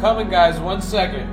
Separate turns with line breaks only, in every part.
Coming, guys. One second.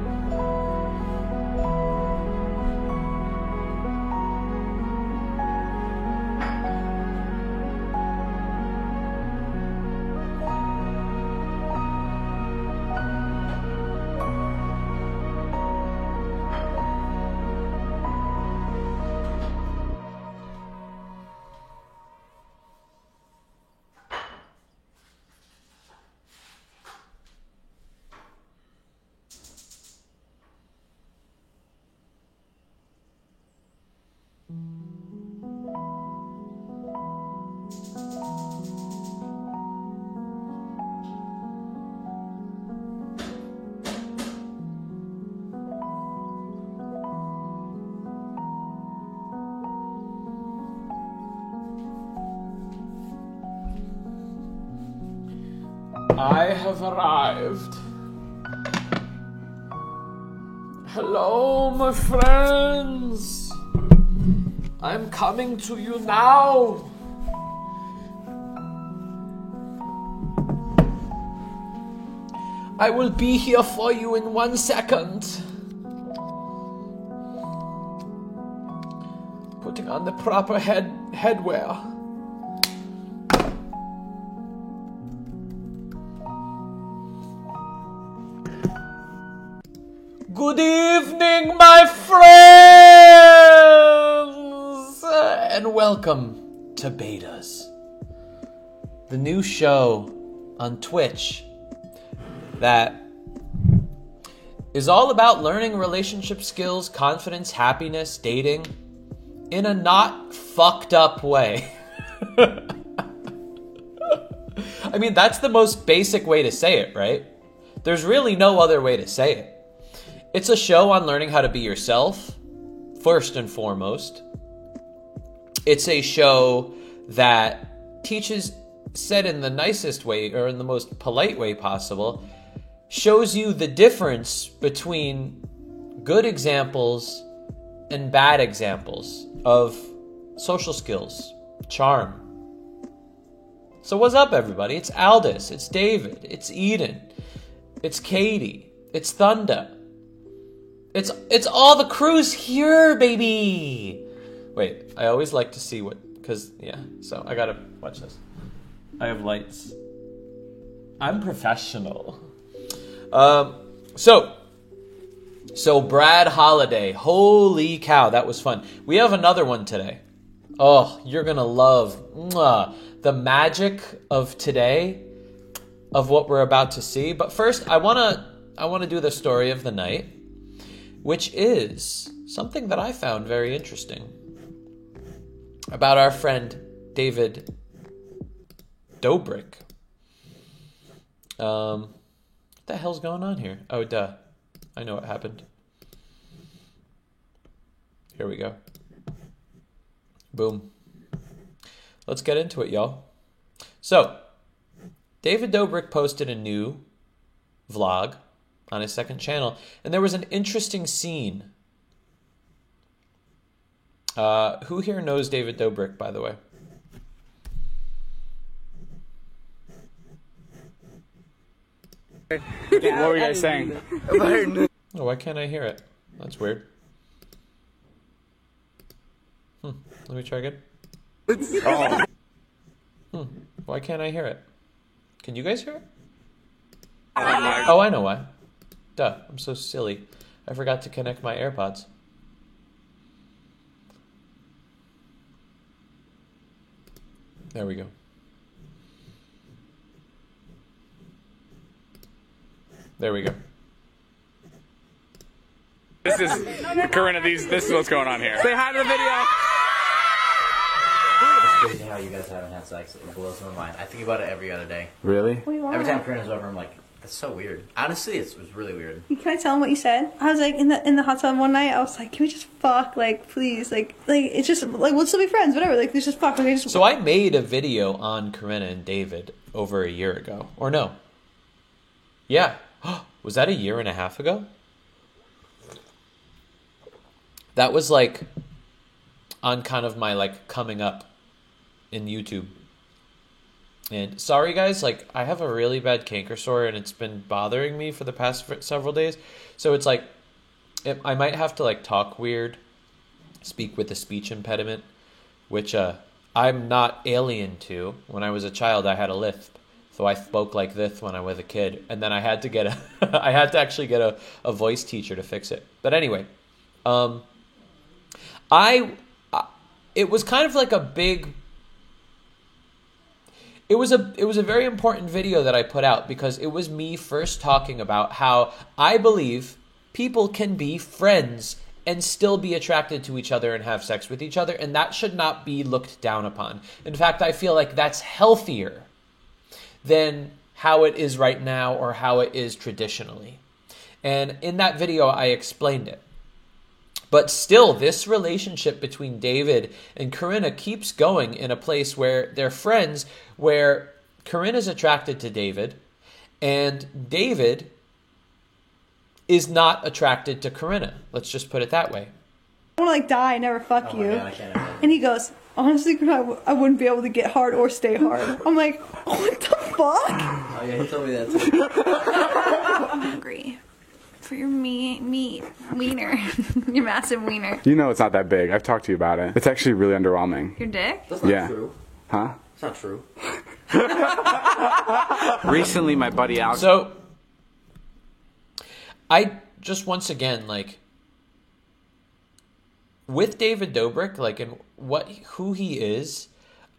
Arrived. Hello, my friends. I'm coming to you now. I will be here for you in one second. Putting on the proper head headwear. Good evening, my friends, and welcome to Betas, the new show on Twitch that is all about learning relationship skills, confidence, happiness, dating in a not fucked up way. I mean, that's the most basic way to say it, right? There's really no other way to say it. It's a show on learning how to be yourself, first and foremost. It's a show that teaches, said in the nicest way or in the most polite way possible, shows you the difference between good examples and bad examples of social skills, charm. So, what's up, everybody? It's Aldous, it's David, it's Eden, it's Katie, it's Thunder. It's it's all the crews here, baby. Wait, I always like to see what because yeah. So I gotta watch this. I have lights. I'm professional. Um, so so Brad Holiday, holy cow, that was fun. We have another one today. Oh, you're gonna love mwah, the magic of today, of what we're about to see. But first, I wanna I wanna do the story of the night which is something that I found very interesting about our friend David Dobrik. Um, what the hell's going on here? Oh, duh. I know what happened. Here we go. Boom. Let's get into it, y'all. So, David Dobrik posted a new vlog on his second channel, and there was an interesting scene. Uh, who here knows David Dobrik, by the way?
what were you guys saying?
Oh, why can't I hear it? That's weird. Hmm. Let me try again.
Oh.
Hmm. Why can't I hear it? Can you guys hear it?
Oh my
Oh, I know why. Duh, I'm so silly. I forgot to connect my AirPods. There we go. There we go.
This is the current of these. This is what's going on here. Say hi to the video.
It's crazy how you guys haven't had sex. It blows my mind. I think about it every other day.
Really?
Every time Corinna's over, I'm like, that's so weird. Honestly, it was really weird.
Can I tell him what you said? I was like in the in the hot tub one night. I was like, can we just fuck? Like, please, like, like it's just like we'll still be friends, whatever. Like, let's just fuck. Like, I just
So I made a video on Corinna and David over a year ago. Or no. Yeah. Was that a year and a half ago? That was like on kind of my like coming up in YouTube. And sorry, guys, like I have a really bad canker sore and it's been bothering me for the past several days. So it's like it, I might have to like talk weird, speak with a speech impediment, which uh, I'm not alien to. When I was a child, I had a lisp, so I spoke like this when I was a kid, and then I had to get a, I had to actually get a, a voice teacher to fix it. But anyway, um, I, I, it was kind of like a big. It was a it was a very important video that I put out because it was me first talking about how I believe people can be friends and still be attracted to each other and have sex with each other and that should not be looked down upon. In fact, I feel like that's healthier than how it is right now or how it is traditionally. And in that video I explained it. But still, this relationship between David and Corinna keeps going in a place where they're friends, where Corinna's attracted to David, and David is not attracted to Corinna. Let's just put it that way.
I want to like die, never fuck
Oh
you.
god, I can't.
And he goes, honestly, I w- I wouldn't be able to get hard or stay hard. I'm like, what the fuck?
Oh yeah, he told me that too.
I'm hungry for your meat, meat, wiener, your massive wiener.
You know it's not that big. I've talked to you about it. It's actually really underwhelming.
Your dick?
That's not
Yeah.
true.
Huh?
It's not true.
Recently, my buddy Alex.
So, I just once again like with David Dobrik, like and what who he is.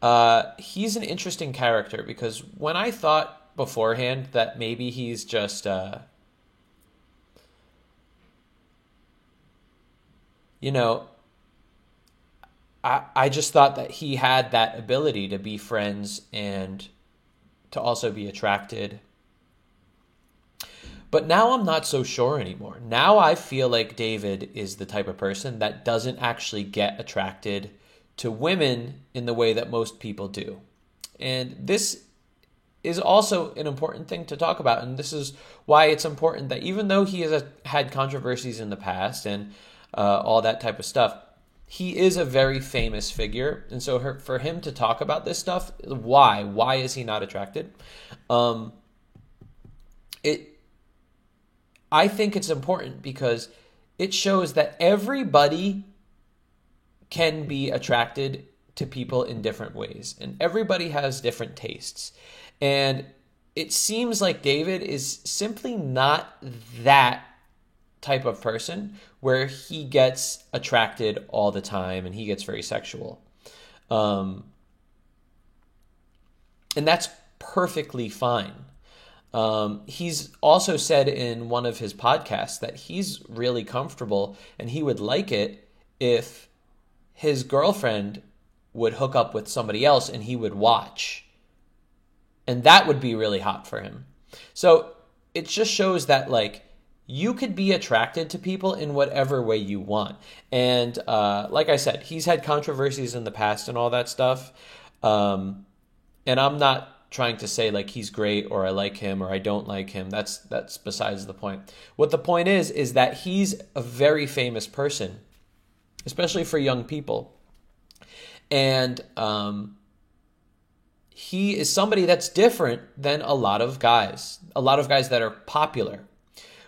Uh, he's an interesting character because when I thought beforehand that maybe he's just uh, you know I, I just thought that he had that ability to be friends and to also be attracted. But now I'm not so sure anymore. Now I feel like David is the type of person that doesn't actually get attracted to women in the way that most people do. And this is also an important thing to talk about. And this is why it's important that even though he has had controversies in the past and uh, all that type of stuff, he is a very famous figure. And so her, for him to talk about this stuff, why? Why is he not attracted? Um, it I think it's important because it shows that everybody can be attracted to people in different ways and everybody has different tastes. And it seems like David is simply not that type of person where he gets attracted all the time and he gets very sexual. Um, and that's perfectly fine. Um, he's also said in one of his podcasts that he's really comfortable and he would like it if his girlfriend would hook up with somebody else and he would watch. And that would be really hot for him. So it just shows that, like, you could be attracted to people in whatever way you want. And uh, like I said, he's had controversies in the past and all that stuff. Um, and I'm not trying to say like he's great or I like him or I don't like him. That's that's besides the point. What the point is is that he's a very famous person, especially for young people. And um, he is somebody that's different than a lot of guys. A lot of guys that are popular.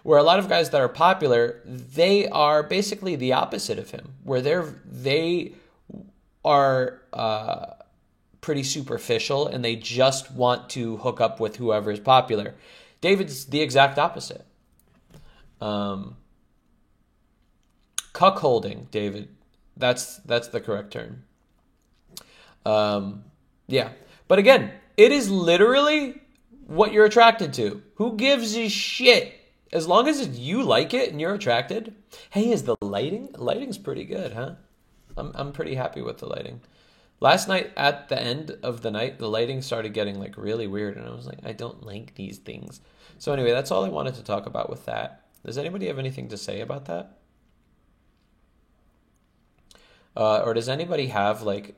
Where a lot of guys that are popular, they are basically the opposite of him. Where they're they are uh, pretty superficial and they just want to hook up with whoever is popular. David's the exact opposite. Um, cuckolding, David. That's that's the correct term. Um, yeah, but again, it is literally what you're attracted to. Who gives a shit? As long as you like it and you're attracted. Hey, is the lighting? Lighting's pretty good, huh? I'm I'm pretty happy with the lighting. Last night at the end of the night, the lighting started getting like really weird, and I was like, I don't like these things. So anyway, that's all I wanted to talk about with that. Does anybody have anything to say about that? Uh, or does anybody have like,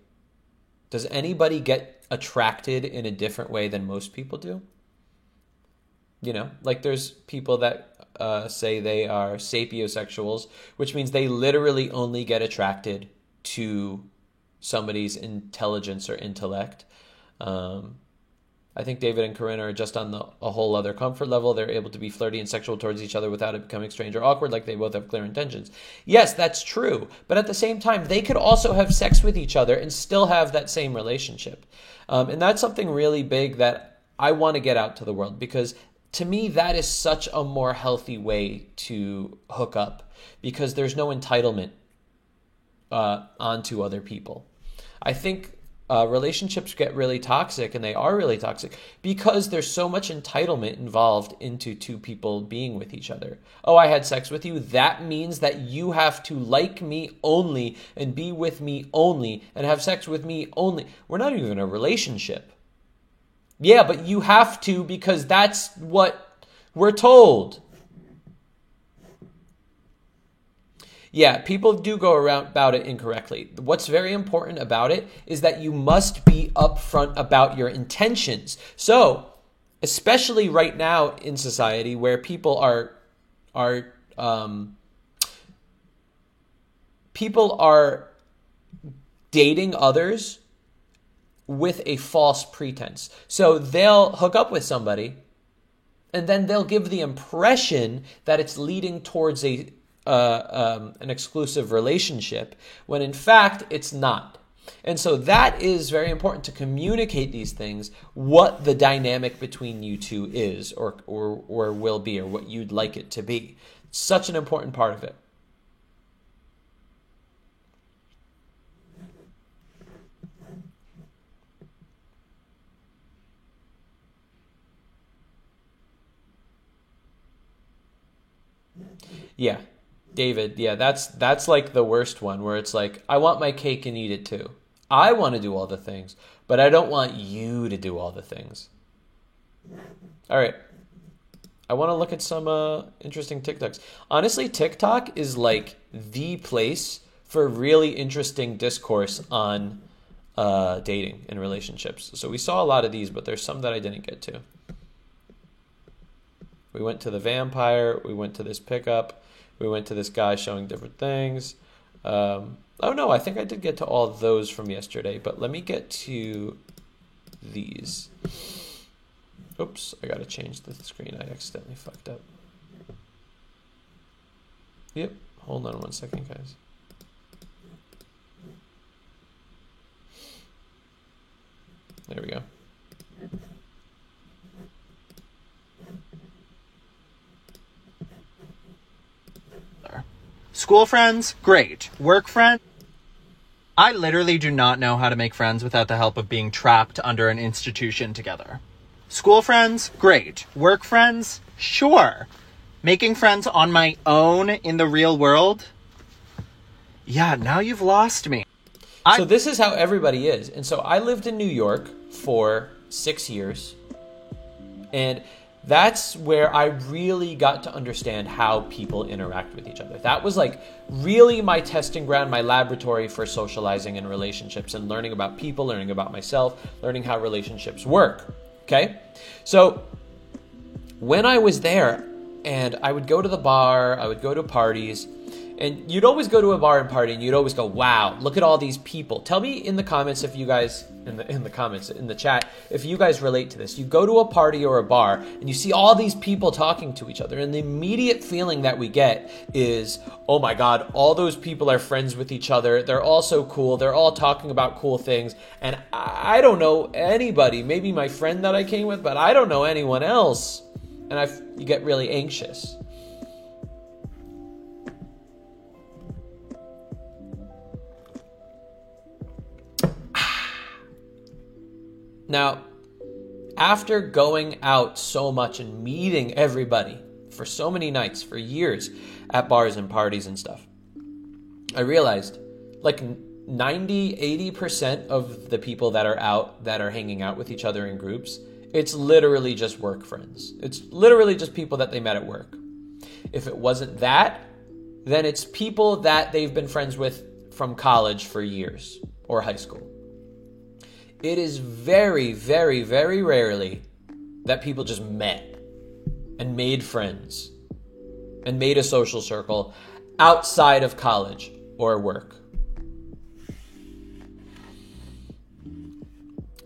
does anybody get attracted in a different way than most people do? You know, like there's people that uh, say they are sapiosexuals, which means they literally only get attracted to somebody's intelligence or intellect. Um, I think David and Corinna are just on the, a whole other comfort level. They're able to be flirty and sexual towards each other without it becoming strange or awkward, like they both have clear intentions. Yes, that's true. But at the same time, they could also have sex with each other and still have that same relationship. Um, and that's something really big that I want to get out to the world because to me, that is such a more healthy way to hook up because there's no entitlement uh, onto other people. I think uh, relationships get really toxic, and they are really toxic because there's so much entitlement involved into two people being with each other. Oh, I had sex with you. That means that you have to like me only and be with me only and have sex with me only. We're not even a relationship. Yeah, but you have to because that's what we're told. Yeah, people do go around about it incorrectly. What's very important about it is that you must be upfront about your intentions. So, especially right now in society where people are are um, people are dating others with a false pretense. So they'll hook up with somebody and then they'll give the impression that it's leading towards a uh, um, an exclusive relationship when in fact it's not. And so that is very important to communicate these things, what the dynamic between you two is or, or, or will be, or what you'd like it to be. Such an important part of it. Yeah. David, yeah, that's that's like the worst one where it's like I want my cake and eat it too. I want to do all the things, but I don't want you to do all the things. All right. I want to look at some uh, interesting TikToks. Honestly, TikTok is like the place for really interesting discourse on uh, dating and relationships. So we saw a lot of these, but there's some that I didn't get to. We went to the vampire. We went to this pickup. We went to this guy showing different things. Um, oh no, I think I did get to all those from yesterday, but let me get to these. Oops, I gotta change the screen. I accidentally fucked up. Yep, hold on one second, guys. There we go.
School friends, great. Work friends, I literally do not know how to make friends without the help of being trapped under an institution together. School friends, great. Work friends, sure. Making friends on my own in the real world? Yeah, now you've lost me. I-
so this is how everybody is. And so I lived in New York for six years. And that's where I really got to understand how people interact with each other. That was like really my testing ground, my laboratory for socializing and relationships and learning about people, learning about myself, learning how relationships work. Okay? So when I was there and I would go to the bar, I would go to parties, and you'd always go to a bar and party and you'd always go, "Wow, look at all these people." Tell me in the comments if you guys in the in the comments in the chat if you guys relate to this. You go to a party or a bar and you see all these people talking to each other and the immediate feeling that we get is, "Oh my god, all those people are friends with each other. They're all so cool. They're all talking about cool things." And I don't know anybody, maybe my friend that I came with, but I don't know anyone else. And I you get really anxious. Now, after going out so much and meeting everybody for so many nights, for years at bars and parties and stuff, I realized like 90, 80% of the people that are out, that are hanging out with each other in groups, it's literally just work friends. It's literally just people that they met at work. If it wasn't that, then it's people that they've been friends with from college for years or high school. It is very, very, very rarely that people just met and made friends and made a social circle outside of college or work.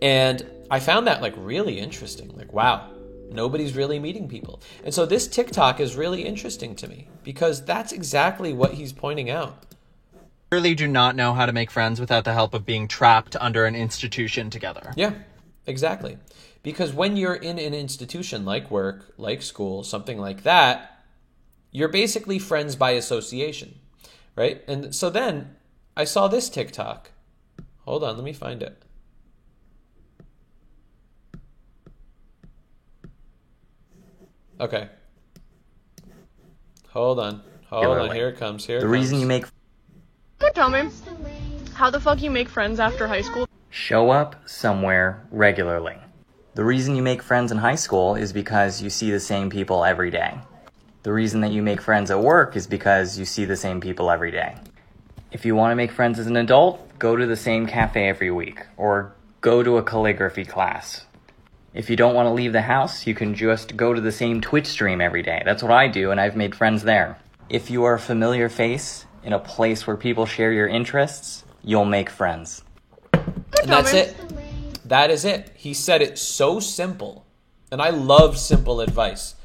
And I found that like really interesting. Like, wow, nobody's really meeting people. And so this TikTok is really interesting to me because that's exactly what he's pointing out.
Clearly do not know how to make friends without the help of being trapped under an institution together.
Yeah, exactly. Because when you're in an institution like work, like school, something like that, you're basically friends by association, right? And so then I saw this TikTok. Hold on, let me find it. Okay. Hold on. Hold on.
Regularly.
Here it comes. Here it
The reason you make
Could tell me how the fuck you make friends after high school?
show up somewhere regularly. The reason you make friends in high school is because you see the same people every day. The reason that you make friends at work is because you see the same people every day. If you want to make friends as an adult, go to the same cafe every week or go to a calligraphy class. If you don't want to leave the house, you can just go to the same Twitch stream every day. That's what I do, and I've made friends there. If you are a familiar face in a place where people share your interests, you'll make friends.
And that's it. That is it. He said it so simple. And I love simple advice.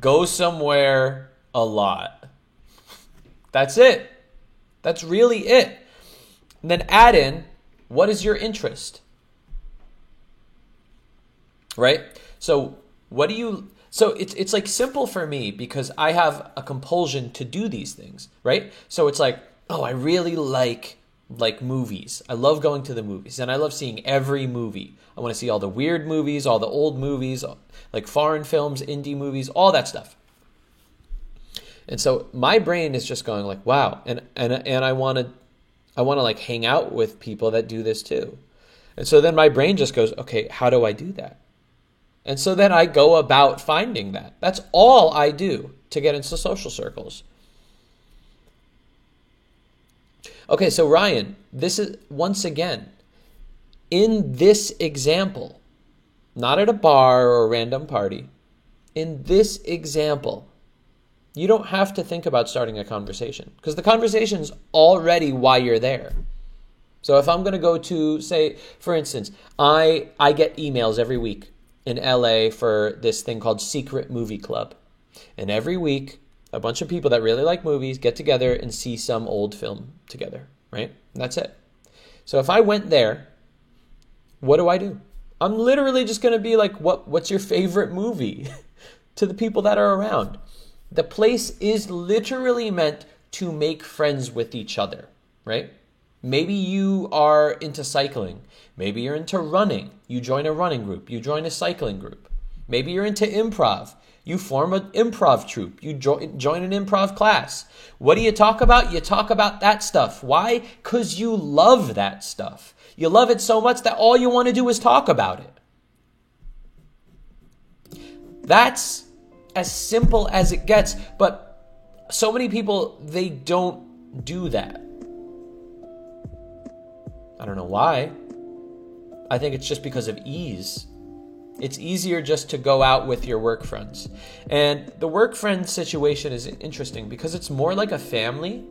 Go somewhere a lot. That's it. That's really it. And then add in what is your interest? Right? So, what do you so it's it's like simple for me because I have a compulsion to do these things, right? So it's like, oh, I really like like movies. I love going to the movies and I love seeing every movie. I want to see all the weird movies, all the old movies, like foreign films, indie movies, all that stuff. And so my brain is just going like, wow, and and and I want to I want to like hang out with people that do this too. And so then my brain just goes, okay, how do I do that? And so then I go about finding that. That's all I do to get into social circles. Okay, so Ryan, this is once again in this example, not at a bar or a random party, in this example, you don't have to think about starting a conversation because the conversation's already why you're there. So if I'm going to go to say for instance, I I get emails every week in LA for this thing called Secret Movie Club. And every week a bunch of people that really like movies get together and see some old film together, right? And that's it. So if I went there, what do I do? I'm literally just going to be like what what's your favorite movie to the people that are around. The place is literally meant to make friends with each other, right? Maybe you are into cycling. Maybe you're into running. You join a running group. You join a cycling group. Maybe you're into improv. You form an improv troupe. You jo- join an improv class. What do you talk about? You talk about that stuff. Why? Because you love that stuff. You love it so much that all you want to do is talk about it. That's as simple as it gets, but so many people, they don't do that. I don't know why. I think it's just because of ease. It's easier just to go out with your work friends. And the work friend situation is interesting because it's more like a family.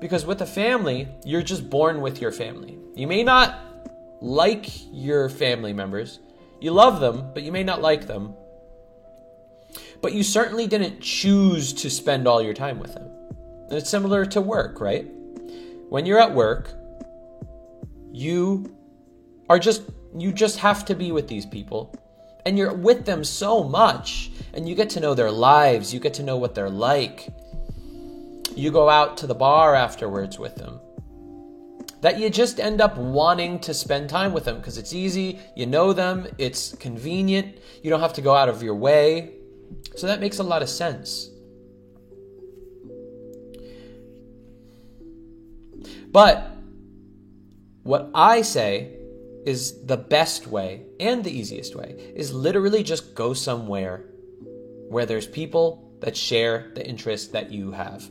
Because with a family, you're just born with your family. You may not like your family members, you love them, but you may not like them. But you certainly didn't choose to spend all your time with them. And it's similar to work, right? When you're at work, you are just you just have to be with these people. And you're with them so much. And you get to know their lives. You get to know what they're like. You go out to the bar afterwards with them. That you just end up wanting to spend time with them. Because it's easy. You know them. It's convenient. You don't have to go out of your way. So that makes a lot of sense. But what I say is the best way and the easiest way is literally just go somewhere where there's people that share the interest that you have.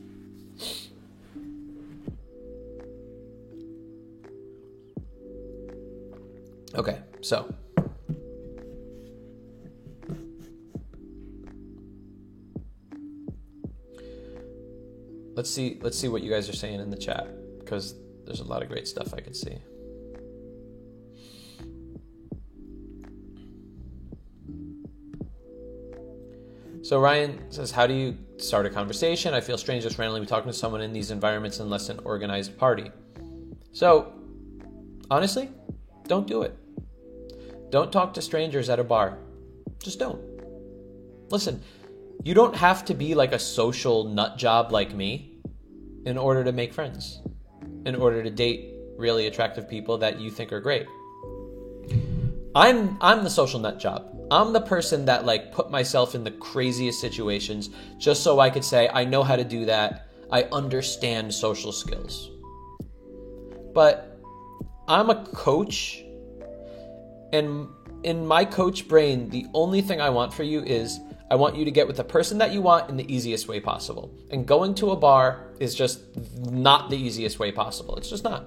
Okay, so let's see let's see what you guys are saying in the chat because there's a lot of great stuff I could see. So Ryan says, How do you start a conversation? I feel strange just randomly talking to someone in these environments unless an organized party. So, honestly, don't do it. Don't talk to strangers at a bar. Just don't. Listen, you don't have to be like a social nut job like me in order to make friends, in order to date really attractive people that you think are great. I'm I'm the social nut job. I'm the person that like put myself in the craziest situations just so I could say I know how to do that. I understand social skills. But I'm a coach and in my coach brain, the only thing I want for you is I want you to get with the person that you want in the easiest way possible. And going to a bar is just not the easiest way possible. It's just not.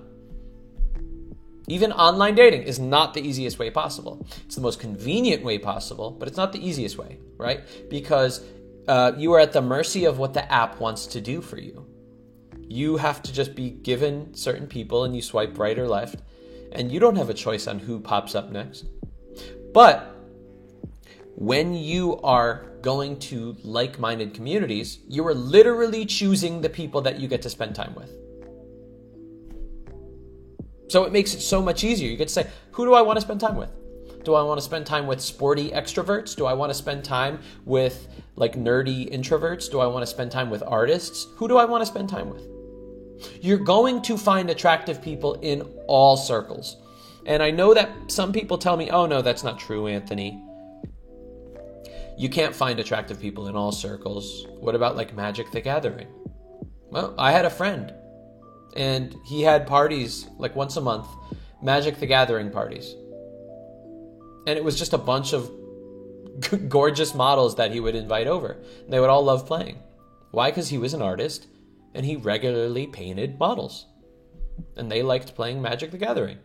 Even online dating is not the easiest way possible. It's the most convenient way possible, but it's not the easiest way, right? Because uh, you are at the mercy of what the app wants to do for you. You have to just be given certain people and you swipe right or left, and you don't have a choice on who pops up next. But when you are going to like minded communities, you are literally choosing the people that you get to spend time with. So it makes it so much easier. You get to say, who do I want to spend time with? Do I want to spend time with sporty extroverts? Do I want to spend time with like nerdy introverts? Do I want to spend time with artists? Who do I want to spend time with? You're going to find attractive people in all circles. And I know that some people tell me, oh no, that's not true, Anthony. You can't find attractive people in all circles. What about like Magic the Gathering? Well, I had a friend, and he had parties like once a month, Magic the Gathering parties. And it was just a bunch of gorgeous models that he would invite over. They would all love playing. Why? Because he was an artist and he regularly painted models. And they liked playing Magic the Gathering.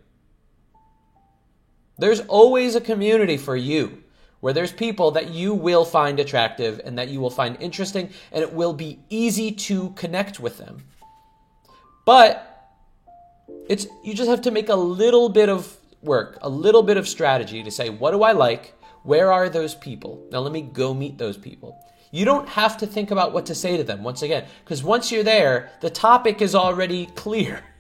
There's always a community for you where there's people that you will find attractive and that you will find interesting, and it will be easy to connect with them. But it's you just have to make a little bit of work, a little bit of strategy to say, what do I like? Where are those people? Now let me go meet those people. You don't have to think about what to say to them once again, because once you're there, the topic is already clear.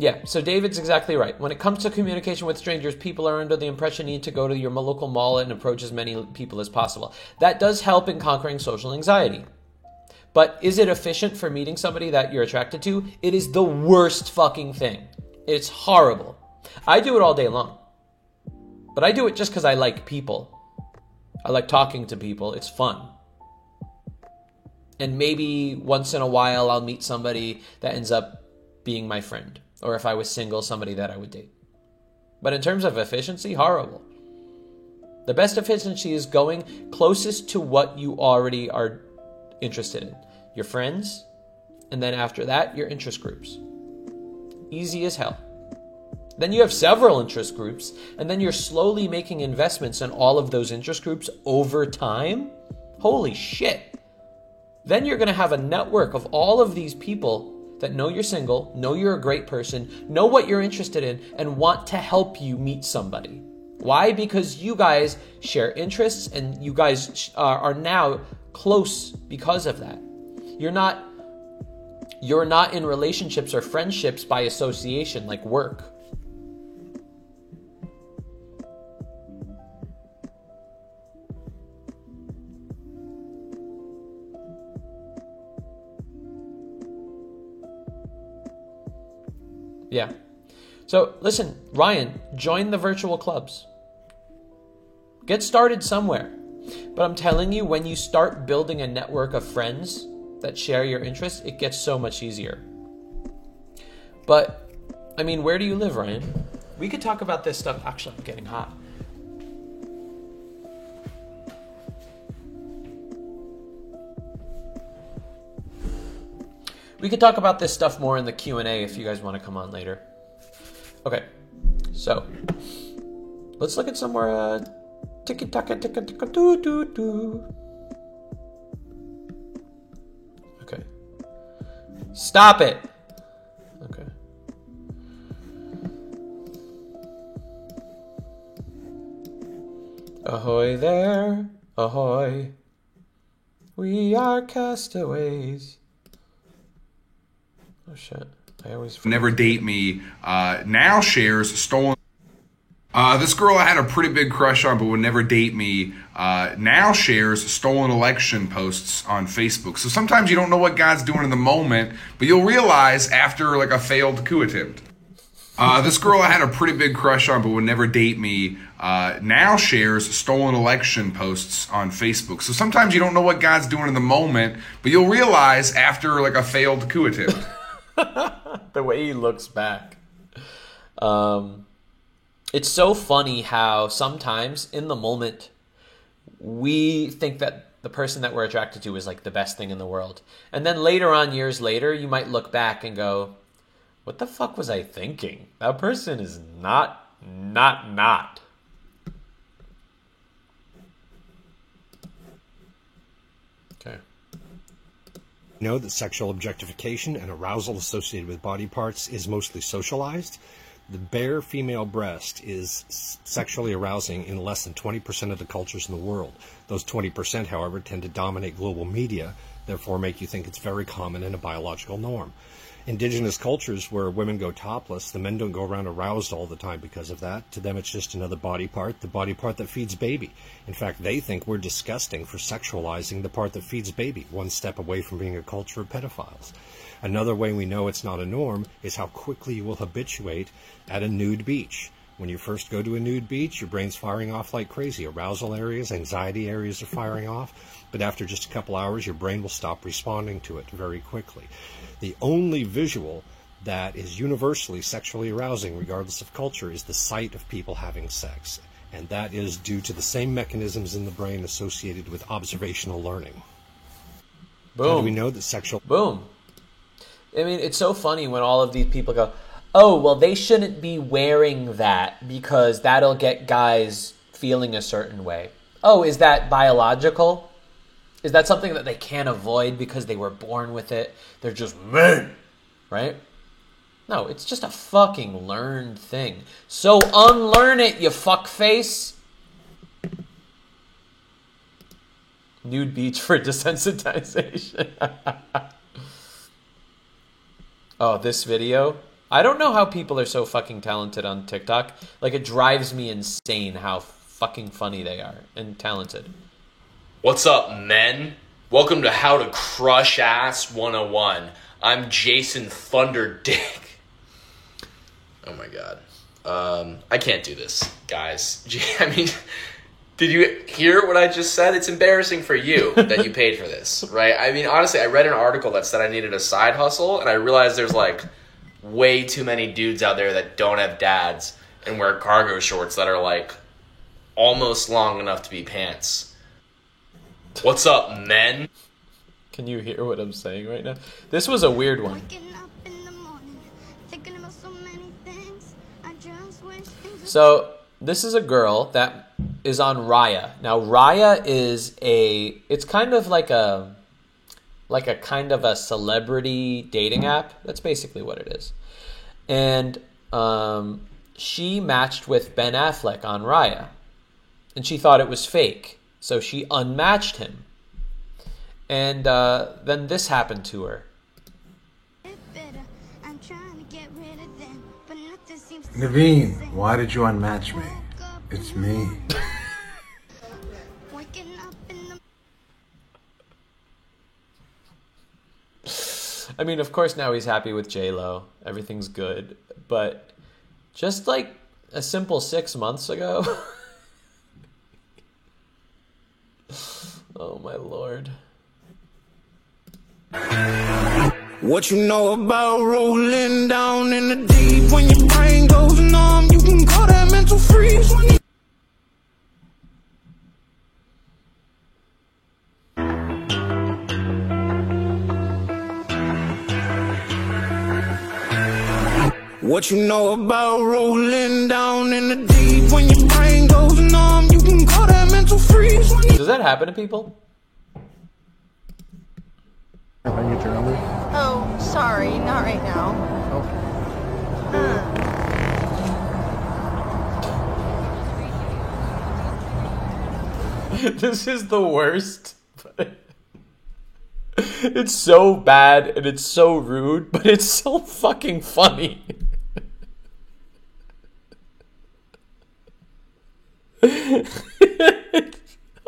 Yeah, so David's exactly right. When it comes to communication with strangers, people are under the impression you need to go to your local mall and approach as many people as possible. That does help in conquering social anxiety. But is it efficient for meeting somebody that you're attracted to? It is the worst fucking thing. It's horrible. I do it all day long. But I do it just because I like people. I like talking to people. It's fun. And maybe once in a while I'll meet somebody that ends up being my friend or if I was single, somebody that I would date. But in terms of efficiency, horrible. The best efficiency is going closest to what you already are interested in your friends, and then after that, your interest groups. Easy as hell. Then you have several interest groups, and then you're slowly making investments in all of those interest groups over time. Holy shit. Then you're going to have a network of all of these people that know you're single, know you're a great person, know what you're interested in, and want to help you meet somebody. Why? Because you guys share interests and you guys are now close because of that. You're not you're not in relationships or friendships by association like work. Yeah. So listen, Ryan, join the virtual clubs. Get started somewhere. But I'm telling you, when you start building a network of friends that share your interests, it gets so much easier. But, I mean, where do you live, Ryan? We could talk about this stuff. Actually, I'm getting hot. we could talk about this stuff more in the q&a if you guys want to come on later. Okay so let's look at some more uh, ticky taka ticka ticka do do. okay. Stop it! Okay. Ahoy there ahoy. We are castaways. Oh shit. I always
Never Date Me uh, now shares stolen. Uh, this girl I had a pretty big crush on, but would never date me. Uh, now shares stolen election posts on Facebook. So sometimes you don't know what God's doing in the moment, but you'll realize after like a failed coup attempt. Uh, this girl I had a pretty big crush on, but would never date me. Uh, now shares stolen election posts on Facebook. So sometimes you don't know what God's doing in the moment, but you'll realize after like a failed coup attempt.
the way he looks back. Um, it's so funny how sometimes in the moment we think that the person that we're attracted to is like the best thing in the world. And then later on, years later, you might look back and go, what the fuck was I thinking? That person is not, not, not. Okay.
Know that sexual objectification and arousal associated with body parts is mostly socialized. The bare female breast is sexually arousing in less than 20% of the cultures in the world. Those 20%, however, tend to dominate global media, therefore make you think it's very common and a biological norm. Indigenous cultures where women go topless, the men don't go around aroused all the time because of that. To them, it's just another body part, the body part that feeds baby. In fact, they think we're disgusting for sexualizing the part that feeds baby, one step away from being a culture of pedophiles. Another way we know it's not a norm is how quickly you will habituate at a nude beach. When you first go to a nude beach, your brain's firing off like crazy. Arousal areas, anxiety areas are firing off. But after just a couple hours, your brain will stop responding to it very quickly. The only visual that is universally sexually arousing, regardless of culture, is the sight of people having sex. And that is due to the same mechanisms in the brain associated with observational learning. How do
Boom.
we know that sexual
Boom. I mean, it's so funny when all of these people go, oh, well, they shouldn't be wearing that because that'll get guys feeling a certain way. Oh, is that biological? Is that something that they can't avoid because they were born with it? They're just men, right? No, it's just a fucking learned thing. So unlearn it, you fuckface. Nude beach for desensitization. oh, this video? I don't know how people are so fucking talented on TikTok. Like, it drives me insane how fucking funny they are and talented.
What's up, men? Welcome to How to Crush Ass 101. I'm Jason Thunder Dick. Oh my god. Um, I can't do this, guys. I mean, did you hear what I just said? It's embarrassing for you that you paid for this, right? I mean, honestly, I read an article that said I needed a side hustle, and I realized there's like way too many dudes out there that don't have dads and wear cargo shorts that are like almost long enough to be pants. What's up, men?
Can you hear what I'm saying right now? This was a weird one. So this is a girl that is on Raya. Now Raya is a it's kind of like a like a kind of a celebrity dating app. That's basically what it is. And um, she matched with Ben Affleck on Raya. And she thought it was fake. So she unmatched him. And uh, then this happened to her.
Nivine, why did you unmatch me? It's me.
I mean, of course, now he's happy with J Lo. Everything's good, but just like a simple six months ago. oh my lord!
What you know about rolling down in the deep when your brain goes numb? You can call that mental freeze. When you- What you know about rolling down in the deep when your brain goes numb? You can mental freeze. When
Does that happen to people?
Have I get your number?
Oh, sorry, not right now.
this is the worst. It's so bad and it's so rude, but it's so fucking funny.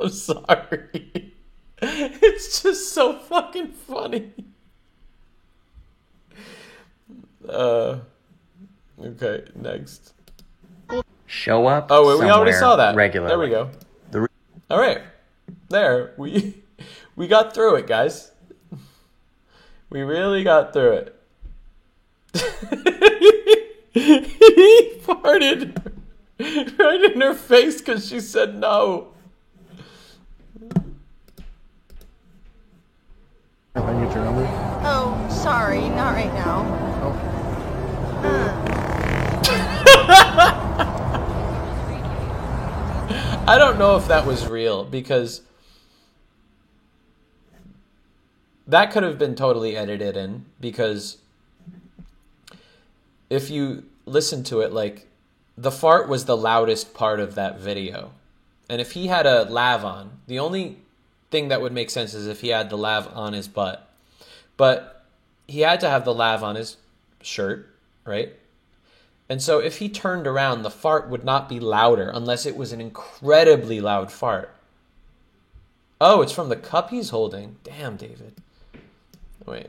I'm sorry. It's just so fucking funny. Uh, okay, next.
Show up.
Oh, wait, we already saw that.
regularly.
There we go.
The re-
All right, there we we got through it, guys. We really got through it. he farted right in her face because she said no.
If I get your number?
Oh, sorry, not right now.
I don't know if that was real because that could have been totally edited in because if you listen to it like the fart was the loudest part of that video. And if he had a lav on, the only thing that would make sense is if he had the lav on his butt. But he had to have the lav on his shirt, right? And so if he turned around, the fart would not be louder unless it was an incredibly loud fart. Oh, it's from the cup he's holding. Damn, David. Wait.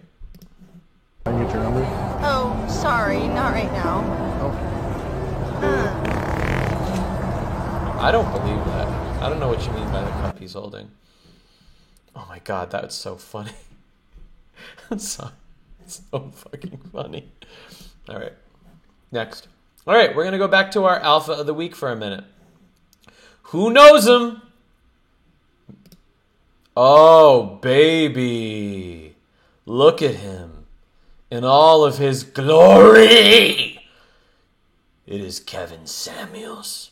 I get your number?
Oh, sorry, not right now. Oh.
I don't believe that. I don't know what you mean by the cup he's holding. Oh my god, that's so funny. That's so, so fucking funny. All right. Next. All right, we're going to go back to our alpha of the week for a minute. Who knows him? Oh, baby. Look at him in all of his glory. It is Kevin Samuels.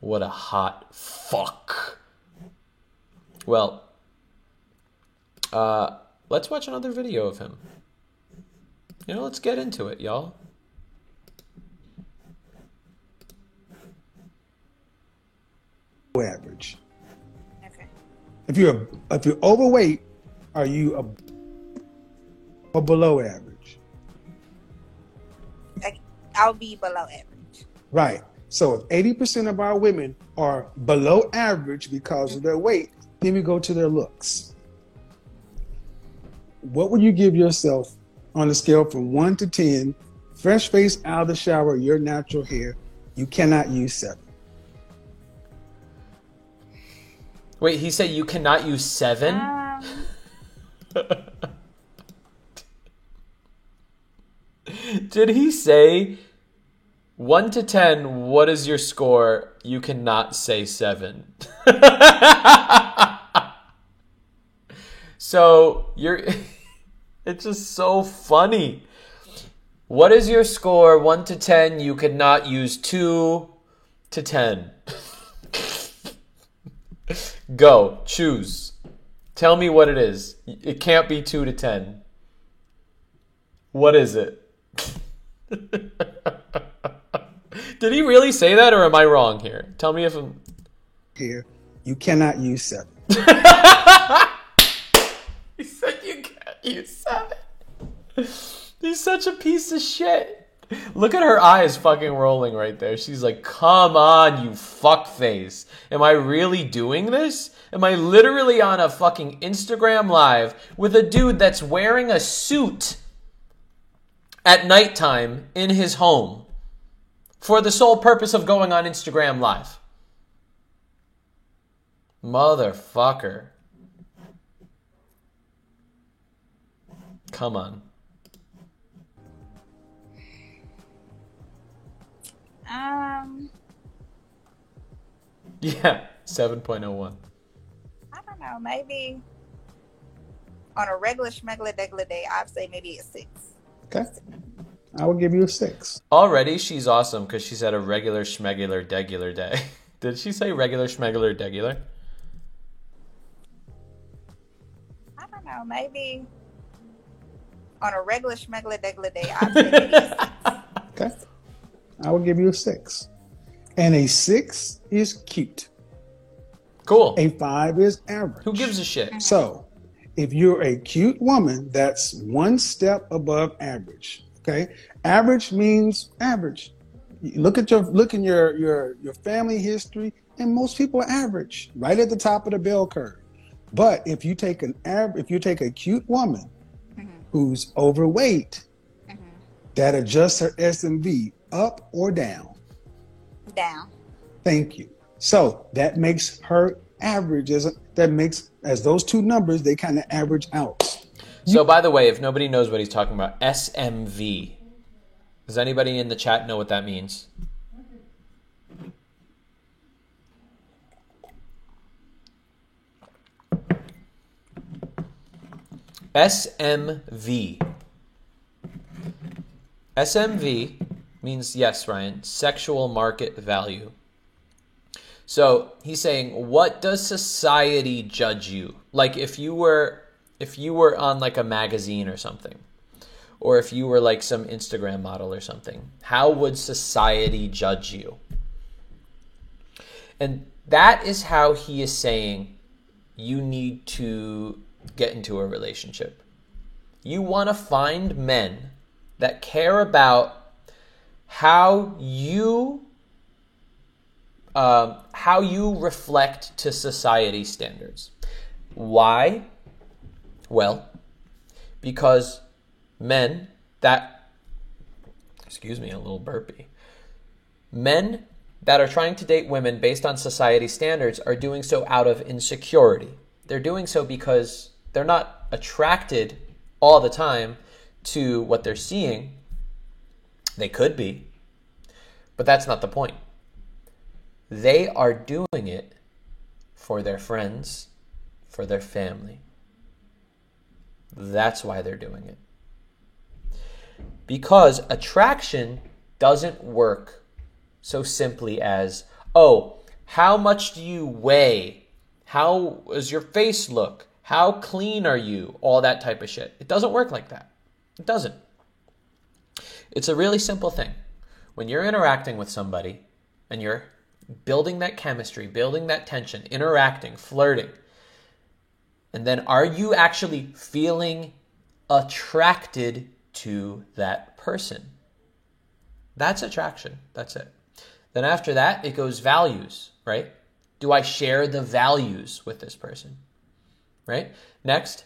What a hot fuck. Well, uh, let's watch another video of him. You know, let's get into it, y'all.
average. Okay. If you're if you're overweight, are you a, or below average?
I'll be below average.
Right. So if eighty percent of our women are below average because of their weight, then we go to their looks. What would you give yourself on a scale from one to ten? Fresh face out of the shower, your natural hair. You cannot use seven.
Wait, he said you cannot use seven? Um, Did he say one to ten? What is your score? You cannot say seven. so you're. it's just so funny. What is your score? One to ten. You cannot use two to ten. Go, choose. Tell me what it is. It can't be 2 to 10. What is it? Did he really say that or am I wrong here? Tell me if I'm.
Here, you cannot use seven.
He said you can't use 7. He's such a piece of shit. Look at her eyes fucking rolling right there. She's like, come on, you fuckface. Am I really doing this? Am I literally on a fucking Instagram live with a dude that's wearing a suit at nighttime in his home for the sole purpose of going on Instagram live? Motherfucker. Come on.
Um,
Yeah, 7.01.
I don't know. Maybe on a regular schmegular degular day, I'd say maybe a six.
Okay. I will give you a six.
Already, she's awesome because she's at a regular schmegular degular day. Did she say regular schmegular degular?
I don't know. Maybe on a regular schmegular degular day, I'd say maybe a six.
Okay. I will give you a six. And a six is cute.
Cool.
A five is average.
Who gives a shit?
So, if you're a cute woman, that's one step above average. Okay, average means average. Look at your look in your your your family history, and most people are average, right at the top of the bell curve. But if you take an av- if you take a cute woman mm-hmm. who's overweight, mm-hmm. that adjusts her SMV up or down.
Down.
Thank you. So that makes her average as that makes as those two numbers they kind of average out.
So, by the way, if nobody knows what he's talking about, SMV. Does anybody in the chat know what that means? SMV. SMV means, yes, Ryan, sexual market value. So he's saying, what does society judge you? Like if you were if you were on like a magazine or something, or if you were like some Instagram model or something, how would society judge you? And that is how he is saying you need to get into a relationship. You want to find men that care about how you um, how you reflect to society standards. Why? Well, because men that excuse me, a little burpy. Men that are trying to date women based on society standards are doing so out of insecurity. They're doing so because they're not attracted all the time to what they're seeing. They could be, but that's not the point. They are doing it for their friends, for their family. That's why they're doing it. Because attraction doesn't work so simply as, oh, how much do you weigh? How does your face look? How clean are you? All that type of shit. It doesn't work like that. It doesn't. It's a really simple thing. When you're interacting with somebody and you're building that chemistry, building that tension, interacting, flirting, and then are you actually feeling attracted to that person? That's attraction. That's it. Then after that, it goes values, right? Do I share the values with this person? Right? Next,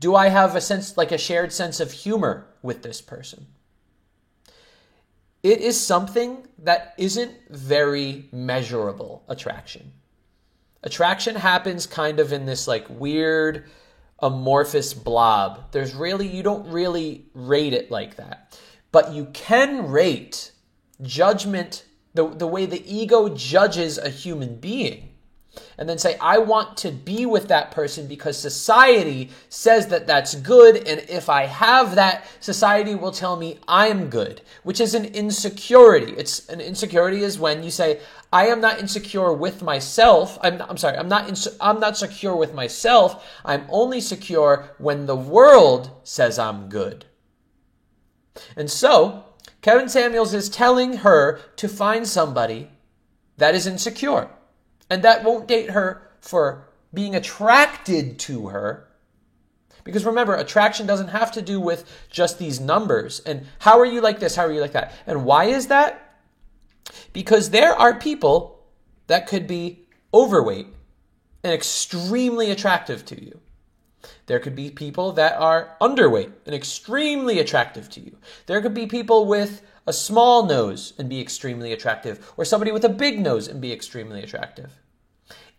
do I have a sense, like a shared sense of humor with this person? It is something that isn't very measurable attraction. Attraction happens kind of in this like weird amorphous blob. There's really, you don't really rate it like that. But you can rate judgment, the, the way the ego judges a human being. And then say, I want to be with that person because society says that that's good. And if I have that, society will tell me I'm good, which is an insecurity. It's an insecurity is when you say, I am not insecure with myself. I'm, I'm sorry. I'm not, I'm not secure with myself. I'm only secure when the world says I'm good. And so, Kevin Samuels is telling her to find somebody that is insecure and that won't date her for being attracted to her. Because remember, attraction doesn't have to do with just these numbers. And how are you like this? How are you like that? And why is that? Because there are people that could be overweight and extremely attractive to you. There could be people that are underweight and extremely attractive to you. There could be people with a small nose and be extremely attractive, or somebody with a big nose and be extremely attractive.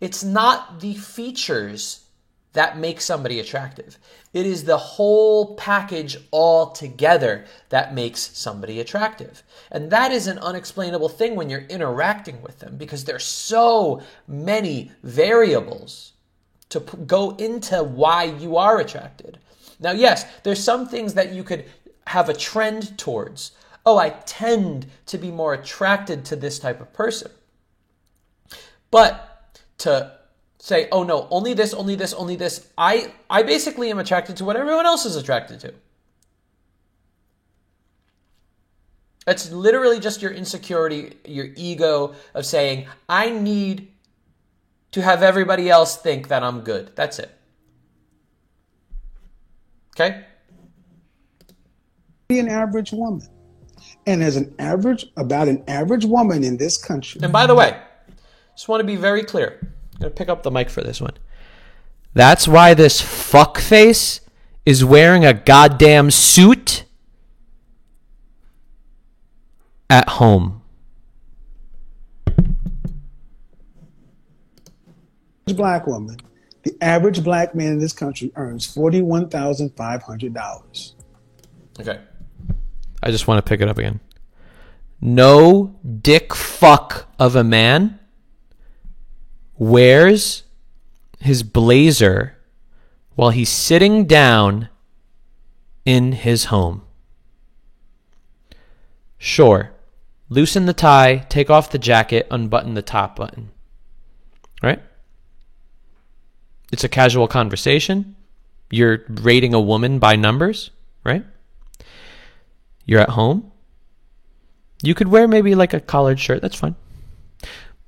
It's not the features that make somebody attractive. It is the whole package all together that makes somebody attractive. And that is an unexplainable thing when you're interacting with them because there's so many variables to p- go into why you are attracted. Now, yes, there's some things that you could have a trend towards. Oh, I tend to be more attracted to this type of person. But to say, oh no, only this, only this, only this, I, I basically am attracted to what everyone else is attracted to. It's literally just your insecurity, your ego of saying, I need to have everybody else think that I'm good. That's it. Okay?
Be an average woman. And as an average, about an average woman in this country.
And by the way, just want to be very clear. I'm going to pick up the mic for this one. That's why this fuckface is wearing a goddamn suit at home.
black woman, the average black man in this country earns $41,500.
Okay. I just want to pick it up again. No dick fuck of a man wears his blazer while he's sitting down in his home. Sure, loosen the tie, take off the jacket, unbutton the top button. Right? It's a casual conversation. You're rating a woman by numbers, right? You're at home. You could wear maybe like a collared shirt, that's fine.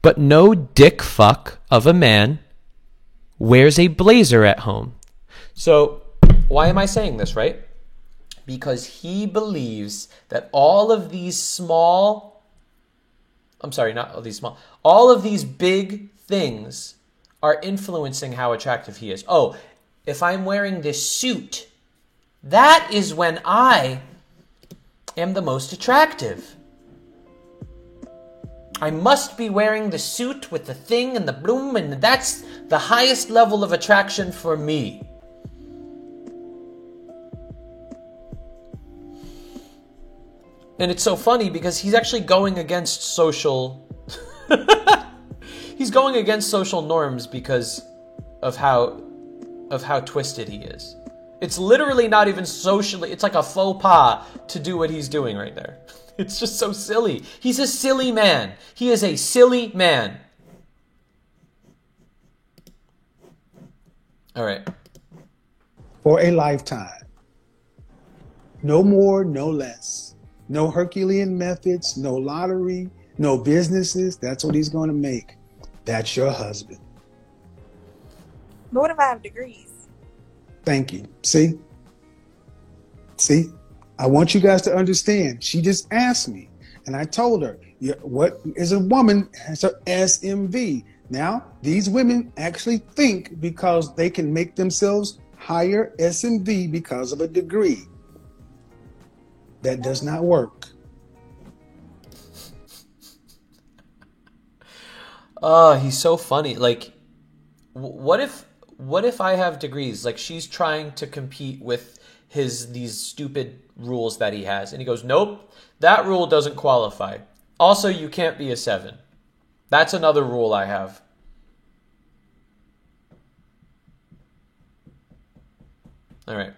But no dick fuck of a man wears a blazer at home. So, why am I saying this, right? Because he believes that all of these small, I'm sorry, not all these small, all of these big things are influencing how attractive he is. Oh, if I'm wearing this suit, that is when I am the most attractive. I must be wearing the suit with the thing and the bloom, and that's the highest level of attraction for me. And it's so funny because he's actually going against social. he's going against social norms because of how of how twisted he is. It's literally not even socially. It's like a faux pas to do what he's doing right there. It's just so silly. He's a silly man. He is a silly man. All right.
For a lifetime. No more, no less. No Herculean methods, no lottery, no businesses. That's what he's going to make. That's your husband.
But what if I have degrees?
Thank you. See? See? I want you guys to understand. She just asked me, and I told her, what is a woman has her SMV. Now, these women actually think because they can make themselves higher SMV because of a degree. That does not work.
Oh, he's so funny. Like, what if what if I have degrees? Like, she's trying to compete with his these stupid rules that he has, and he goes, "Nope, that rule doesn't qualify." Also, you can't be a seven. That's another rule I have. All right,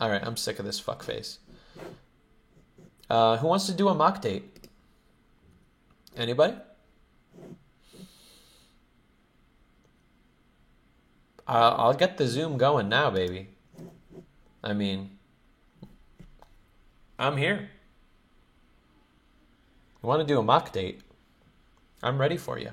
all right. I'm sick of this fuckface. Uh, who wants to do a mock date? Anybody? I'll, I'll get the Zoom going now, baby. I mean, I'm here. You want to do a mock date? I'm ready for you.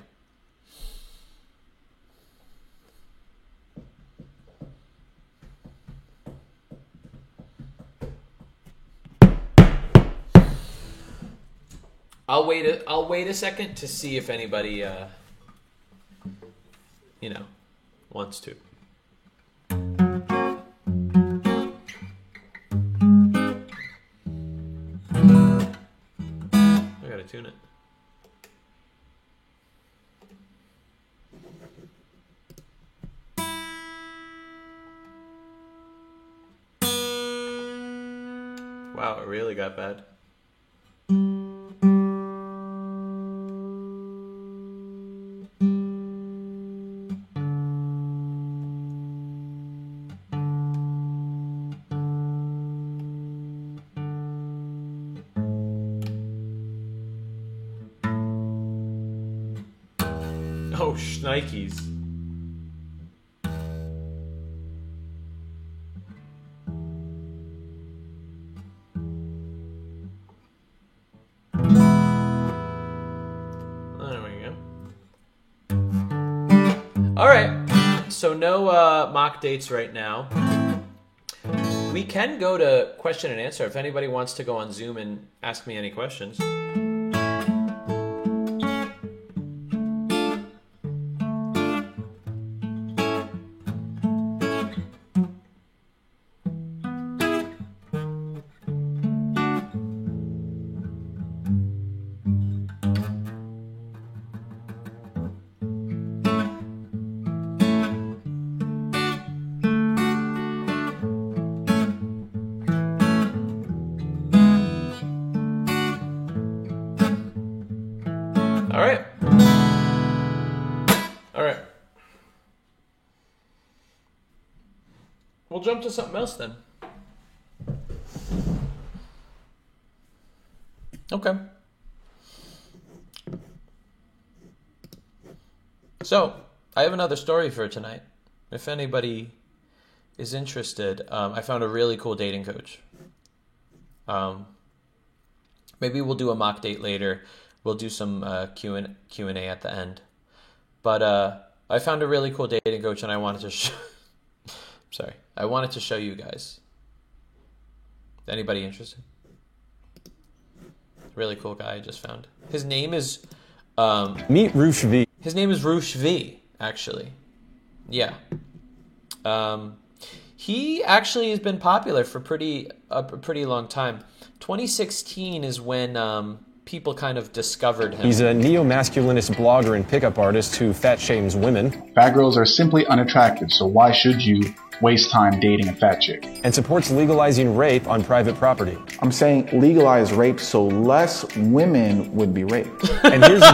I'll wait. A, I'll wait a second to see if anybody, uh, you know, wants to. Tune it. Wow, it really got bad. Shnikes. There we go. All right. So no uh, mock dates right now. We can go to question and answer if anybody wants to go on Zoom and ask me any questions. Jump to something else then. Okay. So, I have another story for tonight. If anybody is interested, um, I found a really cool dating coach. Um, maybe we'll do a mock date later. We'll do some uh, Q and Q and A at the end. But uh, I found a really cool dating coach, and I wanted to. Sorry, I wanted to show you guys. Anybody interested? Really cool guy I just found. His name is. Um,
Meet Roosh V.
his name is Roosh V, actually. Yeah. Um, he actually has been popular for pretty a pretty long time. 2016 is when um, people kind of discovered him.
He's a neo-masculinist blogger and pickup artist who fat shames women.
Fat girls are simply unattractive, so why should you waste time dating a fat chick?
And supports legalizing rape on private property.
I'm saying legalize rape so less women would be raped.
And here's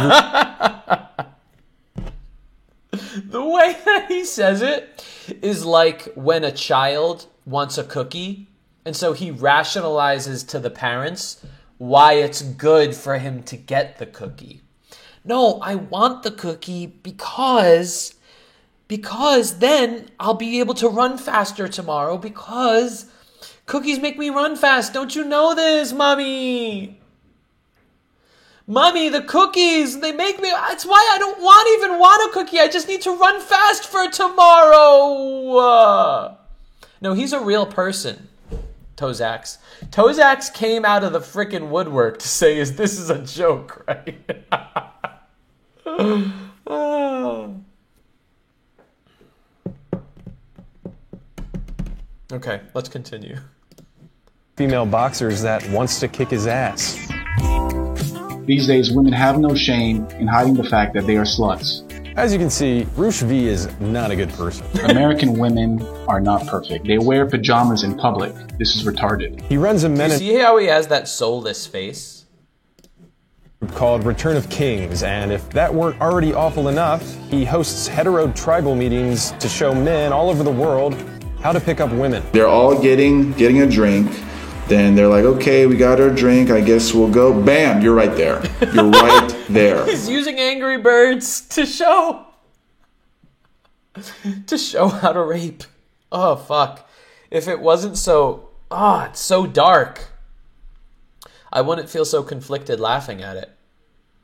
the way that he says it is like when a child wants a cookie, and so he rationalizes to the parents why it's good for him to get the cookie. No, I want the cookie because because then I'll be able to run faster tomorrow because cookies make me run fast. Don't you know this, mommy? Mommy, the cookies, they make me. That's why I don't want even want a cookie. I just need to run fast for tomorrow. No, he's a real person. Tozax. Tozax came out of the frickin' woodwork to say, "Is this is a joke, right?" Ah. Okay, let's continue.
female boxers that wants to kick his ass.
These days, women have no shame in hiding the fact that they are sluts.
As you can see, Roosh V is not a good person.
American women are not perfect. They wear pajamas in public. This is retarded.
He runs a
You
menace
see how he has that soulless face?
called Return of Kings, and if that weren't already awful enough, he hosts hetero tribal meetings to show men all over the world how to pick up women.
They're all getting getting a drink. Then they're like, okay, we got our drink. I guess we'll go. Bam, you're right there. You're right there.
He's using Angry Birds to show to show how to rape. Oh fuck. If it wasn't so ah, it's so dark. I wouldn't feel so conflicted laughing at it.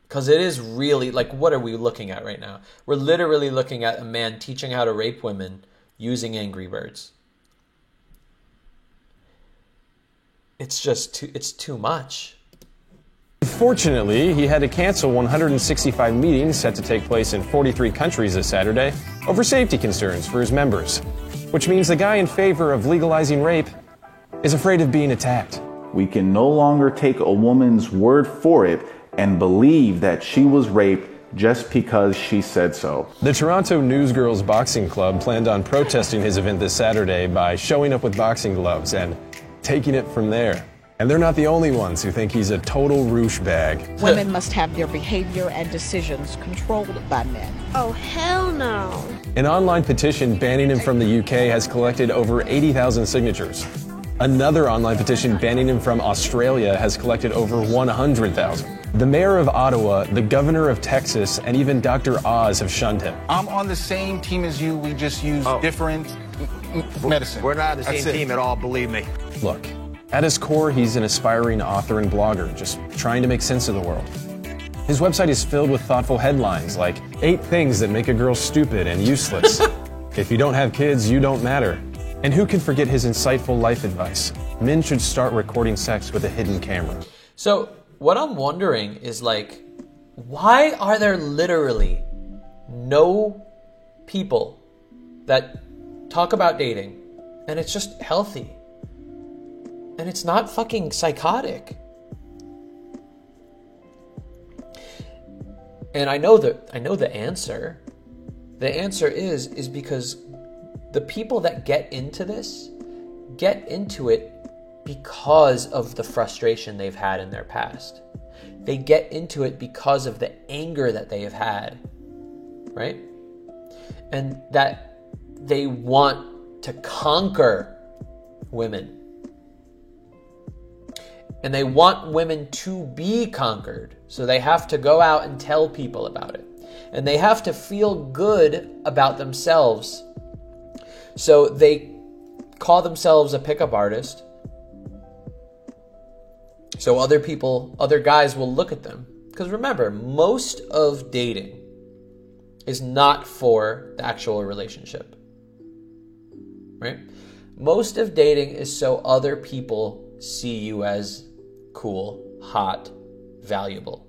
Cuz it is really like what are we looking at right now? We're literally looking at a man teaching how to rape women using Angry Birds. It's just too it's too much.
Fortunately, he had to cancel 165 meetings set to take place in 43 countries this Saturday over safety concerns for his members, which means the guy in favor of legalizing rape is afraid of being attacked.
We can no longer take a woman's word for it and believe that she was raped just because she said so.
The Toronto Newsgirls Boxing Club planned on protesting his event this Saturday by showing up with boxing gloves and taking it from there. And they're not the only ones who think he's a total roosh bag.
Women must have their behavior and decisions controlled by men.
Oh, hell no.
An online petition banning him from the UK has collected over 80,000 signatures. Another online petition banning him from Australia has collected over 100,000. The mayor of Ottawa, the governor of Texas, and even Dr. Oz have shunned him.
I'm on the same team as you. We just use oh. different m- m- medicine.
We're not the
That's
same
it.
team at all, believe me.
Look, at his core, he's an aspiring author and blogger, just trying to make sense of the world. His website is filled with thoughtful headlines like Eight Things That Make a Girl Stupid and Useless. if you don't have kids, you don't matter. And who can forget his insightful life advice? Men should start recording sex with a hidden camera.
So, what I'm wondering is like, why are there literally no people that talk about dating and it's just healthy and it's not fucking psychotic? And I know that I know the answer. The answer is is because the people that get into this get into it because of the frustration they've had in their past. They get into it because of the anger that they have had, right? And that they want to conquer women. And they want women to be conquered. So they have to go out and tell people about it. And they have to feel good about themselves. So they call themselves a pickup artist so other people, other guys will look at them. Because remember, most of dating is not for the actual relationship. Right? Most of dating is so other people see you as cool, hot, valuable.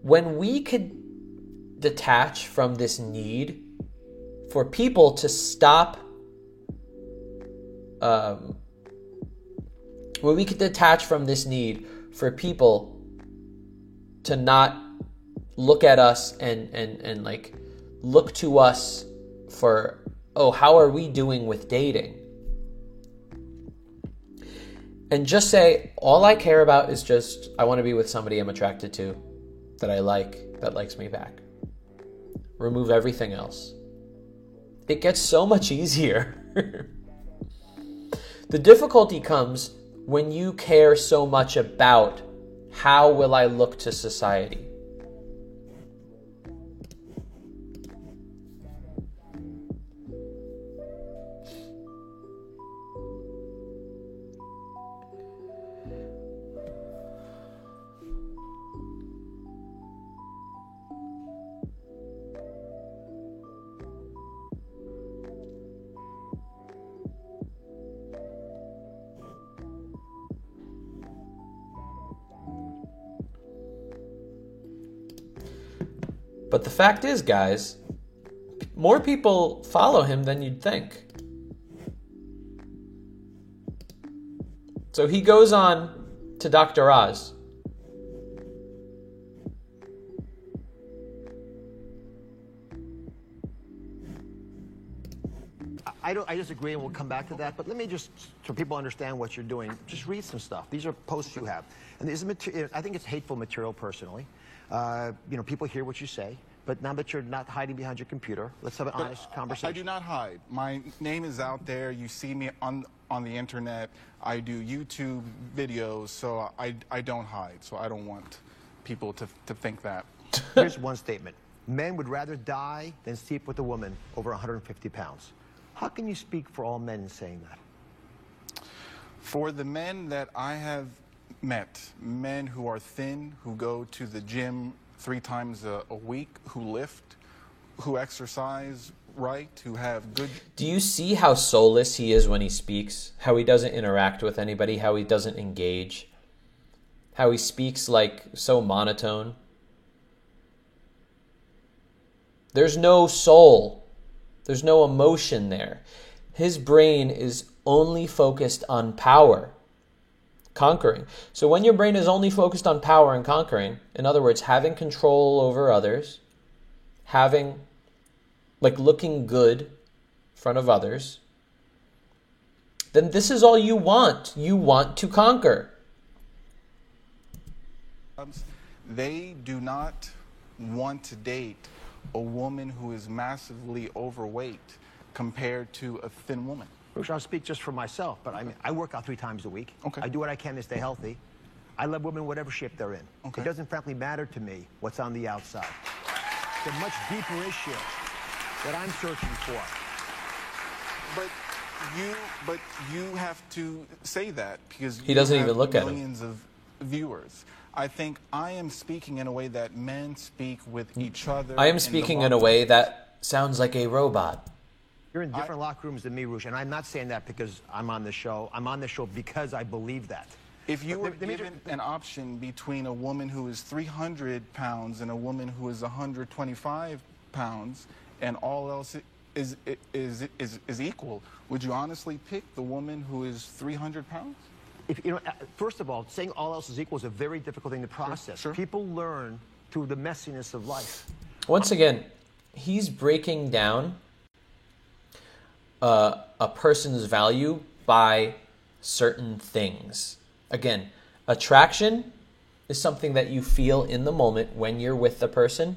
When we could detach from this need for people to stop um, where we could detach from this need for people to not look at us and and and like look to us for oh how are we doing with dating? And just say all i care about is just i want to be with somebody i'm attracted to that i like that likes me back. Remove everything else. It gets so much easier. The difficulty comes when you care so much about how will I look to society? But the fact is, guys, more people follow him than you'd think. So he goes on to Dr. Oz.
I don't. I disagree, and we'll come back to that. But let me just, so people understand what you're doing, just read some stuff. These are posts you have, and are material. I think it's hateful material, personally. Uh, you know, people hear what you say, but now that you're not hiding behind your computer, let's have an
But
honest conversation.
I do not hide. My name is out there. You see me on on the internet. I do YouTube videos, so I, I don't hide. So I don't want people to, to think that.
Here's one statement: Men would rather die than sleep with a woman over 150 pounds. How can you speak for all men in saying that?
For the men that I have met, men who are thin, who go to the gym three times a, a week, who lift, who exercise right, who have good
Do you see how soulless he is when he speaks? How he doesn't interact with anybody, how he doesn't engage? How he speaks like so monotone? There's no soul. There's no emotion there. His brain is only focused on power, conquering. So when your brain is only focused on power and conquering, in other words, having control over others, having like looking good in front of others, then this is all you want. You want to conquer.
They do not want to date a woman who is massively overweight compared to a thin woman.
Bruce, I'll speak just for myself, but I mean, I work out three times a week.
Okay.
I do what I can to stay healthy. I love women whatever shape they're in.
Okay.
It doesn't frankly matter to me what's on the outside. It's a much deeper issue that I'm searching for.
But you, but you have to say that because
He doesn't
have
even look at him.
millions of viewers. I think I am speaking in a way that men speak with each other.
I am speaking in a way that sounds like a robot.
You're in different locker rooms than me, Roosh, and I'm not saying that because I'm on the show. I'm on the show because I believe that.
If you
But
were
let- let me
given an option between a woman who is 300 pounds and a woman who is 125 pounds, and all else is is is is equal, would you honestly pick the woman who is 300 pounds?
If, you know, uh, first of all, saying all else is equal is a very difficult thing to process. People learn through the messiness of life.
Once again, he's breaking down uh, a person's value by certain things. Again, attraction is something that you feel in the moment when you're with the person,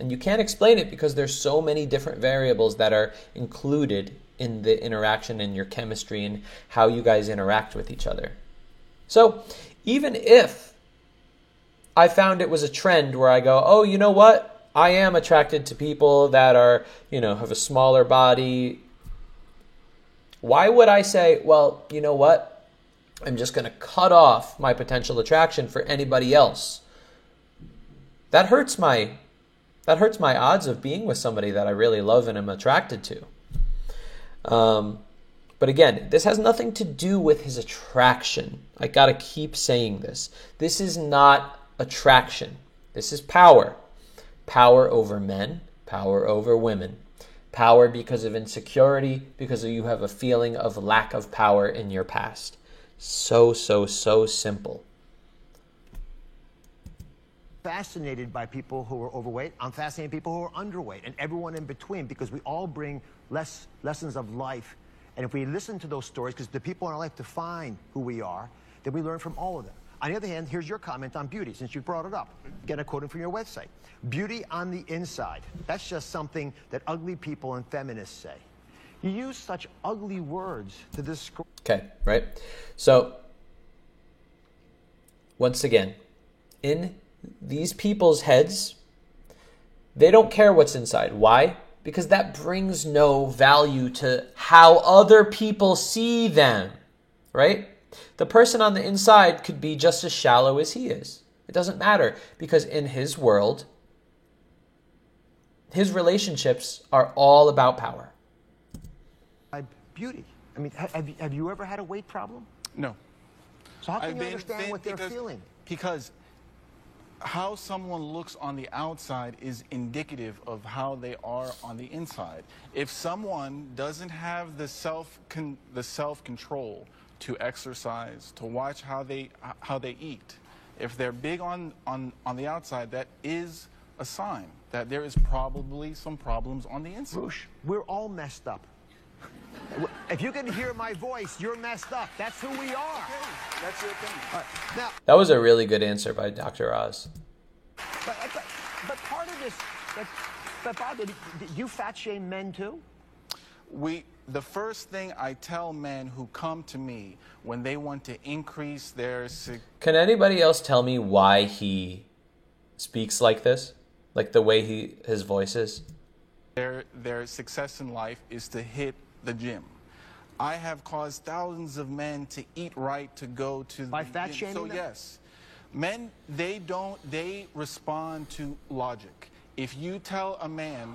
and you can't explain it because there's so many different variables that are included in the interaction and your chemistry and how you guys interact with each other. So, even if I found it was a trend where I go, oh, you know what? I am attracted to people that are, you know, have a smaller body. Why would I say, well, you know what? I'm just going to cut off my potential attraction for anybody else. That hurts my that hurts my odds of being with somebody that I really love and am attracted to. Um, but again, this has nothing to do with his attraction. I gotta keep saying this. This is not attraction. This is power. Power over men, power over women. Power because of insecurity, because you have a feeling of lack of power in your past. So, so, so simple.
fascinated by people who are overweight. I'm fascinated by people who are underweight and everyone in between because we all bring less lessons of life. And if we listen to those stories, because the people in our life define who we are, then we learn from all of them. On the other hand, here's your comment on beauty, since you brought it up. Again, a quote from your website. Beauty on the inside. That's just something that ugly people and feminists say. You use such ugly words to describe.
Okay, right? So, once again, in these people's heads, they don't care what's inside. Why? Because that brings no value to how other people see them, right? The person on the inside could be just as shallow as he is. It doesn't matter because in his world, his relationships are all about power.
Beauty. I mean, have you, have you ever had a weight problem?
No.
So how can
I've
you
been
understand
thin
what they're
because-
feeling?
Because how someone looks on the outside is indicative of how they are on the inside. If someone doesn't have the self con- the self control to exercise, to watch how they how they eat, if they're big on on on the outside, that is a sign that there is probably some problems on the inside.
We're all messed up. If you can hear my voice, you're messed up. That's who we are.
That's your opinion.
Now,
That was a really good answer by Dr. Oz.
but, but, but part of this, but, but Bob, did, did you fat shame men too?
We, the first thing I tell men who come to me when they want to increase their sig-
Can anybody else tell me why he speaks like this? Like the way he his voice is?
their their success in life is to hit the gym. I have caused thousands of men to eat right to go to
By
the
fat
gym.
shaming
So
them?
yes, men they don't they respond to logic. If you tell a man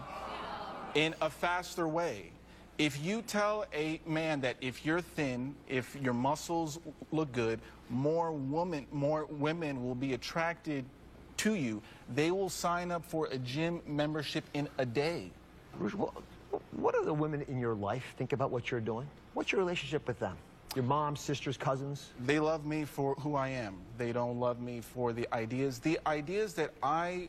in a faster way, if you tell a man that if you're thin, if your muscles look good, more women more women will be attracted to you. They will sign up for a gym membership in a day.
Bruce, what, what do the women in your life think about what you're doing? What's your relationship with them? Your mom, sisters, cousins?
They love me for who I am. They don't love me for the ideas. The ideas that I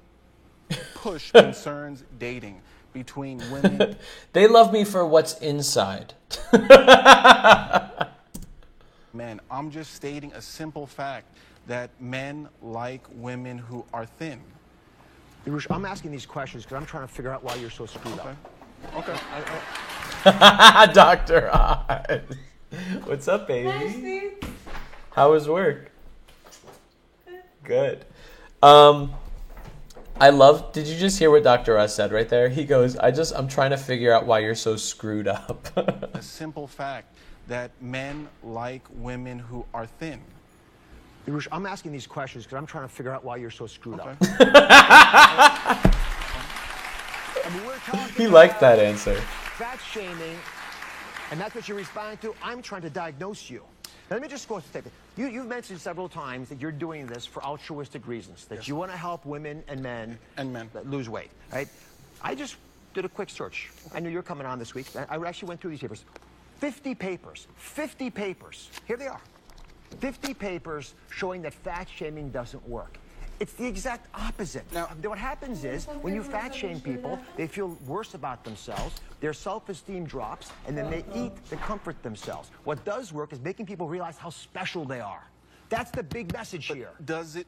push concerns dating between women.
They love me for what's inside.
Man, I'm just stating a simple fact that men like women who are thin.
Bruce, I'm asking these questions because I'm trying to figure out why you're so screwed up.
Okay.
Dr. Oz. What's up, baby? How was work? Good. Um I love did you just hear what Dr. Oz said right there? He goes, I just I'm trying to figure out why you're so screwed up.
a simple fact that men like women who are thin.
Yarush, I'm asking these questions because I'm trying to figure out why you're so screwed up. I mean, we're
He liked that answer.
Fat shaming, and that's what you're responding to. I'm trying to diagnose you. Now, let me just go to step. You, you've mentioned several times that you're doing this for altruistic reasons, that you want to help women and men
and men
lose weight, right? I just did a quick search. I knew you're coming on this week. I I actually went through these papers. 50 papers, 50 papers. Here they are. 50 papers showing that fat shaming doesn't work. It's the exact opposite. Now, what happens is when you fat shame people, they feel worse about themselves, their self esteem drops, and then they eat to comfort themselves. What does work is making people realize how special they are. That's the big message here.
Does it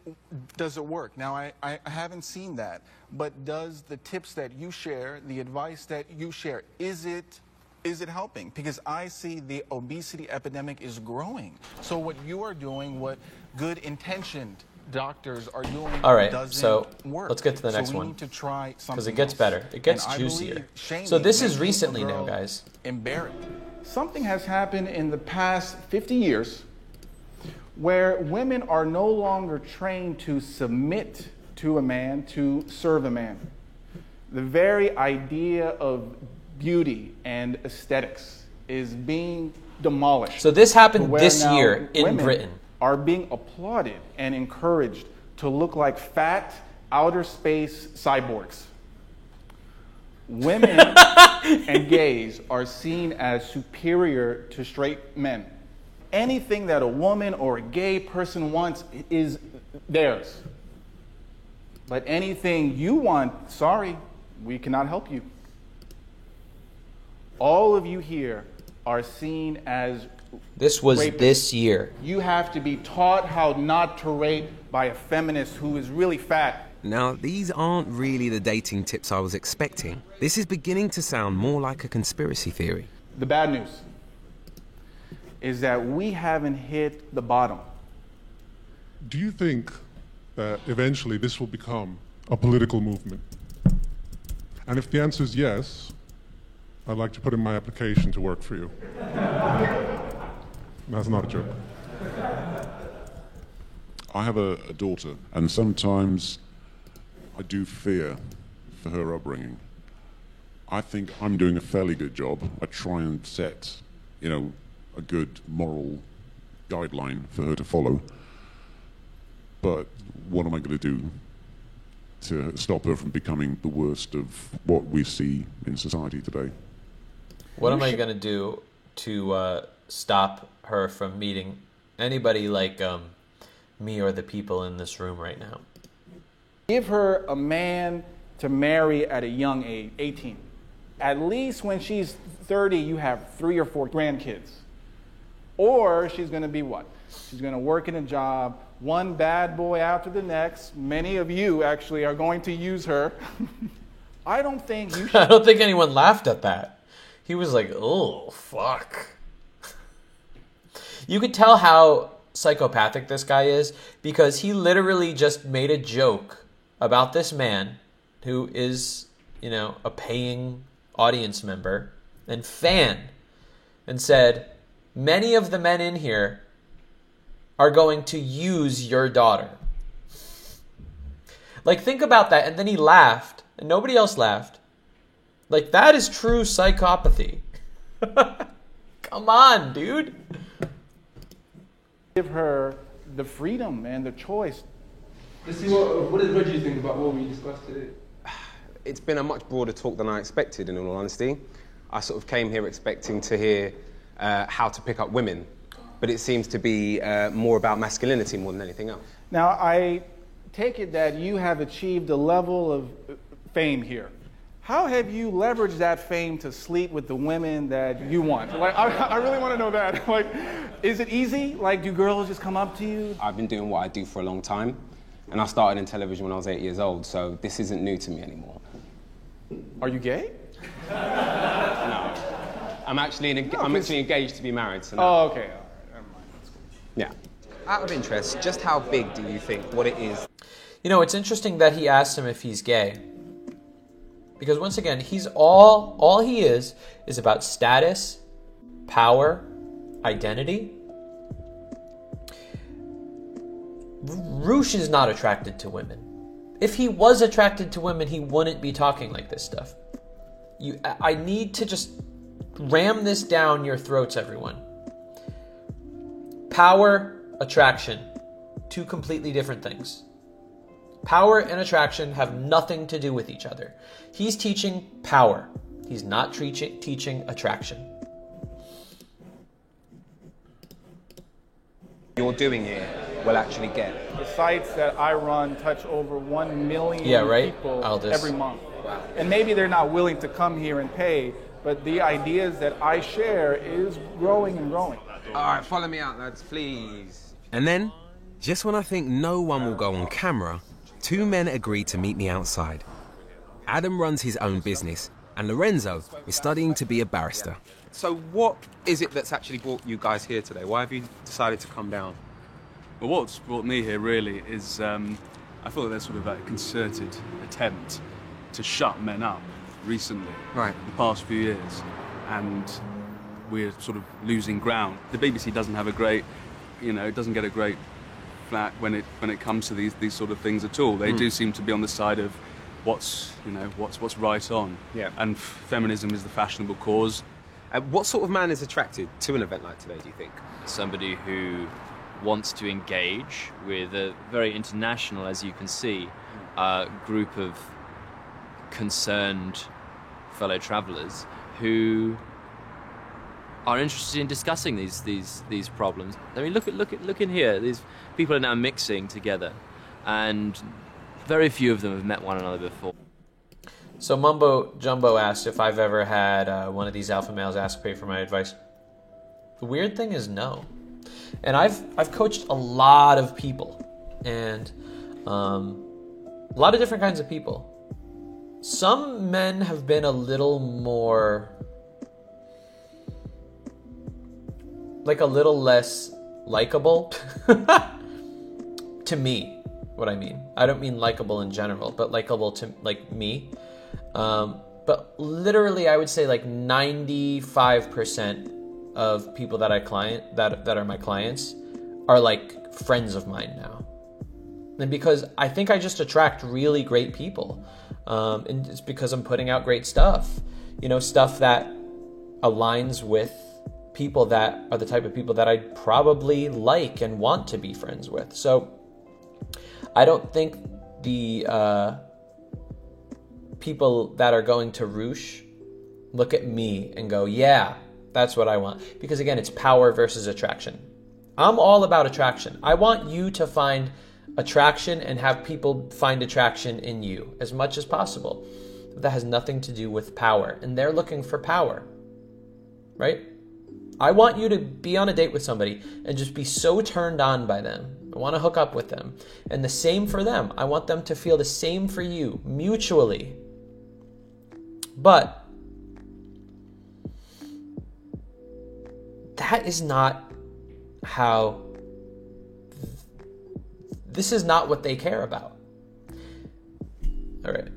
does it work? Now I I haven't seen that, but does the tips that you share, the advice that you share, is it is it helping? Because I see the obesity epidemic is growing. So what you are doing, what good intentioned doctors are doing,
All right, so
work.
let's get to the
So
next
we
one.
need to try
Because it gets better. It gets
And
juicier. So this is recently now, guys.
Embarrassed.
Something has happened in the past 50 years where women are no longer trained to submit to a man, to serve a man. The very idea of beauty and aesthetics is being demolished.
So this happened this year in
women
Britain.
Are being applauded and encouraged to look like fat outer space cyborgs. Women and gays are seen as superior to straight men. Anything that a woman or a gay person wants is theirs. But anything you want, sorry, we cannot help you. All of you here are seen as
This was
rapists.
this year.
You have to be taught how not to rape by a feminist who is really fat.
Now, these aren't really the dating tips I was expecting. This is beginning to sound more like a conspiracy theory.
The bad news is that we haven't hit the bottom.
Do you think that eventually this will become a political movement? And if the answer is yes, I'd like to put in my application to work for you. That's not a joke.
I have a, a daughter, and sometimes I do fear for her upbringing. I think I'm doing a fairly good job. I try and set, you know, a good moral guideline for her to follow. But what am I going to do to stop her from becoming the worst of what we see in society today?
What am I going to do to uh, stop her from meeting anybody like um, me or the people in this room right now?
Give her a man to marry at a young age, 18. At least when she's 30, you have three or four grandkids. Or she's going to be what? She's going to work in a job, one bad boy after the next. Many of you actually are going to use her. I don't think you should.
I don't think anyone laughed at that. He was like, "Oh, fuck." You could tell how psychopathic this guy is because he literally just made a joke about this man who is, you know, a paying audience member and fan and said, "Many of the men in here are going to use your daughter." Like think about that and then he laughed and nobody else laughed. Like that is true psychopathy. Come on, dude.
Give her the freedom and the choice.
Let's see what, what, did, what do you think about what we discussed today? It's been a much broader talk than I expected, in all honesty. I sort of came here expecting to hear uh, how to pick up women, but it seems to be uh, more about masculinity more than anything else.
Now, I take it that you have achieved a level of fame here. How have you leveraged that fame to sleep with the women that you want? Like, I, I really want to know that. Like, is it easy? Like, do girls just come up to you?
I've been doing what I do for a long time, and I started in television when I was eight years old, so this isn't new to me anymore.
Are you gay?
no. I'm actually, in,
No,
I'm
'cause-
actually engaged to be married. So no.
Oh, okay.
Yeah.
Out of interest, just how big do you think what it is?
You know, it's interesting that he asked him if he's gay. Because once again, he's all all he is is about status, power, identity. Roosh is not attracted to women. If he was attracted to women, he wouldn't be talking like this stuff. You, I need to just ram this down your throats, everyone. Power, attraction, two completely different things. Power and attraction have nothing to do with each other. He's teaching power. He's not teaching teaching attraction.
You're doing here will actually get.
The sites that I run touch over 1 million
Yeah, right?
people
Aldous.
every month. And maybe they're not willing to come here and pay, but the ideas that I share is growing and growing.
All right, follow me out, lads, please.
And then, just when I think no one will go on camera, two men agree to meet me outside. Adam runs his own business, and Lorenzo is studying to be a barrister.
So, what is it that's actually brought you guys here today? Why have you decided to come down?
Well, what's brought me here really is um, I feel that there's sort of a concerted attempt to shut men up recently,
right?
The past few years, and we're sort of losing ground. The BBC doesn't have a great, you know, it doesn't get a great flat when it when it comes to these these sort of things at all. They
Mm.
do seem to be on the side of what's you know what's what's right on.
Yeah.
And f- feminism is the fashionable cause.
Uh, what sort of man is attracted to an event like today, do you think?
Somebody who wants to engage with a very international, as you can see, uh, group of concerned fellow travellers who are interested in discussing these these these problems. I mean, look at look at look in here. These people are now mixing together, and very few of them have met one another before.
So Mumbo Jumbo asked if I've ever had uh, one of these alpha males ask me for my advice. The weird thing is no, and I've I've coached a lot of people, and um, a lot of different kinds of people. Some men have been a little more, like a little less likable to me. What I mean, I don't mean likable in general, but likable to like me. Um, but literally, I would say like ninety-five percent of people that I client that that are my clients are like friends of mine now, and because I think I just attract really great people, um, and it's because I'm putting out great stuff, you know, stuff that aligns with people that are the type of people that I'd probably like and want to be friends with. So I don't think the uh, people that are going to Roosh look at me and go, yeah, that's what I want. Because again, it's power versus attraction. I'm all about attraction. I want you to find attraction and have people find attraction in you as much as possible. That has nothing to do with power. And they're looking for power, right? I want you to be on a date with somebody and just be so turned on by them. I want to hook up with them. And the same for them. I want them to feel the same for you mutually. But that is not how. This is not what they care about. All right.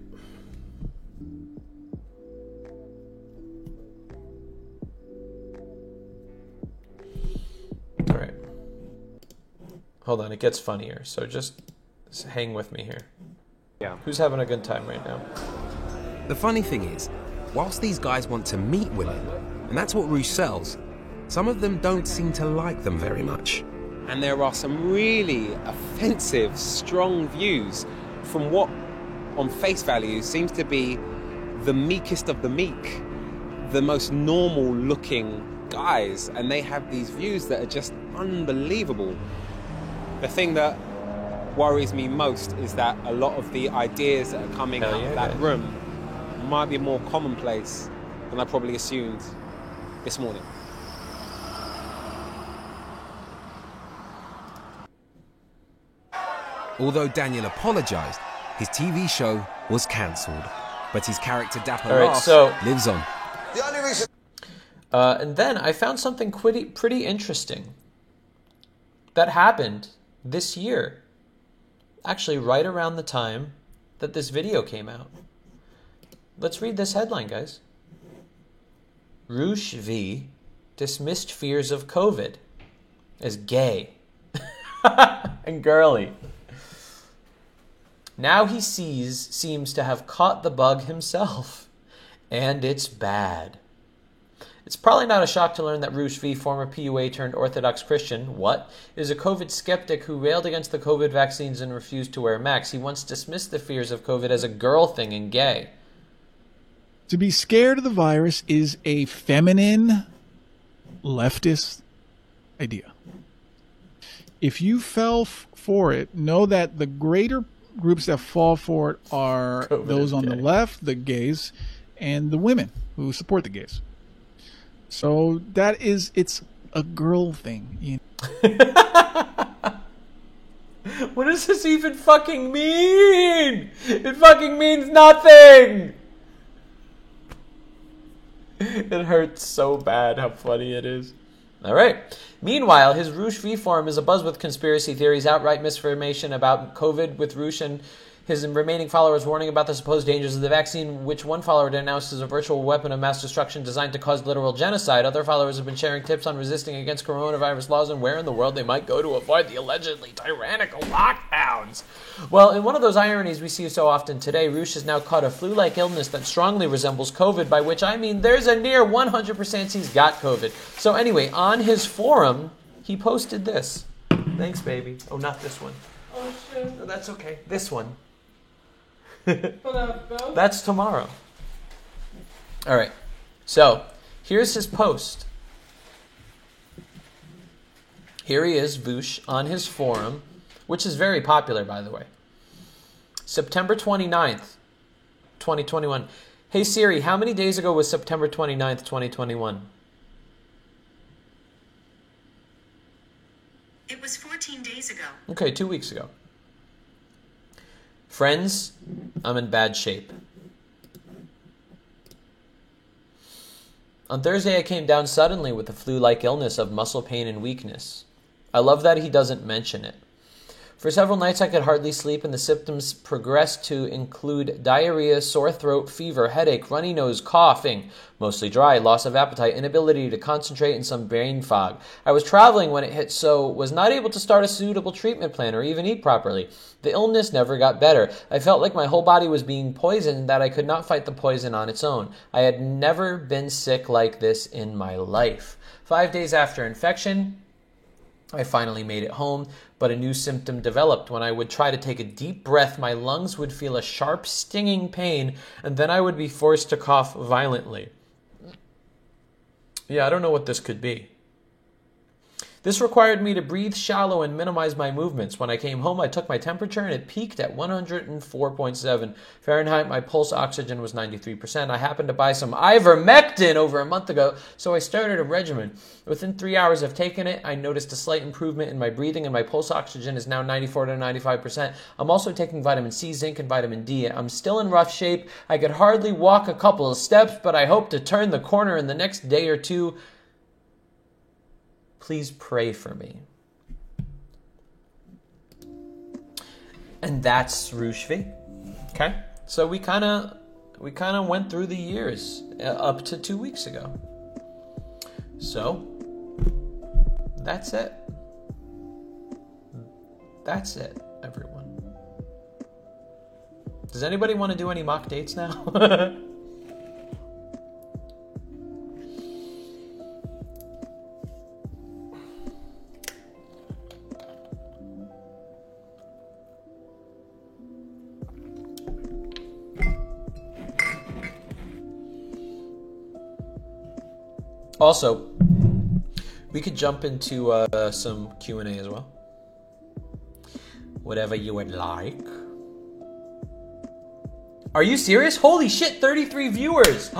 All right. Hold on, it gets funnier. So just hang with me here.
Yeah.
Who's having a good time right now?
The funny thing is, whilst these guys want to meet women, and that's what Roosh sells, some of them don't seem to like them very much.
And there are some really offensive, strong views from what, on face value, seems to be the meekest of the meek, the most normal looking guys. And they have these views that are just unbelievable. The thing that worries me most is that a lot of the ideas that are coming
Hell
out
yeah,
of that
guys.
room might be more commonplace than I probably assumed this morning.
Although Daniel apologised, his TV show was cancelled. But his character Dapper
All right,
Laugh
so-
lives on.
Uh, and then I found something pretty, pretty interesting that happened this year. Actually, right around the time that this video came out. Let's read this headline, guys. Roosh V dismissed fears of COVID as gay. and girly. Now he sees seems to have caught the bug himself, and it's bad. It's probably not a shock to learn that Roosh V, former PUA turned Orthodox Christian, what? Is a COVID skeptic who railed against the COVID vaccines and refused to wear masks. He once dismissed the fears of COVID as a girl thing and gay.
To be scared of the virus is a feminine leftist idea. If you fell f- for it, know that the greater groups that fall for it are
COVID
those on the left, the gays, and the women who support the gays. So that is it's a girl thing. You know?
What does this even fucking mean? It fucking means nothing! It hurts so bad how funny it is. Alright. Meanwhile, his Roosh V forum is abuzz with conspiracy theories, outright misinformation about COVID with Roosh and his remaining followers warning about the supposed dangers of the vaccine, which one follower denounced as a virtual weapon of mass destruction designed to cause literal genocide. Other followers have been sharing tips on resisting against coronavirus laws and where in the world they might go to avoid the allegedly tyrannical lockdowns. Well, in one of those ironies we see so often today, Roosh has now caught a flu-like illness that strongly resembles COVID, by which I mean there's a near 100% he's got COVID. So anyway, on his forum, he posted this. Thanks, baby. Oh, not this one.
Oh shit.
No, that's okay. This one.
Pull out both.
That's tomorrow. All right. So here's his post. Here he is, Roosh, on his forum, which is very popular, by the way. September 29th, 2021. Hey Siri, how many days ago was September 29th, 2021?
It was 14 days ago.
Okay, two weeks ago. Friends, I'm in bad shape. On Thursday, I came down suddenly with a flu like illness of muscle pain and weakness. I love that he doesn't mention it. For several nights, I could hardly sleep, and the symptoms progressed to include diarrhea, sore throat, fever, headache, runny nose, coughing, mostly dry, loss of appetite, inability to concentrate, and some brain fog. I was traveling when it hit, so was not able to start a suitable treatment plan or even eat properly. The illness never got better. I felt like my whole body was being poisoned, that I could not fight the poison on its own. I had never been sick like this in my life. Five days after infection, I finally made it home, but a new symptom developed. When I would try to take a deep breath, my lungs would feel a sharp, stinging pain, and then I would be forced to cough violently. Yeah, I don't know what this could be. This required me to breathe shallow and minimize my movements. When I came home, I took my temperature and it peaked at 104.7 Fahrenheit. My pulse oxygen was 93%. I happened to buy some ivermectin over a month ago, so I started a regimen. Within three hours of taking it, I noticed a slight improvement in my breathing, and my pulse oxygen is now 94 to 95%. I'm also taking vitamin C, zinc, and vitamin D. I'm still in rough shape. I could hardly walk a couple of steps, but I hope to turn the corner in the next day or two. Please pray for me. And that's Roosh V. Okay? So we kind of we kind of went through the years uh, up to 2 weeks ago. So that's it. That's it, everyone. Does anybody want to do any mock dates now? Also, we could jump into uh, some Q and A as well. Whatever you would like. Are you serious? Holy shit! Thirty-three viewers.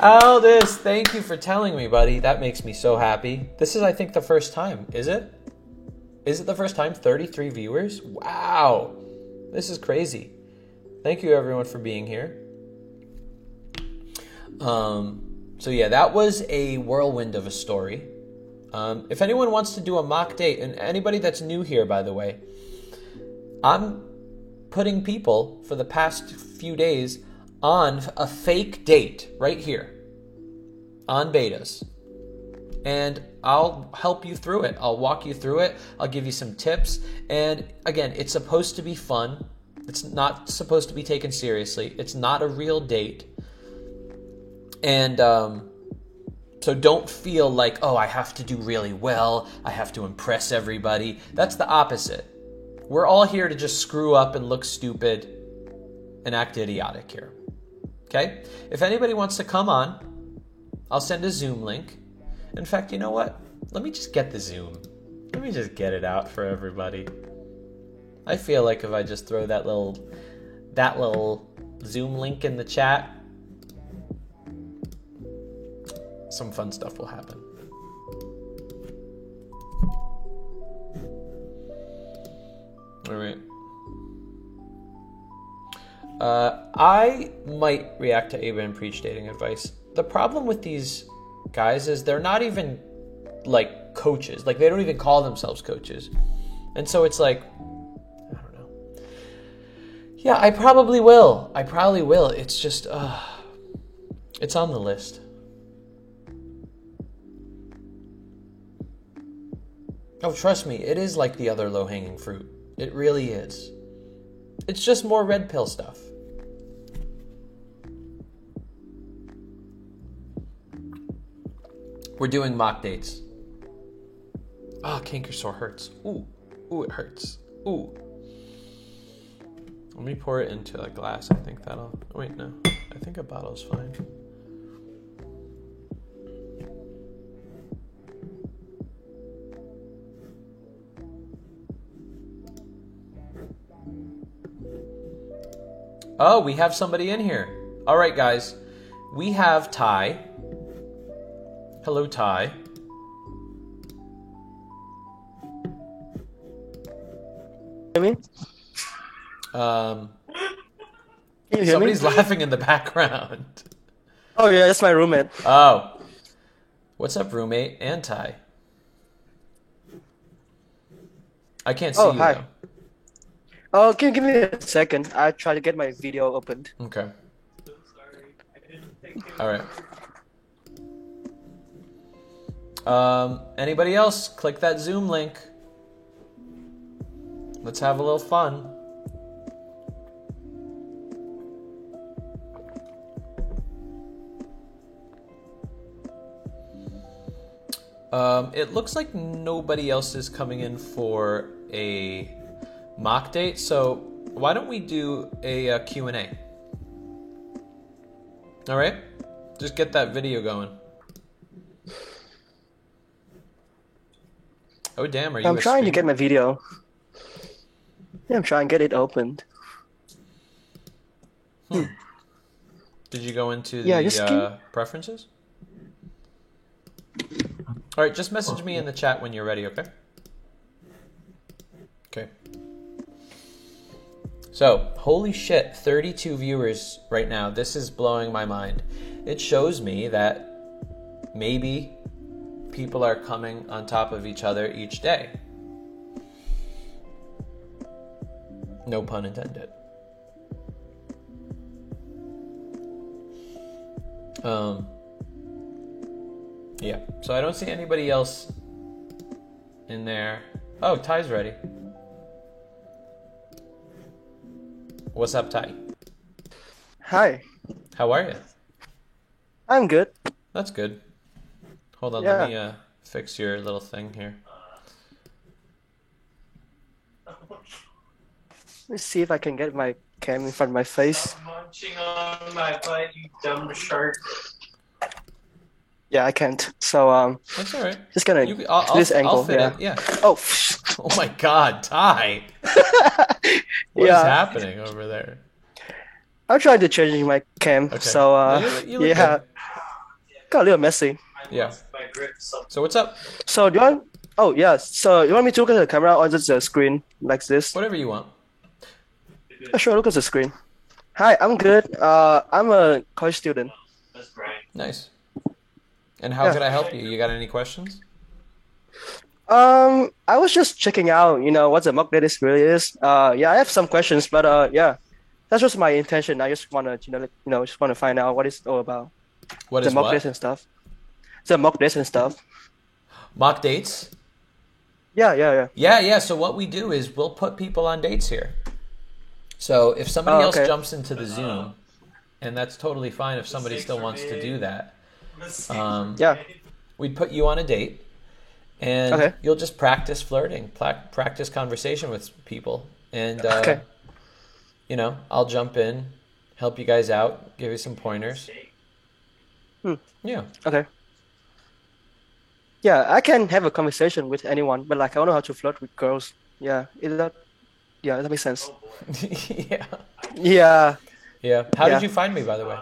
Aldous, thank you for telling me, buddy. That makes me so happy. This is, I think, the first time. Is it? Is it the first time? Thirty-three viewers. Wow, this is crazy. Thank you, everyone, for being here. Um. So yeah, that was a whirlwind of a story. Um, if anyone wants to do a mock date, and anybody that's new here, by the way, I'm putting people for the past few days on a fake date right here on betas. and I'll help you through it. I'll walk you through it. I'll give you some tips. And again, it's supposed to be fun. It's not supposed to be taken seriously. It's not a real date. And um, so don't feel like, oh, I have to do really well. I have to impress everybody. That's the opposite. We're all here to just screw up and look stupid and act idiotic here. Okay? If anybody wants to come on, I'll send a Zoom link. In fact, you know what? Let me just get the Zoom. Let me just get it out for everybody. I feel like if I just throw that little that little Zoom link in the chat, some fun stuff will happen. All right. Uh, I might react to Aba and preach dating advice. The problem with these guys is they're not even like coaches. Like they don't even call themselves coaches. And so it's like I don't know. Yeah, I probably will. I probably will. It's just uh it's on the list. Oh, trust me, it is like the other low-hanging fruit. It really is. It's just more red pill stuff. We're doing mock dates. Ah, oh, canker sore hurts. Ooh, ooh, it hurts. Ooh. Let me pour it into a glass. I think that'll. Wait, no. I think a bottle's fine. Oh, we have somebody in here. All right, guys. We have Ty. Hello, Ty.
I mean,
Um,
Can you hear
somebody's
me?
laughing in the background.
oh yeah, that's my roommate.
Oh. What's up, roommate and Ty? I can't see
Oh,
you,
hi.
though.
Oh, you give me a second? I try to get my video opened.
Okay. All right. Um, anybody else? Click that Zoom link. Let's have a little fun. Um, it looks like nobody else is coming in for a mock date, so why don't we do a, uh Q&A? All right? Just get that video going. Oh damn, are you
I'm trying to get my video. Yeah, I'm trying to get it opened. Hmm.
Did you go into
Yeah,
the uh, preferences? All right, just message me in the chat when you're ready? Okay. So, holy shit, 32 viewers right now. This is blowing my mind. It shows me that maybe people are coming on top of each other each day. No pun intended. Um, yeah, so I don't see anybody else in there. Oh, Ty's ready. What's up, Ty?
Hi,
How are you?
I'm good.
That's good. Hold on,
Yeah.
let me uh, fix your little thing here.
Let's see if I can get my cam in front of my face.
Munching on my butt, you dumb shark.
Yeah, I can't. So um,
That's all right.
just gonna
You, I'll,
to
I'll,
this angle. Yeah.
it. Yeah.
Oh.
Oh my God, Ty! What is
Yeah.
happening over there?
I'm trying to change my cam. So uh,
No, you- you look
yeah, got a little messy.
Yeah. So what's up?
So do you want? Oh yeah. So you want me to look at the camera or just the screen like this?
Whatever you want.
Yeah, sure. Look at the screen. Hi, I'm good. Uh, I'm a college student.
Nice. And how
Yeah.
could I help you? You got any questions?
Um, I was just checking out, you know, what the mock date is really is. Uh, yeah, I have some questions, but uh, yeah, that's just my intention. I just wanna, you know, like, you know, just wanna find out what it's all about.
What
the
is
mock
what?
dates and stuff. The mock dates and stuff.
Mock dates.
Yeah, yeah, yeah.
Yeah, yeah. So what we do is we'll put people on dates here. So if somebody
Oh,
else jumps into the Zoom, and that's totally fine if somebody still wants to do that. Um,
Yeah.
We'd put you on a date, and
Okay.
you'll just practice flirting, pla- practice conversation with people, and uh,
Okay.
you know, I'll jump in, help you guys out, give you some pointers.
Hmm.
Yeah.
Okay. Yeah, I can have a conversation with anyone, but like I don't know how to flirt with girls. Yeah, is that? Yeah, that makes sense.
yeah.
Yeah.
Yeah. How
Yeah.
did you find me, by the way?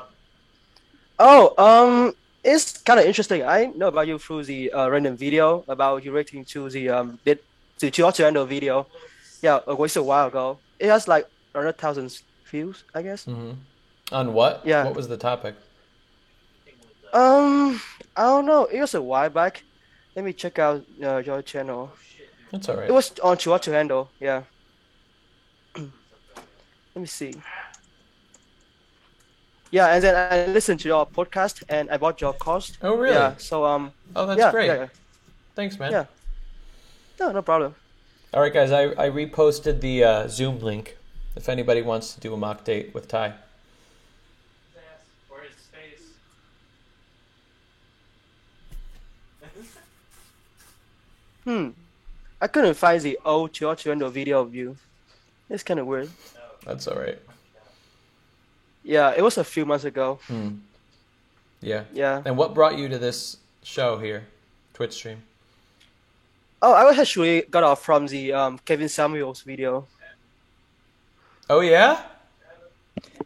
Oh, um, it's kind of interesting. I know about you through the uh, random video about you reacting to the um bit the Giorgio video. Yeah, it was a while ago. It has like hundred thousand views, I guess.
hmm On what?
Yeah.
What was the topic?
Um, I don't know. It was a while back. Let me check out uh, your channel.
That's all right.
It was on Chihuahua handle. Yeah. Let me see. Yeah, and then I listened to your podcast and I bought your course.
Oh, really?
Yeah. So um.
Oh, that's
yeah,
great.
Yeah, yeah.
Thanks, man.
Yeah. No, no problem.
All right, guys. I, I reposted the uh, Zoom link if anybody wants to do a mock date with Ty.
Hmm. I couldn't find the old Chihuahua video of you. It's kind of weird.
That's all right.
Yeah, it was a few months ago.
Hmm. Yeah.
Yeah.
And what brought you to this show here, Twitch stream?
Oh, I was actually got off from the um, Kevin Samuels video.
Oh yeah.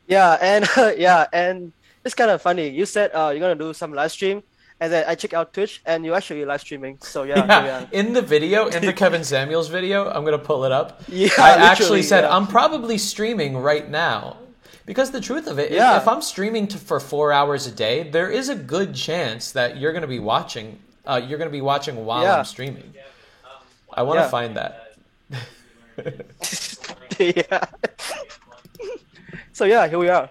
Yeah, and yeah, and it's kind of funny. You said uh, you're gonna do some live stream, and then I check out Twitch, and you actually live streaming. So yeah,
Yeah,
yeah.
in the video, in the Kevin Samuels video, I'm gonna pull it up.
Yeah,
I actually said
yeah.
I'm probably streaming right now, because the truth of it is,
Yeah.
if I'm streaming to, for four hours a day, there is a good chance that you're gonna be watching. Uh, you're gonna be watching while
Yeah.
I'm streaming. I want to
Yeah.
find that.
yeah. so yeah, here we are.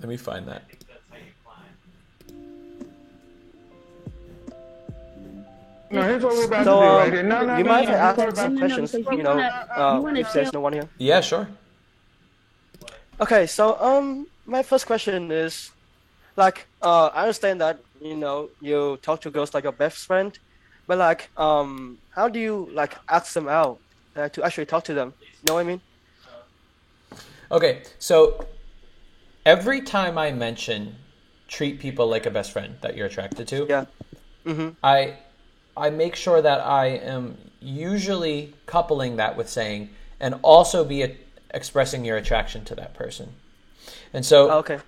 Let me find that.
No, here's what we're about
So
to do
um,
right here. No, no,
you
no,
mind
no,
if ask
no, no,
some
no,
questions?
no,
You
you
know,
wanna-
uh,
you
if there's no one here.
Yeah, sure.
Okay, so um, my first question is, like, uh, I understand that you know you talk to girls like your best friend, but like, um, how do you like ask them out uh, to actually talk to them? You know what I mean?
Okay, so every time I mention treat people like a best friend that you're attracted to,
yeah, mm-hmm.
I I make sure that I am usually coupling that with saying and also be a, expressing your attraction to that person. And so,
Oh, okay,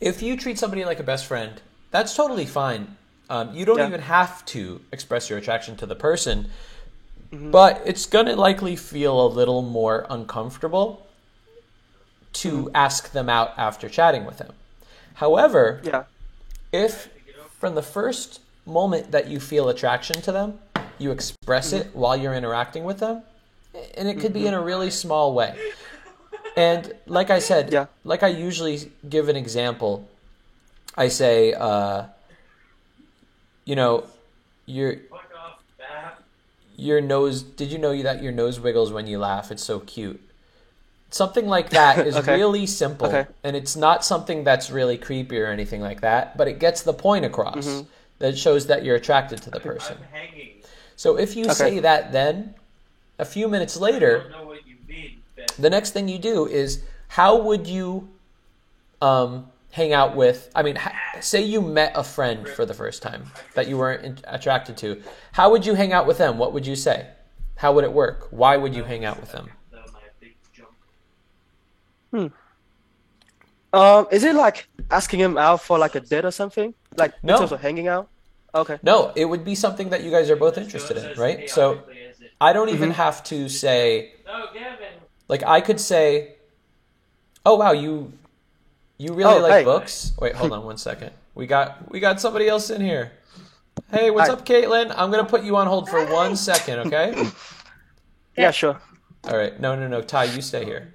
if you treat somebody like a best friend, that's totally fine. Um, you don't
Yeah.
even have to express your attraction to the person,
Mhm.
but it's gonna likely feel a little more uncomfortable to
Mm-hmm.
ask them out after chatting with them. However,
yeah,
if from the first moment that you feel attraction to them, you express it while you're interacting with them, and it could be in a really small way. And like I said, like I usually give an example, I say, uh, you know, your your nose. Did you know that your nose wiggles when you laugh? It's so cute. Something like that is
Okay.
really simple,
Okay.
and it's not something that's really creepy or anything like that. But it gets the point across
Mhm.
that shows that you're attracted to the person. So if you
Okay.
say that, then a few minutes later, the next thing you do is how would you um, hang out with? I mean, ha- say you met a friend for the first time that you weren't in- attracted to. How would you hang out with them? What would you say? How would it work? Why would you hang out with them?
Hmm. Um, is it like asking him out for like a date or something? Like
No.
in terms of hanging out? Okay.
No, it would be something that you guys are both interested in, right? So I don't even
Mhm.
have to say like I could say, "Oh wow, you you really
Oh,
like
hey.
books?" Wait, hold on one second. We got we got somebody else in here. Hey, what's
Hi.
up, Caitlin? I'm gonna put you on hold for one second, okay?
Yeah, sure.
All right. No, no, no. Ty, you stay here.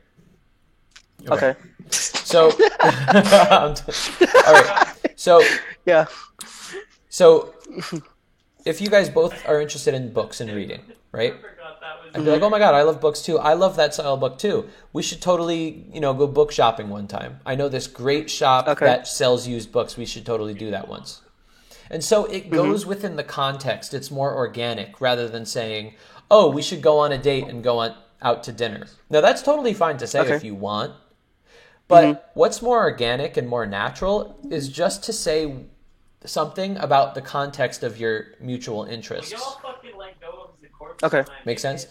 Okay.
So, t- all right. So,
yeah.
So, if you guys both are interested in books and reading, right? I'd be like, mm-hmm. oh my god, I love books too. I love that style book too. We should totally, you know, go book shopping one time. I know this great shop
Okay.
that sells used books. We should totally do that once. And so it mm-hmm. goes within the context. It's more organic rather than saying, "Oh, we should go on a date and go on out to dinner." Now that's totally fine to say
Okay.
if you want. But mm-hmm. what's more organic and more natural is just to say something about the context of your mutual interests.
Okay.
Makes sense?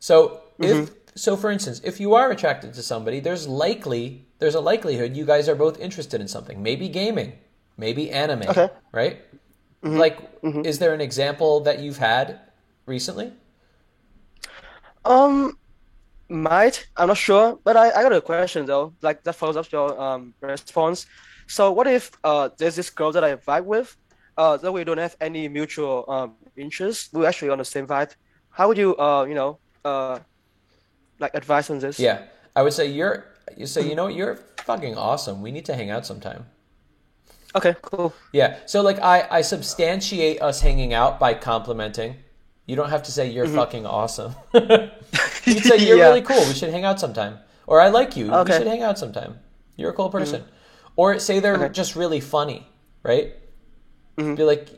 So if so for instance, if you are attracted to somebody, there's likely there's a likelihood you guys are both interested in something. Maybe gaming, maybe anime,
Okay.
right? Like is there an example that you've had recently?
Um, might I'm not sure, but I, I got a question though, like that follows up your um response. So what if uh there's this girl that I vibe with, uh that we don't have any mutual um interests, we're actually on the same vibe. How would you uh you know uh like advise on this?
Yeah. I would say you're you say, you know you're fucking awesome. We need to hang out sometime.
Okay, cool.
Yeah. So like I, I substantiate us hanging out by complimenting. You don't have to say you're
Mhm.
fucking awesome. You'd say you're
Yeah.
really cool. We should hang out sometime. Or I like you.
Okay.
We should hang out sometime. You're a cool person. Or say they're just really funny, right? Be like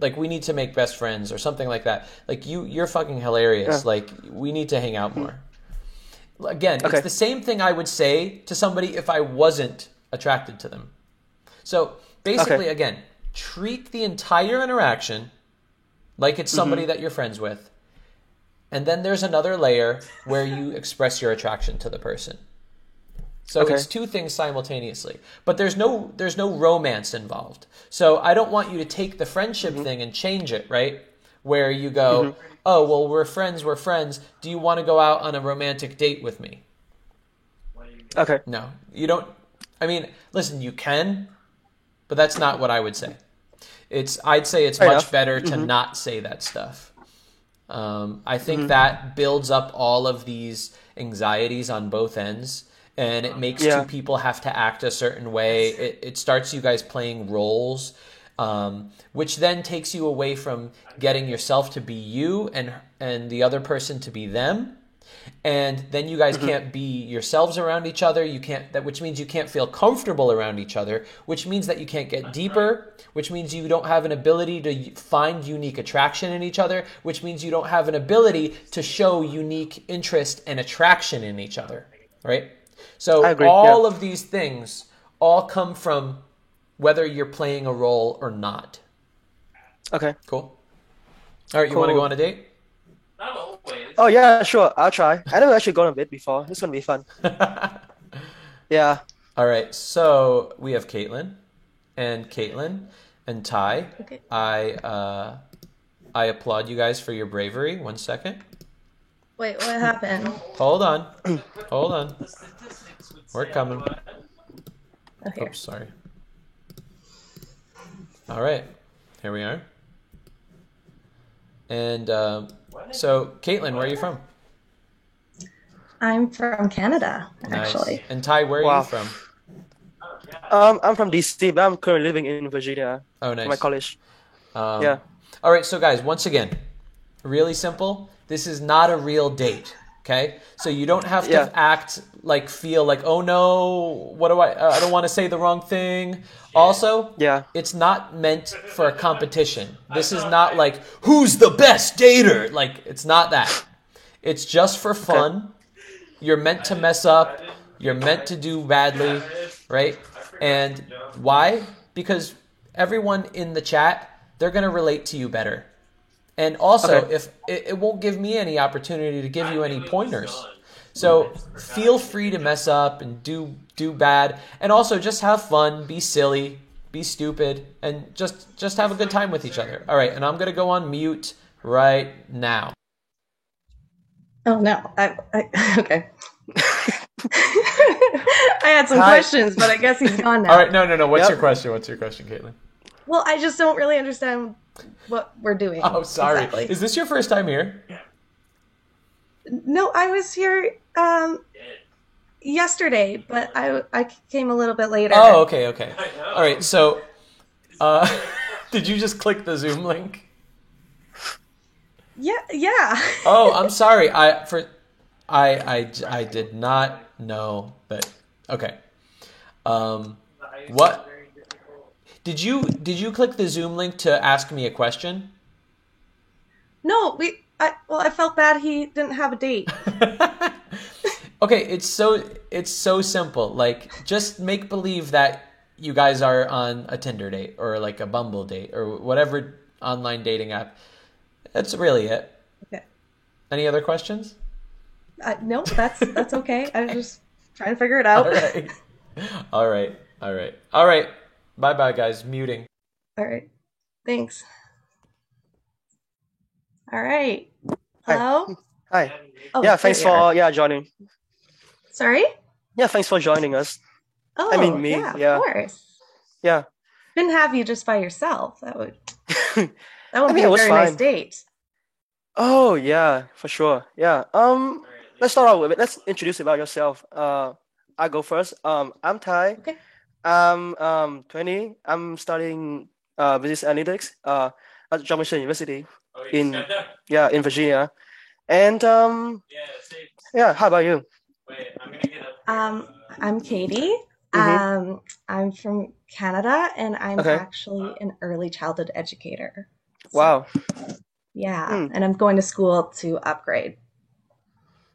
like we need to make best friends or something like that. Like you you're fucking hilarious.
Yeah.
Like we need to hang out more. Again,
Okay.
it's the same thing I would say to somebody if I wasn't attracted to them. So basically,
Okay.
again, treat the entire interaction like it's somebody
Mhm.
that you're friends with. And then there's another layer where you express your attraction to the person. So
Okay.
it's two things simultaneously. But there's no there's no romance involved. So I don't want you to take the friendship
Mm-hmm.
thing and change it, right? Where you go, "Oh, well, we're friends, we're friends. Do you want to go out on a romantic date with me?"
Okay.
No, you don't. I mean, listen, you can, but that's not what I would say. It's I'd say it's
Fair
much
enough.
better to
Mhm.
not say that stuff. Um, I think
Mhm.
that builds up all of these anxieties on both ends, and it makes
Yeah.
two people have to act a certain way. It, it starts you guys playing roles, um, which then takes you away from getting yourself to be you and and the other person to be them and then you guys
Mhm.
can't be yourselves around each other you can't that which means you can't feel comfortable around each other which means that you can't get deeper which means you don't have an ability to find unique attraction in each other which means you don't have an ability to show unique interest and attraction in each other right so
agree,
all
yeah.
of these things all come from whether you're playing a role or not
Okay.
cool all right you want to go on a date
Oh yeah, sure. I'll try. I never actually gone on a date before. It's gonna be fun. yeah.
All right, so we have Caitlin, and Caitlin and Ty.
Okay.
I uh, I applaud you guys for your bravery. One second.
Wait, what happened?
Hold on. Hold on. We're coming.
Okay.
Oops, sorry. All right, here we are. And um, so, Caitlin, where are you from?
I'm from Canada,
Nice.
actually.
And Ty, where are
Wow.
you from?
Um, I'm from DC, but I'm currently living in Virginia.
Oh,
for
nice.
My college.
Um,
Yeah.
All right, so guys, once again, really simple. This is not a real date. Okay, so you don't have to
Yeah.
act like feel like oh no, what do I? Uh, I don't want to say the wrong thing. Also,
yeah,
it's not meant for a competition. This is not like who's the best dater. Like it's not that. It's just for fun. You're meant to mess up. You're meant to do badly, right? And why? Because everyone in the chat, they're going to relate to you better. And also,
Okay.
if it, it won't give me any opportunity to give you any pointers. So feel free to mess up and do do bad, and also just have fun, be silly, be stupid, and just just have a good time with each other. All right, and I'm gonna go on mute right now.
Oh no, I, I okay. I had some
Hi.
questions, but I guess he's gone now.
All right, no, no, no. What's
Yep.
your question? What's your question, Caitlin?
Well, I just don't really understand what we're doing.
Oh, sorry.
exactly.
Is this your first time here?
No, I was here um yesterday, but I I came a little bit later.
Oh, okay, okay. All right, so, uh, Did you just click the Zoom link?
Yeah, yeah.
Oh, I'm sorry. I for I I I did not know but Okay. Um, what? Did you did you click the Zoom link to ask me a question?
No, we. I, well, I felt bad he didn't have a date.
Okay, it's so it's so simple. Like just make believe that you guys are on a Tinder date or like a Bumble date or whatever online dating app. That's really it.
Okay.
Any other questions?
Uh, no, that's that's okay. I was just trying to figure it out.
All right. All right. All right. All right. Bye bye guys. Muting.
All right. Thanks. All right. Hello.
Hi.
Oh,
yeah, thanks
you are.
for yeah joining.
Sorry.
Yeah, thanks for joining us.
Oh,
I mean me.
Yeah,
Yeah.
of course.
Yeah.
Couldn't have you just by yourself. That would that would
I
be a
it was
very nice date.
Oh yeah, for sure. Yeah. Um, let's start out with it. Let's introduce about yourself. Uh, I go first. Um, I'm Ty.
Okay.
I'm um 20. I'm studying uh business analytics uh at John Mission University in yeah in Virginia, and um yeah. How about you?
Um, I'm Katie.
Mhm.
Um, I'm from Canada, and I'm
Okay.
actually an early childhood educator.
Wow.
Yeah,
Hmm.
and I'm going to school to upgrade.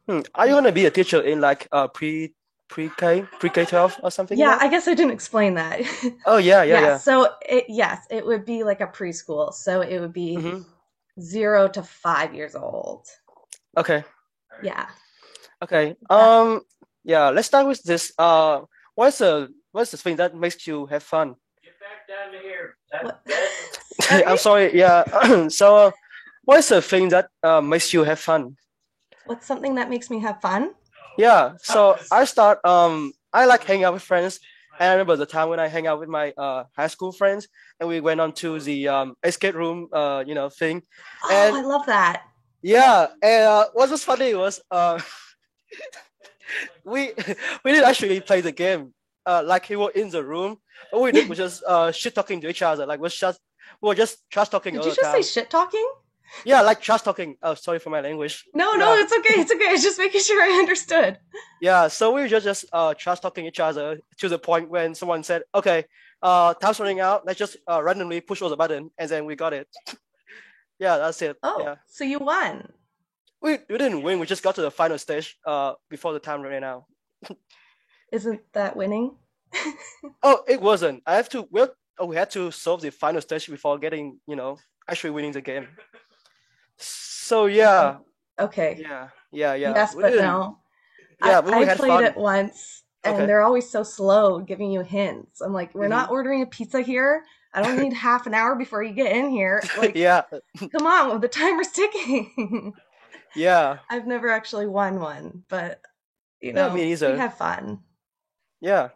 Hmm. Are you gonna be a teacher in like uh pre pre K pre K twelve or something?
Yeah,
like?
I guess I didn't explain that.
Oh yeah yeah yeah.
So it yes, it would be like a preschool. So it would be
Mhm.
zero to five years old.
Okay.
Yeah.
Okay. Um. Yeah. Let's start with this. Uh. What's the What's the thing that makes you have fun?
Get back down to here.
I'm sorry. Yeah. so, uh, what's the thing that uh, makes you have fun?
What's something that makes me have fun?
Yeah. So I start. Um. I like hanging out with friends. And I remember the time when I hang out with my uh, high school friends, and we went on to the um, escape room, uh, you know, thing.
Oh,
And
I love that.
yeah, and uh, what was funny was uh, we we didn't actually play the game. Uh, like we were in the room, all we did was just uh shit talking to each other. Like was just we were just trash talking.
Did you just say shit talking?
Yeah, like trash talking. Oh, sorry for my language.
No, no,
Yeah.
it's okay. It's okay. I was just making sure I understood.
Yeah, so we were just just uh trash talking each other to the point when someone said, "Okay, uh, time's running out. Let's just uh, randomly push all the button," and then we got it. yeah, that's it.
Oh,
yeah.
so you won.
We we didn't win. We just got to the final stage uh before the time ran out.
Isn't that winning?
Oh, it wasn't. I have to. Well, oh, we had to solve the final stage before getting, you know, actually winning the game. So yeah,
Okay.
yeah, yeah, yeah.
yes, but no.
Yeah,
I, I played
fun.
it once, and
Okay.
they're always so slow giving you hints. I'm like, we're not
Mm-hmm.
ordering a pizza here. I don't need half an hour before you get in here. Like,
yeah,
come on, the timer's ticking.
yeah,
I've never actually won one, but you know,
me neither.
we have fun.
yeah.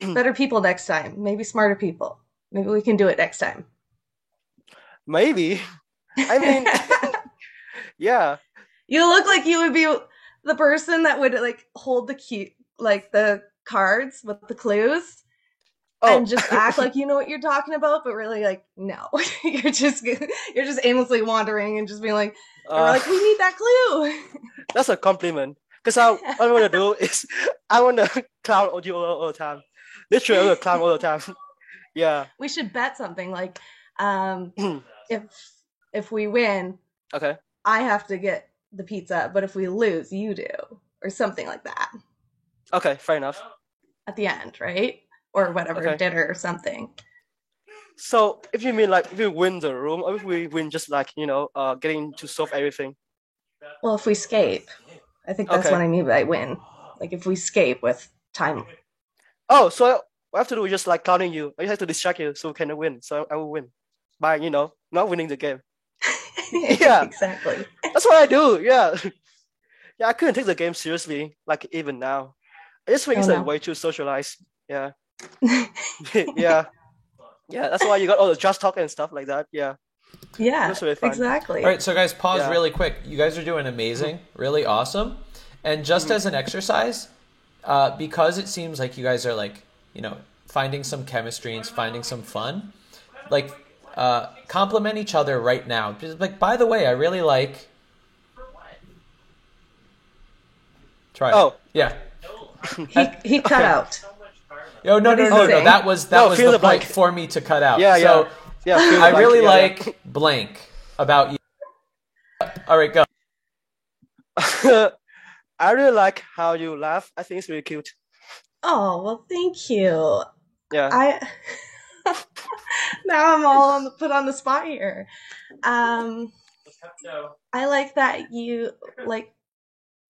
Better people next time. Maybe smarter people. Maybe we can do it next time.
Maybe. I mean, yeah.
You look like you would be the person that would like hold the key, like the cards with the clues,
Oh.
and just act like you know what you're talking about, but really like no, you're just you're just aimlessly wandering and just being like, we're
Uh,
like we need that clue.
That's a compliment. Because I, what I want to do is I want to clown audio all, all the time. Literally, I want to clown all the time. yeah.
we should bet something like, um, if if we win,
Okay.
I have to get the pizza, but if we lose, you do, or something like that
Okay. Fair enough.
at the end, right? Or whatever,
Okay.
dinner or something.
So if you mean like if we win the room, or if we win just like you know, uh, getting to solve everything.
Well, if we escape, I think that's
Okay.
what I mean by win. Like if we escape with time.
Oh, so what I have to do is just like counting you. I just have to distract you so we can win. So I will win by you know not winning the game. yeah,
exactly.
That's what I do. Yeah, yeah. I couldn't take the game seriously. Like even now, I just think
Oh,
it's
no.
like way too socialized. Yeah, yeah, yeah. That's why you got all the just talk and stuff like that. Yeah,
Yeah,
That's really fun.
exactly.
All right, so guys, pause
Yeah.
really quick. You guys are doing amazing, really awesome. And just
Mm-hmm.
as an exercise, uh, because it seems like you guys are like, you know, finding some chemistry and finding some fun, like uh, compliment each other right now. Just like, by the way, I really like. Try. it.
Oh.
yeah.
He he cut out.
Oh no
What
no no no! That was that
No,
was the
the
point for me to cut out.
Yeah,
so
yeah. Yeah,
I
blank,
really
yeah, yeah.
like blank about you. All right, go.
I really like how you laugh. I think it's really cute.
Oh well, thank you.
Yeah.
I now I'm all on the, put on the spot here. Um, I like that you like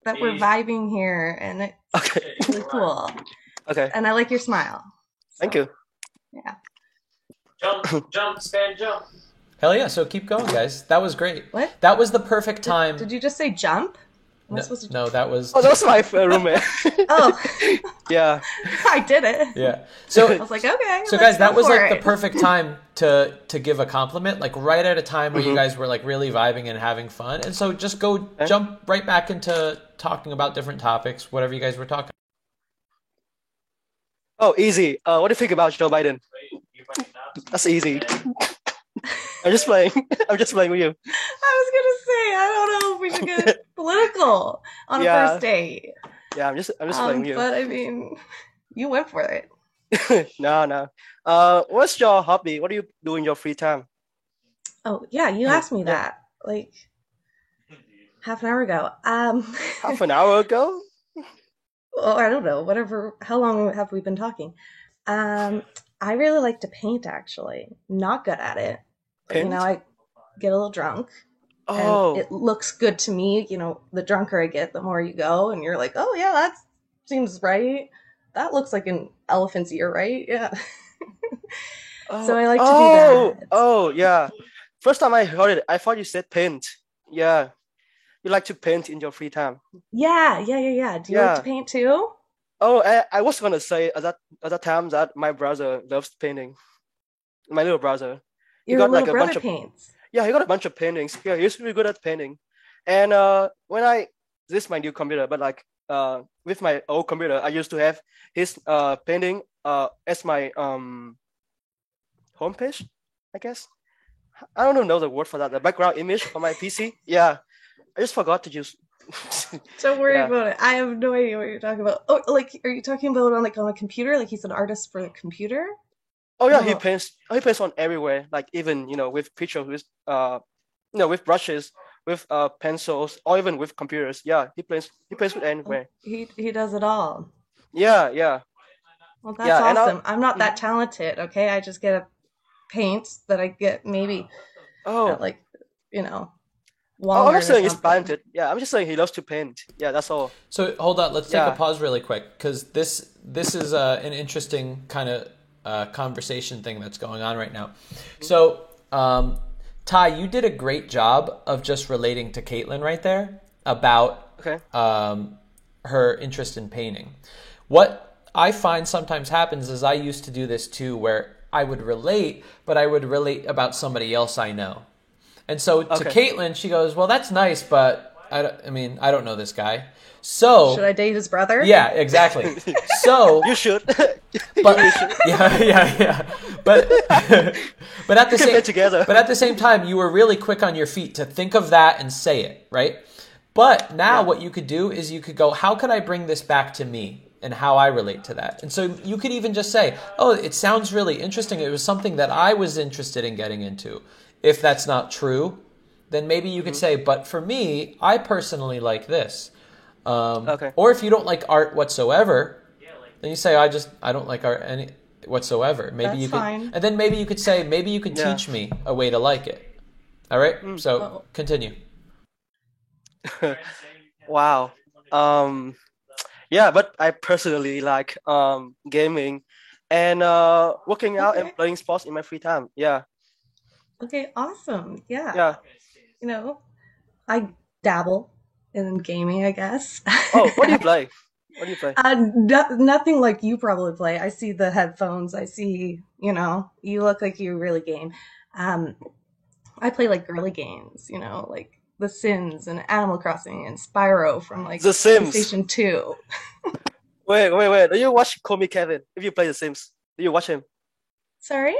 that we're vibing here, and it's really cool.
Okay.
And I like your smile.
Thank you.
Yeah.
Jump, jump, stand, jump.
Hell yeah! So keep going, guys. That was great.
What?
That was the perfect time.
Did you just say jump? Am I
no,
supposed to?
no, that was.
Oh, that was my uh, roommate.
Oh,
yeah.
I did it.
Yeah. So
I was like, okay.
So guys, that was
for
like the perfect time to to give a compliment, like right at a time where you
Mhm.
guys were like really vibing and having fun. And so just go jump right back into talking about different topics, whatever you guys were talking.
Oh, easy. Uh, what do you think about Joe Biden? That's easy. I'm just playing. I'm just playing with you.
I was gonna say, I don't know if we should get political on a first date.
Yeah, I'm just. I'm just
Um,
playing you.
but I mean, you went for it.
no, no. Uh, what's your hobby? What do you do in your free time?
Oh yeah, you asked me that like half an hour ago. Um,
Half an hour ago.
well, I don't know. Whatever. How long have we been talking? Um, I really like to paint. Actually, not good at it. But, you know, I get a little drunk.
Oh.
And it looks good to me. You know, the drunker I get, the more you go, and you're like, oh yeah, that seems right. That looks like an elephant's ear, right? Yeah. oh. so I like to
oh,
do that.
Oh, yeah. First time I heard it, I thought you said paint. Yeah. You like to paint in your free time.
Yeah, yeah, yeah, yeah. Do you like to paint too?
Oh, I, I was gonna say at that at that time that my brother loves painting. My little brother. He
Your
got
little
like a
brother
bunch of
paints.
Yeah, he got a bunch of paintings. Yeah, he's really good at painting. And uh, when I this is my new computer, but like uh, with my old computer, I used to have his uh painting uh as my um homepage, I guess. I don't even know the word for that. The background image on my PC. Yeah, I just forgot to use.
Don't worry
Yeah.
about it. I have no idea what you're talking about. Oh, like, are you talking about on like on a computer? Like he's an artist for the computer?
Oh yeah, he
No.
paints. He paints on everywhere. Like even you know with pictures with uh, you know with brushes, with uh pencils, or even with computers. Yeah, he plays. He plays with anywhere.
He he does it all.
Yeah, yeah.
Well, that's
Yeah,
awesome. I'm not that talented. Okay, I just get a paint that I get maybe
Oh.
at, like you know.
Oh, I'm
Walmart or
not saying he's
something.
talented. Yeah, I'm just saying he loves to paint. Yeah, that's all.
So hold on, let's take
Yeah.
a pause really quick because this this is uh, an interesting kind of uh, conversation thing that's going on right now. So um, Ty, you did a great job of just relating to Caitlin right there about
Okay.
um, her interest in painting. What I find sometimes happens is I used to do this too, where I would relate, but I would relate about somebody else I know. And so to
Okay.
Caitlin, she goes, "Well, that's nice, but I, I mean, I don't know this guy." So
Should I date his brother?
Yeah, exactly. So
you should.
But yeah, yeah, yeah. But but at the same
together.
but at the same time, you were really quick on your feet to think of that and say it, right? But now what you could do is you could go, how could I bring this back to me and how I relate to that? And so you could even just say, oh, it sounds really interesting. It was something that I was interested in getting into. If that's not true, then maybe you could mm-hmm. say, but for me, I personally like this. Um,
Okay.
Or if you don't like art whatsoever, then you say, I just I don't like art any whatsoever. Maybe
That's
you could,
fine.
and then maybe you could say, maybe you could
Yeah.
teach me a way to like it. All right.
Mm.
So continue.
wow. Um, yeah, but I personally like um gaming and uh working out and playing sports in my free time. Yeah.
Okay, awesome. Yeah.
Yeah.
You know, I dabble in gaming, I guess.
Oh, what do you play? What do you play?
Uh, no, nothing like you probably play. I see the headphones. I see, you know, you look like you really game. Um, I play like girly games, you know, like The Sims and Animal Crossing and Spyro from like
The Sims.
PlayStation Two.
Wait, wait, wait. Do you watch Call Me Kevin? If you play The Sims, do you watch him?
Sorry.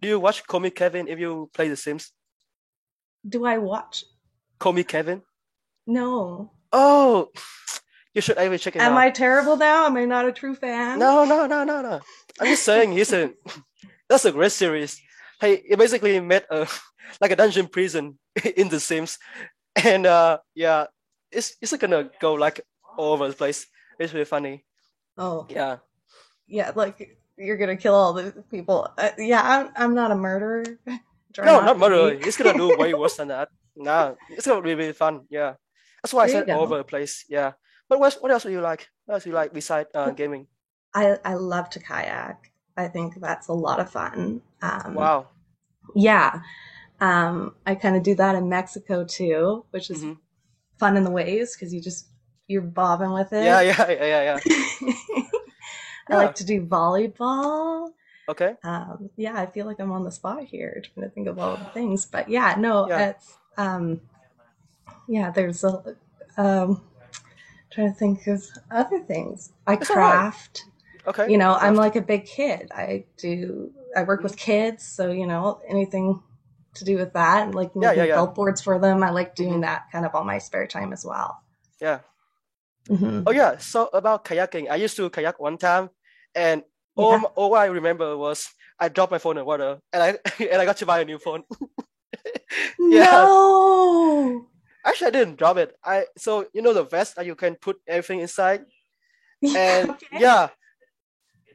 do you watch Call Me Kevin if you play The Sims?
Do I watch?
Call Me Kevin.
No.
Oh, you should actually check it
Am
out.
I terrible now? Am I not a true fan?
No, no, no, no, no. I'm just saying, a that's a great series. Hey, it basically made a like a dungeon prison in The Sims, and uh, yeah, it's it's gonna go like all over the place. It's really funny.
Oh.
Yeah.
Yeah, like you're gonna kill all the people. Uh, yeah, I'm. I'm not a murderer.
No,
not
not
to
murder. It's gonna do way worse than that. Nah, it's gonna be really fun. Yeah, that's why I
There
said all over the place. Yeah, but what what else do you like? What else do you like beside uh, gaming?
I I love to kayak. I think that's a lot of fun. Um,
Wow.
Yeah. Um, I kind of do that in Mexico too, which is
Mm-hmm.
fun in the waves because you just you're bobbing with it.
Yeah, yeah, yeah, yeah, yeah.
I like to do volleyball.
Okay.
Um, yeah, I feel like I'm on the spot here trying to think of all the things, but yeah, no,
Yeah.
it's um, yeah. There's a um, trying to think of other things. I
right.
craft.
Okay.
You know, I'm like a big kid. I do. I work with kids, so you know anything to do with that, and like
Yeah,
making
yeah, yeah.
billboards for them. I like doing that kind of on my spare time as well.
Yeah.
Mhm.
Oh yeah. So about kayaking, I used to kayak one time, and all,
Yeah.
all I remember was I dropped my phone in water, and I and I got to buy a new phone. Yeah.
No.
Actually, I didn't drop it. I so you know the vest that you can put everything inside, and yeah.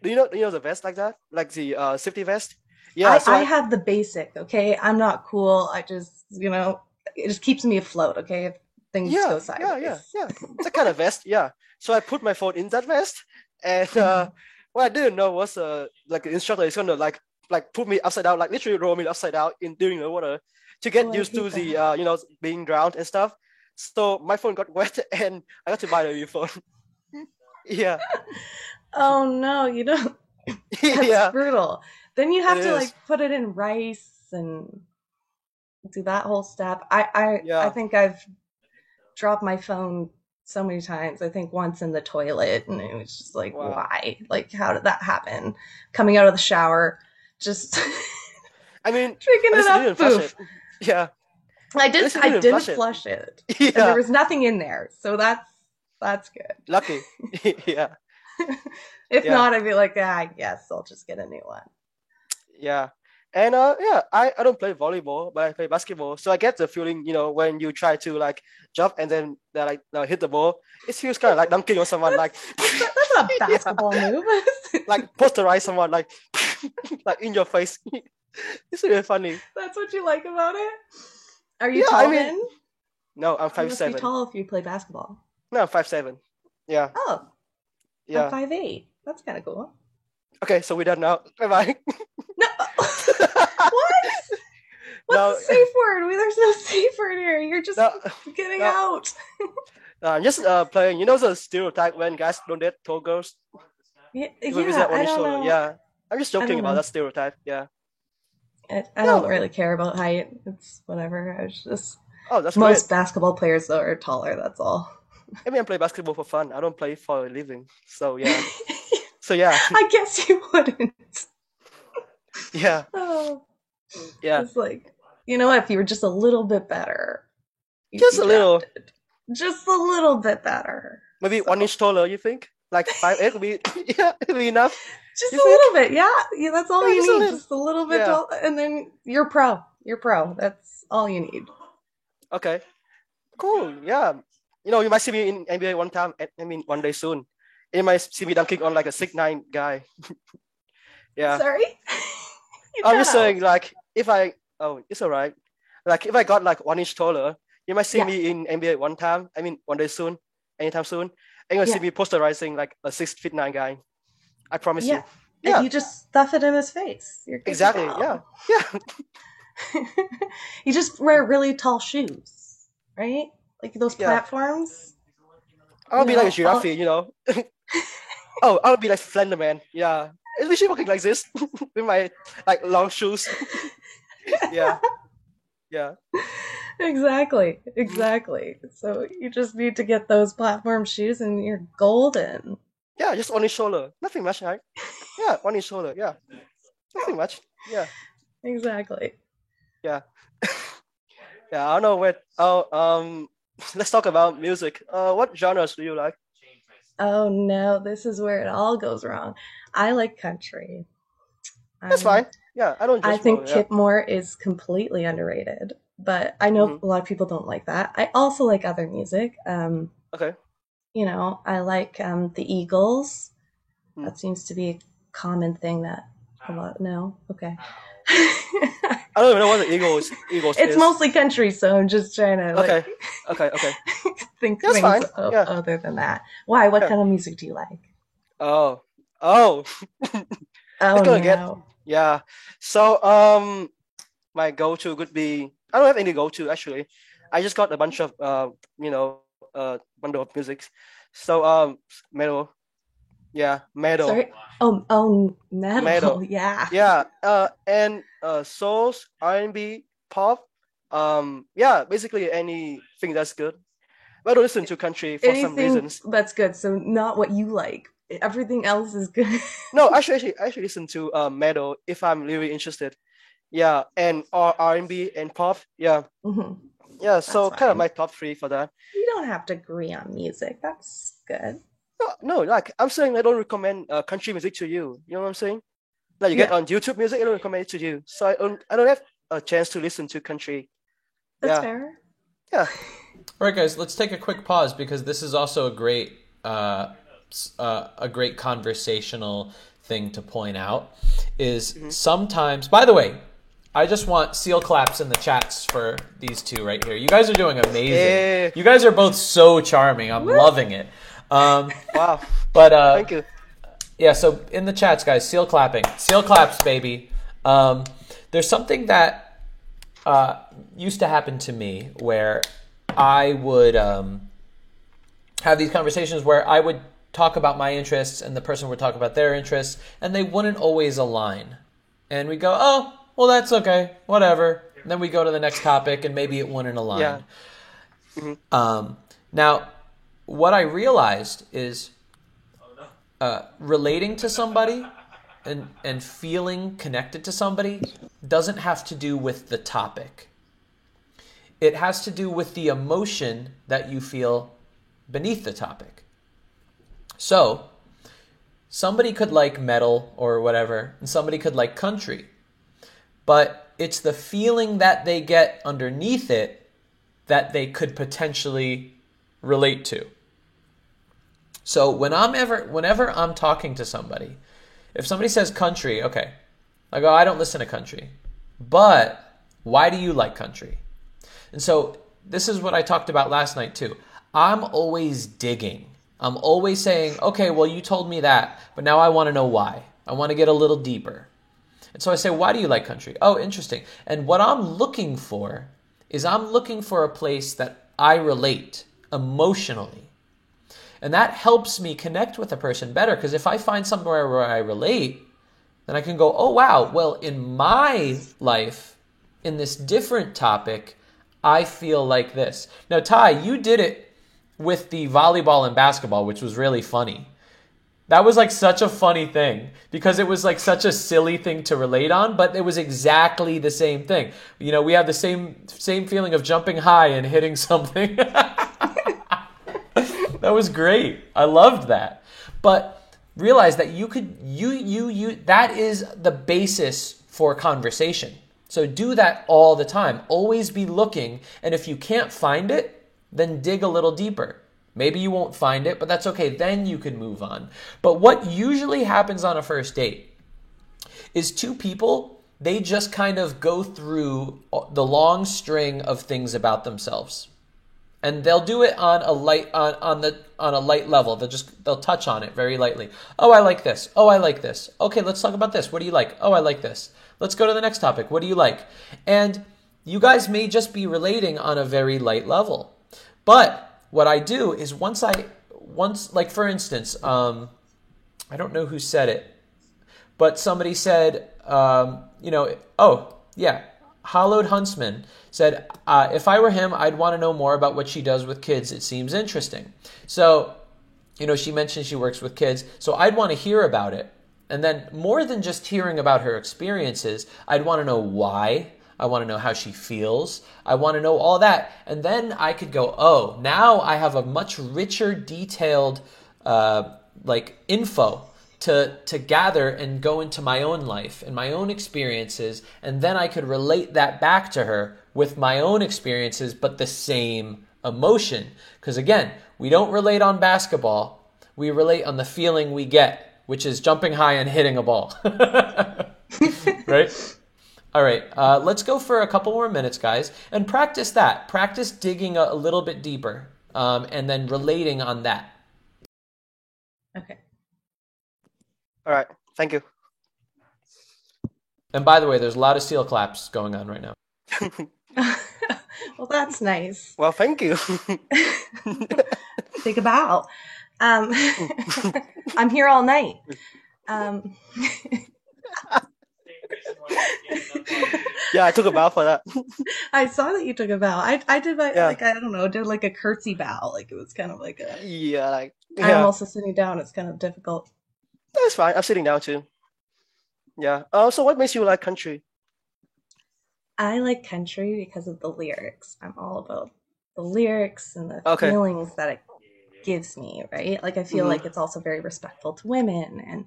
Do you know do you know the vest like that, like the uh, safety vest? Yeah.
I,
so
I have the basic. Okay, I'm not cool. I just, you know, it just keeps me afloat. Okay, if things
yeah,
go
yeah, yeah, yeah. It's a kind of vest, yeah. So I put my phone in that vest, and uh, what I didn't know was uh, like the instructor is gonna like like put me upside down, like literally roll me upside down in during the water to get
Oh,
used to the uh, you know being drowned and stuff. So my phone got wet, and I got to buy a new phone. yeah,
Oh no, you don't. That's
Yeah.
brutal. Then you have
It
to
is.
like put it in rice and do that whole step. I I I think I've dropped my phone so many times. I think once in the toilet, and it was just like,
Wow.
why? Like, how did that happen? Coming out of the shower, just
I mean,
drinking it up.
didn't flush
Poof.
it. Yeah,
I did. I
didn't flush
flush
it.
it. And
Yeah.
there was nothing in there, so that's that's good.
lucky. yeah,
If
Yeah.
not, I'd be like, ah, yes, I'll just get a new one.
yeah. And uh, yeah, I, I don't play volleyball, but I play basketball. So I get the feeling, you know, when you try to like jump and then uh, like uh, hit the ball, it feels kind of like dunking on someone, like
That's not a basketball move.
like posterize someone, like like in your face. it's really funny.
That's what you like about it. Are you
Yeah,
tall
I mean,
then?
No, I'm
You
five
must be
seven.
tall if you play basketball.
No, I'm five seven. Yeah,
Oh,
yeah.
I'm five eight. That's kind of cool.
Okay, so we're done now. Bye bye. No. what?
What's
No.
the safe word? There's no safe word here. You're just
No,
getting
no.
out.
Uh, I'm just uh, playing. You know the stereotype when guys don't date tall girls.
Yeah, yeah, I don't know.
Yeah, I'm just joking about that stereotype. Yeah.
I, I don't really care about height. It's whatever. I was just
Oh, that's
most
great.
basketball players though are taller. That's all.
I mean, I play basketball for fun. I don't play for a living. So yeah. so yeah,
I guess you wouldn't.
yeah,
Oh,
yeah.
it's like you know, what? if you were just a little bit better,
Just a little,
just a little bit better.
maybe one inch taller. You think? Like five eight would be yeah, it'd be enough.
Just a little bit, yeah. Yeah, that's all
Yeah,
you
just a
need.
little.
Just a little bit,
Yeah.
tall, and then you're pro. You're pro. That's all you need.
Okay, cool. Yeah, you know, you might see me in NBA one time. I mean, one day soon. You might see me dunking on like a six nine guy. yeah.
Sorry.
I'm just
out.
saying, like, if I oh, it's alright. Like, if I got like one inch taller, you might see
Yeah.
me in NBA one time. I mean, one day soon, anytime soon. And you'll
Yeah.
see me posterizing like a six feet nine guy. I promise
Yeah.
you.
If
Yeah.
you just stuff it in his face. You're good to
Exactly. Yeah. Yeah.
You just wear really tall shoes, right? Like those
Yeah.
platforms.
I'll be
You
like a
know,
giraffe,
all-
you know. oh, I'll be like Slender Man. Yeah. Especially walking like this with my like long shoes. yeah. Yeah.
Exactly. Exactly. So you just need to get those platform shoes and you're golden.
Yeah, just on his shoulder. Nothing much, right? Yeah, on his shoulder. Yeah. Nothing much. Yeah.
exactly.
Yeah. yeah, I don't know what. Oh, um, let's talk about music. Uh, what genres do you like?
Oh no, this is where it all goes wrong. I like country.
That's fine. Yeah, I don't.
I think
people, yeah.
Kip Moore is completely underrated, but I know
Mm-hmm.
a lot of people don't like that. I also like other music. Um,
Okay.
You know, I like um, the Eagles.
Hmm.
That seems to be a common thing that a lot. No, okay.
I don't even know what the Eagles Eagles
It's
is.
mostly country, so I'm just trying to like
Okay. Okay. Okay.
think
That's
things
fine,
o-
yeah.
other than that. Why? What
Yeah.
kind of music do you like?
Oh. Oh.
Oh
it's gonna
no.
get yeah. So um, my go-to would be I don't have any go-to actually. I just got a bunch of uh you know uh bundle of music. So um metal, yeah metal.
Sorry. Oh, oh, metal.
Metal.
Yeah.
Yeah. Uh and uh souls R and B pop. Um yeah basically anything that's good. I don't listen to country for some reasons.
that's good. So not what you like. Everything else is good.
No, actually, actually, I actually listen to uh, metal if I'm really interested. Yeah, and R R and B and pop. Yeah,
Mhm.
Yeah. So
That's
kind of my top three for that.
We don't have to agree on music. That's good.
No, no, like I'm saying, I don't recommend uh, country music to you. You know what I'm saying? Like you get on YouTube music, I don't recommend it to you. So I don't, I don't have a chance to listen to country.
That's
yeah.
fair.
Yeah.
All right, guys, let's take a quick pause because this is also a great, uh, uh, a great conversational thing to point out. Is sometimes, by the way, I just want seal claps in the chats for these two right here. You guys are doing amazing.
Yeah.
You guys are both so charming. I'm loving it. Um,
Wow.
but uh,
Thank you.
yeah, so in the chats, guys, seal clapping, seal claps, baby. Um, there's something that uh, used to happen to me where I would um, have these conversations where I would talk about my interests and the person would talk about their interests, and they wouldn't always align. And we go, oh, well, that's okay, whatever. And then we go to the next topic, and maybe it wouldn't align.
Yeah.
Um, now, what I realized is uh, relating to somebody and and feeling connected to somebody doesn't have to do with the topic. It has to do with the emotion that you feel beneath the topic. So, somebody could like metal or whatever, and somebody could like country. But it's the feeling that they get underneath it that they could potentially relate to. So when I'm ever whenever I'm talking to somebody, if somebody says country, okay. I go, I don't listen to country. But why do you like country? And so this is what I talked about last night too. I'm always digging. I'm always saying, okay, well, you told me that, but now I want to know why. I want to get a little deeper. And so I say, why do you like country? Oh, interesting. And what I'm looking for is I'm looking for a place that I relate emotionally. And that helps me connect with a person better because if I find somewhere where I relate, then I can go, oh, wow, well, in my life, in this different topic, I feel like this. Now, Ty, you did it with the volleyball and basketball, which was really funny. That was like such a funny thing because it was like such a silly thing to relate on, but it was exactly the same thing. You know, we have the same same feeling of jumping high and hitting something. that was great. I loved that. But realize that you could you you you that is the basis for conversation. So do that all the time. Always be looking and if you can't find it, then dig a little deeper. Maybe you won't find it, but that's okay. Then you can move on. But what usually happens on a first date is two people, they just kind of go through the long string of things about themselves. And they'll do it on a light on, on the on a light level. They'll just they'll touch on it very lightly. Oh, I like this. Oh, I like this. Okay, let's talk about this. What do you like? Oh, I like this. Let's go to the next topic. What do you like? And you guys may just be relating on a very light level. But what I do is once I once like for instance, um, I don't know who said it, but somebody said, um, you know, oh yeah, Hollowed Huntsman said, uh, if I were him, I'd want to know more about what she does with kids. It seems interesting. So, you know, she mentioned she works with kids, so I'd want to hear about it. And then more than just hearing about her experiences, I'd want to know why. I want to know how she feels. I want to know all that. And then I could go, oh, now I have a much richer, detailed, uh, like info to to gather and go into my own life and my own experiences. And then I could relate that back to her with my own experiences but the same emotion. Because again we don't relate on basketball. We relate on the feeling we get which is jumping high and hitting a ball. Right all right uh, let's go for a couple more minutes guys and practice that practice digging a, a little bit deeper um, and then relating on that
Okay.
All right. Thank you.
And by the way, there's a lot of seal claps going on right now.
well, that's nice.
Well, thank you.
Think about. Um, I'm here all night. Um,
yeah, I took a bow for that.
I saw that you took a bow. I I did my
Yeah.
like I don't know, did like a curtsy bow. Like it was kind of like a.
Yeah, like
I'm also sitting down. It's kind of difficult.
That's fine. I'm sitting down too. Yeah. Uh, so what makes you like country?
I like country because of the lyrics. I'm all about the lyrics and the
Okay.
feelings that it gives me, right? Like I feel
Mhm.
like it's also very respectful to women and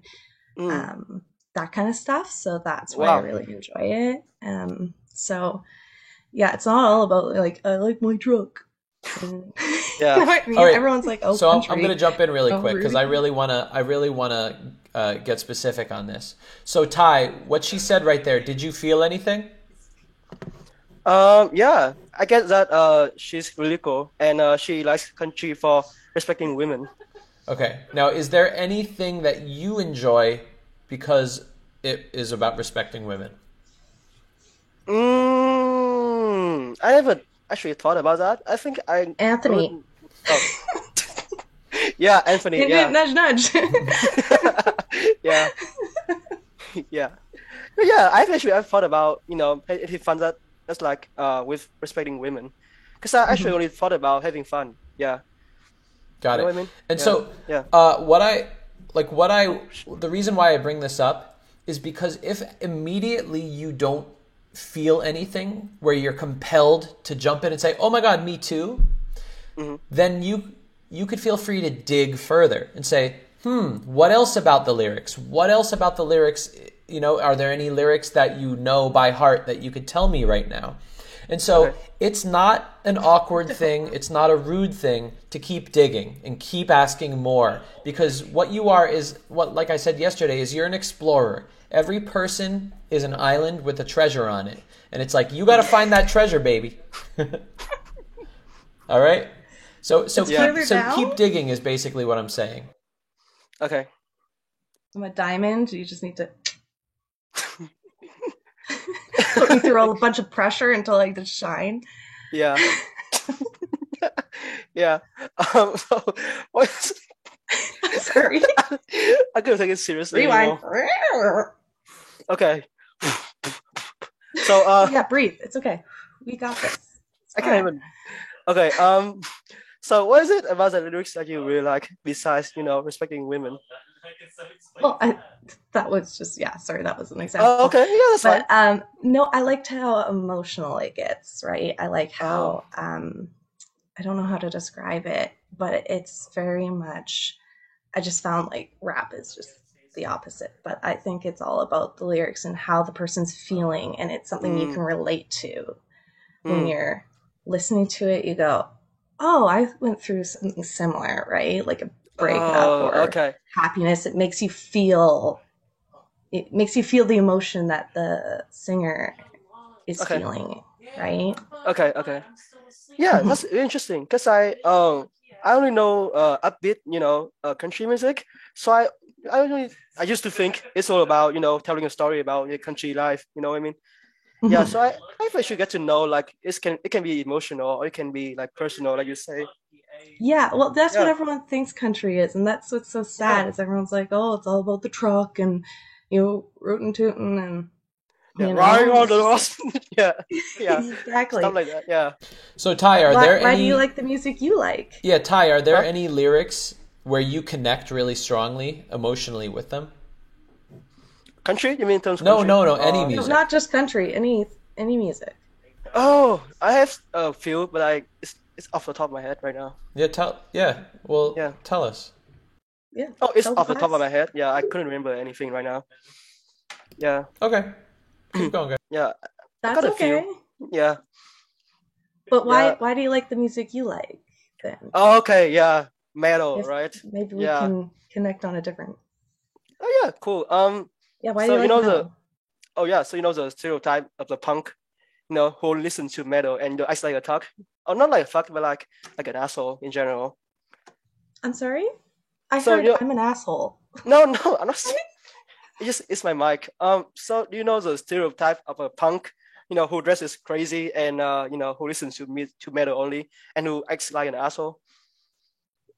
Mm.
um, that kind of stuff. So that's why I really enjoy it. Um, so yeah, it's not all about like I like my truck. And-
Yeah.
You know I mean?
All right.
Everyone's like, oh,
so I'm, I'm going to jump in really
Oh,
quick because I
really?
really want to. I really want to uh, get specific on this. So Ty, what she said right there, did you feel anything?
Um, yeah, I get that. Uh, she's really cool, and uh, she likes country for respecting women.
Okay. Now, is there anything that you enjoy because it is about respecting women?
Mm, I never actually thought about that. I think I
Anthony.
Oh. yeah, Anthony.
Hint,
Yeah,
nudge, nudge.
yeah, yeah, yeah. I've actually I've thought about you know having fun that that's like uh with respecting women, because I actually
Mhm.
only thought about having fun. Yeah.
Got
You know
it.
what I mean?
And
Yeah.
so,
Yeah.
uh, what I like, what I, the reason why I bring this up is because if immediately you don't feel anything, where you're compelled to jump in and say, "Oh my God, me too,"
Mm-hmm.
then you you could feel free to dig further and say, "Hmm, what else about the lyrics? What else about the lyrics? You know, are there any lyrics that you know by heart that you could tell me right now?" And so it's not an awkward thing, it's not a rude thing to keep digging and keep asking more because what you are is what like I said yesterday is you're an explorer. Every person is an island with a treasure on it. And it's like you got to find that treasure, baby. All right? So so
It's
keep, so
down?
keep digging is basically what I'm saying.
Okay.
I'm a diamond. You just need to put me through a bunch of pressure until I just shine.
Yeah. yeah. Um, so what is...
Sorry.
I couldn't take it seriously
Rewind.
anymore. Okay. So uh
yeah, breathe. It's okay. We got this. It's
I can't even Okay, um so what is it about the lyrics that you really like besides, you know, respecting women?
Well, I, that was just yeah. Sorry, that was an example.
Oh, okay. Yeah, that's
but um, no, I liked how emotional it gets. Right, I like how
Oh.
um, I don't know how to describe it, but it's very much. I just found like rap is just the opposite, but I think it's all about the lyrics and how the person's feeling, and it's something you
Mm.
can relate to when
Mm.
you're listening to it. You go, "Oh, I went through something similar, right? Like a breakup
Oh,
or
okay.
happiness. It makes you feel it makes you feel the emotion that the singer is
Okay.
feeling, right?
Okay, okay. Yeah, that's interesting because I um I only know uh upbeat, you know, uh, country music. So I I only I used to think it's all about you know telling a story about your country life. You know what I mean? Yeah. So I I think I should get to know like it can it can be emotional or it can be like personal, like you say.
Yeah, well, that's what everyone thinks country is, and that's what's so sad.
Yeah.
Is everyone's like, "Oh, it's all about the truck and you know, rootin' tootin' and
Yeah,
you
riding
know,
on the horse. yeah, yeah,
exactly."
stuff like that. Yeah.
So Ty, are
why,
there
why
any
do you like the music you like?
Yeah, Ty, are there any lyrics where you connect really strongly emotionally with them?
country? You mean in terms of
No,
country?
no, no, any
Uh,
music.
Not just country, any any music.
Oh, I have a few, but I it's, it's off the top of my head right now.
Yeah, tell. Yeah, well,
Yeah.
tell us.
Yeah.
Oh, it's
tell
off the
us.
top of my head. Yeah, I couldn't remember anything right now. Yeah.
Okay. Keep going, guys.
Yeah. I
That's
got a
okay.
few. Yeah.
But why
Yeah.
why do you like the music you like then?
Oh, okay. Yeah. Metal,
If-
right?
Maybe we
yeah.
can connect on a different.
Oh yeah, cool. Um.
Yeah, why do
so
you like
know
metal?
the? Oh yeah, so you know the stereotype of the punk, you know, who listen to metal and you act like a thug. Oh, not like a fuck, but like like an asshole in general.
I'm sorry. I
So
heard
you-
I'm an asshole.
No, no, I'm not. saying- It's just it's my mic. Um. So do you know the stereotype of a punk? You know, who dresses crazy and uh, you know, who listens to me to metal only and who acts like an asshole.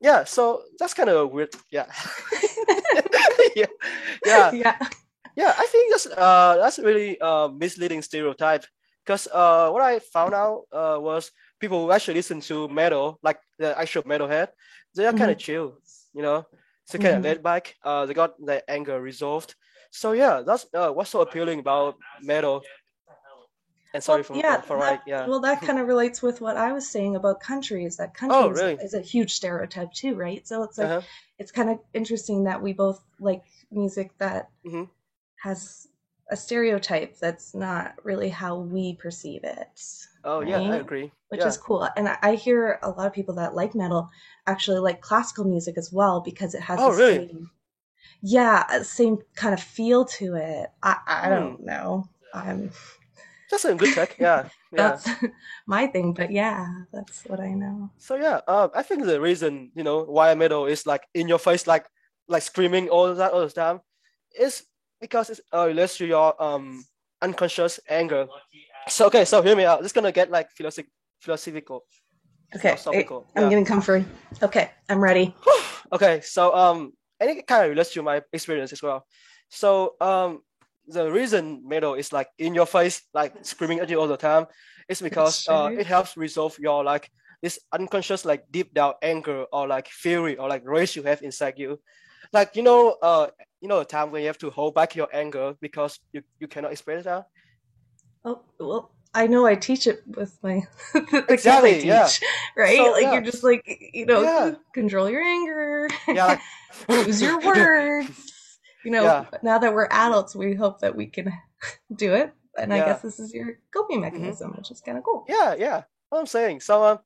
Yeah. So that's kind of weird. Yeah. yeah. Yeah.
yeah.
Yeah, I think that's uh that's really uh misleading stereotype because uh what I found out uh was people who actually listen to metal like the actual metalhead they are kind of chill you know so kind of laid back uh they got their anger resolved so yeah that's uh what's so appealing about metal and sorry for
yeah,
for
that-
right yeah
Well, that kind of relates with what I was saying about country. Is that country
Oh,
is,
really?
is a huge stereotype too, right? So it's like
Uh-huh.
it's kind of interesting that we both like music that
Mhm.
has a stereotype that's not really how we perceive it.
Oh yeah I agree
Which
yeah.
is cool, and I, hear a lot of people that like metal actually like classical music as well because it has
Oh,
the
really?
same, yeah, uh, same kind of feel to it. I I
Hmm.
don't know. I'm
that's a good check yeah yeah
that's my thing, but yeah, that's what I know.
So yeah, um, I think the reason you know why metal is like in your face, like like screaming all that all the time, is because it's uh, relates to your um unconscious anger. So okay, so hear me out. This is gonna get like philosophic, philosophical.
Okay,
philosophical.
I'm
yeah.
getting comfy. Okay, I'm ready.
Okay, so um, and it kind of relates to my experience as well. So um, the reason metal is like in your face, like screaming at you all the time, is because uh, it helps resolve your like this unconscious like deep down anger or like fury or like rage you have inside you. Like you know, uh, you know, the time when you have to hold back your anger because you, you cannot express it out.
Oh well, I know I teach it with my the kids I
Exactly,
teach,
yeah.
right?
So,
like
yeah.
you're just like you know,
Yeah.
control your anger,
Yeah, like
use your words. You know, now that we're adults, we hope that we can do it, and I guess this is your coping mechanism, which is kind of cool.
Yeah, yeah. What I'm saying. So um,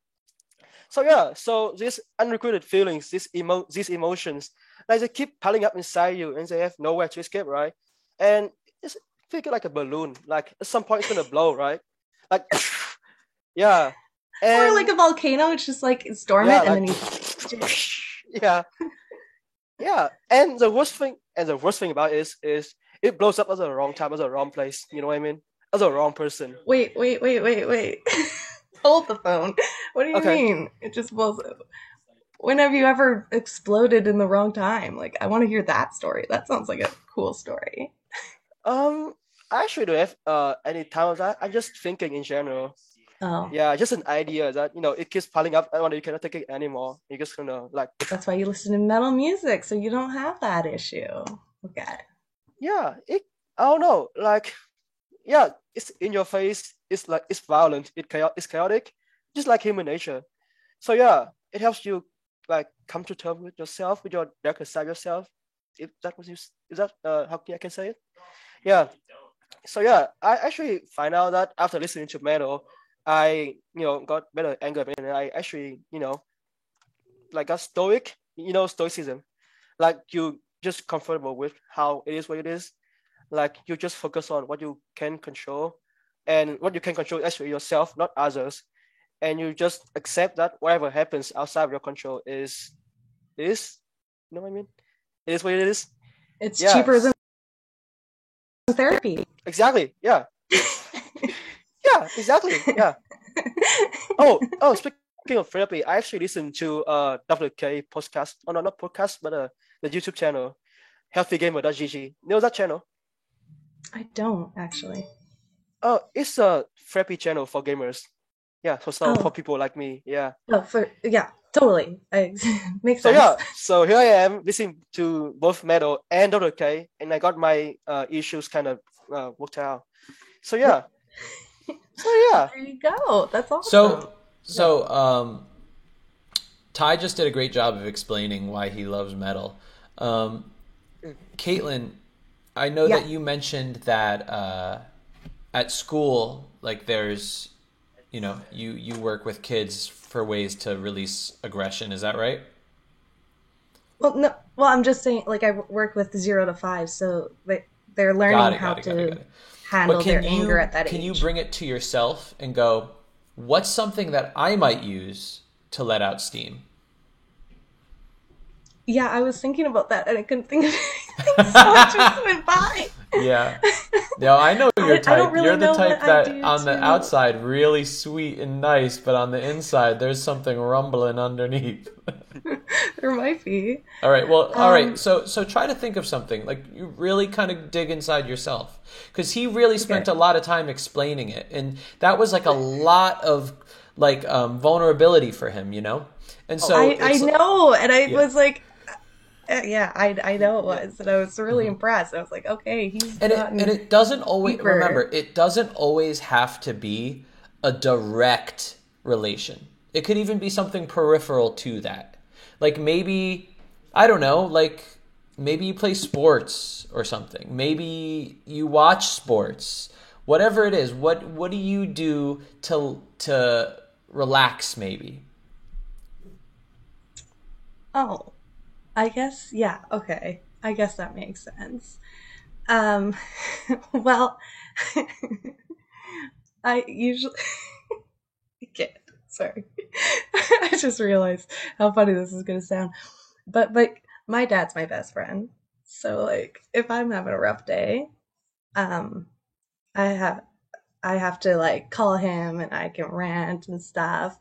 so yeah. So these unrecruited feelings, these emo, these emotions, like they keep piling up inside you, and they have nowhere to escape, right? And it's figure like a balloon. Like at some point, it's gonna blow, right? Like, yeah. And
or like a volcano, it's just like it's dormant,
Yeah,
and
like-
then you
yeah, yeah. And the worst thing, and the worst thing about it is, is it blows up at the wrong time, at the wrong place. You know what I mean? As the wrong person.
wait, wait, wait, wait, wait. Hold the phone. What do you
Okay.
mean? It just blows up. When have you ever exploded in the wrong time? Like, I want to hear that story. That sounds like a cool story.
Um, I actually don't have uh any time of that. I'm just thinking in general.
Oh,
Yeah, just an idea that you know it keeps piling up and you cannot take it anymore. You're just gonna like
that's why you listen to metal music, so you don't have that issue. Okay.
yeah, it I don't know, like yeah, it's in your face, it's like it's violent, it chaotic it's chaotic, just like human nature. So yeah, it helps you like come to terms with yourself, with your darker side yourself. If that was you is that uh how can I can say it? Yeah. So yeah, I actually find out that after listening to metal, I you know got better anger and I actually you know like got stoic, you know stoicism, like you just comfortable with how it is what it is, like you just focus on what you can control, and what you can control actually yourself, not others, and you just accept that whatever happens outside of your control is is, you know what I mean? It is what it is.
It's
Yeah.
cheaper than therapy.
Exactly. Yeah. yeah. Exactly. Yeah. oh. Oh. Speaking of therapy, I actually listened to uh WK podcast. Oh no, not podcast, but uh the YouTube channel, healthygamer.gg. You know that channel?
I don't actually.
Oh, it's a therapy channel for gamers. Yeah. So, some
Oh.
for people like me. Yeah.
Oh, for yeah. Totally. I, makes
So
sense.
yeah, so here I am listening to both Metal and Dr. K, and I got my uh, issues kind of uh, worked out. So yeah, so yeah.
There you go. That's awesome.
So, so um, Ty just did a great job of explaining why he loves metal. Um, Caitlin, I know
Yeah.
that you mentioned that uh, at school, like there's, you know, you you work with kids for ways to release aggression. Is that right?
Well, no. Well, I'm just saying. Like, I work with zero to five, so they they're learning
it,
how
it,
to
it,
handle their
you-
anger at that
Can
age.
Can you bring it to yourself and go, what's something that I might use to let out steam?
Yeah, I was thinking about that, and I couldn't think of anything. So much just went by.
Yeah. No, I know your type.
really
You're the type that on the
to-
outside really sweet and nice, but on the inside there's something rumbling underneath.
There might be.
All right. Well, all right.
Um,
So so try to think of something. Like you really kind of dig inside yourself cuz he really spent a lot of time explaining it and that was like a lot of like um vulnerability for him, you know? And so
I, I know, and I
Yeah.
was like, yeah, I, I know it was, and I was really impressed. I was like, okay, he's
Mm-hmm. and it, and it doesn't always
deeper.
remember it doesn't always have to be a direct relation. It could even be something peripheral to that. Like maybe i don't know like maybe you play sports or something. Maybe you watch sports. Whatever it is what what do you do to to relax maybe?
Oh, I guess, yeah, okay. I guess that makes sense. Um, well, I usually, okay, sorry. I just realized how funny this is gonna sound. But, like, my dad's my best friend. So, like, if I'm having a rough day, um, I have, I have to, like, call him and I can rant and stuff.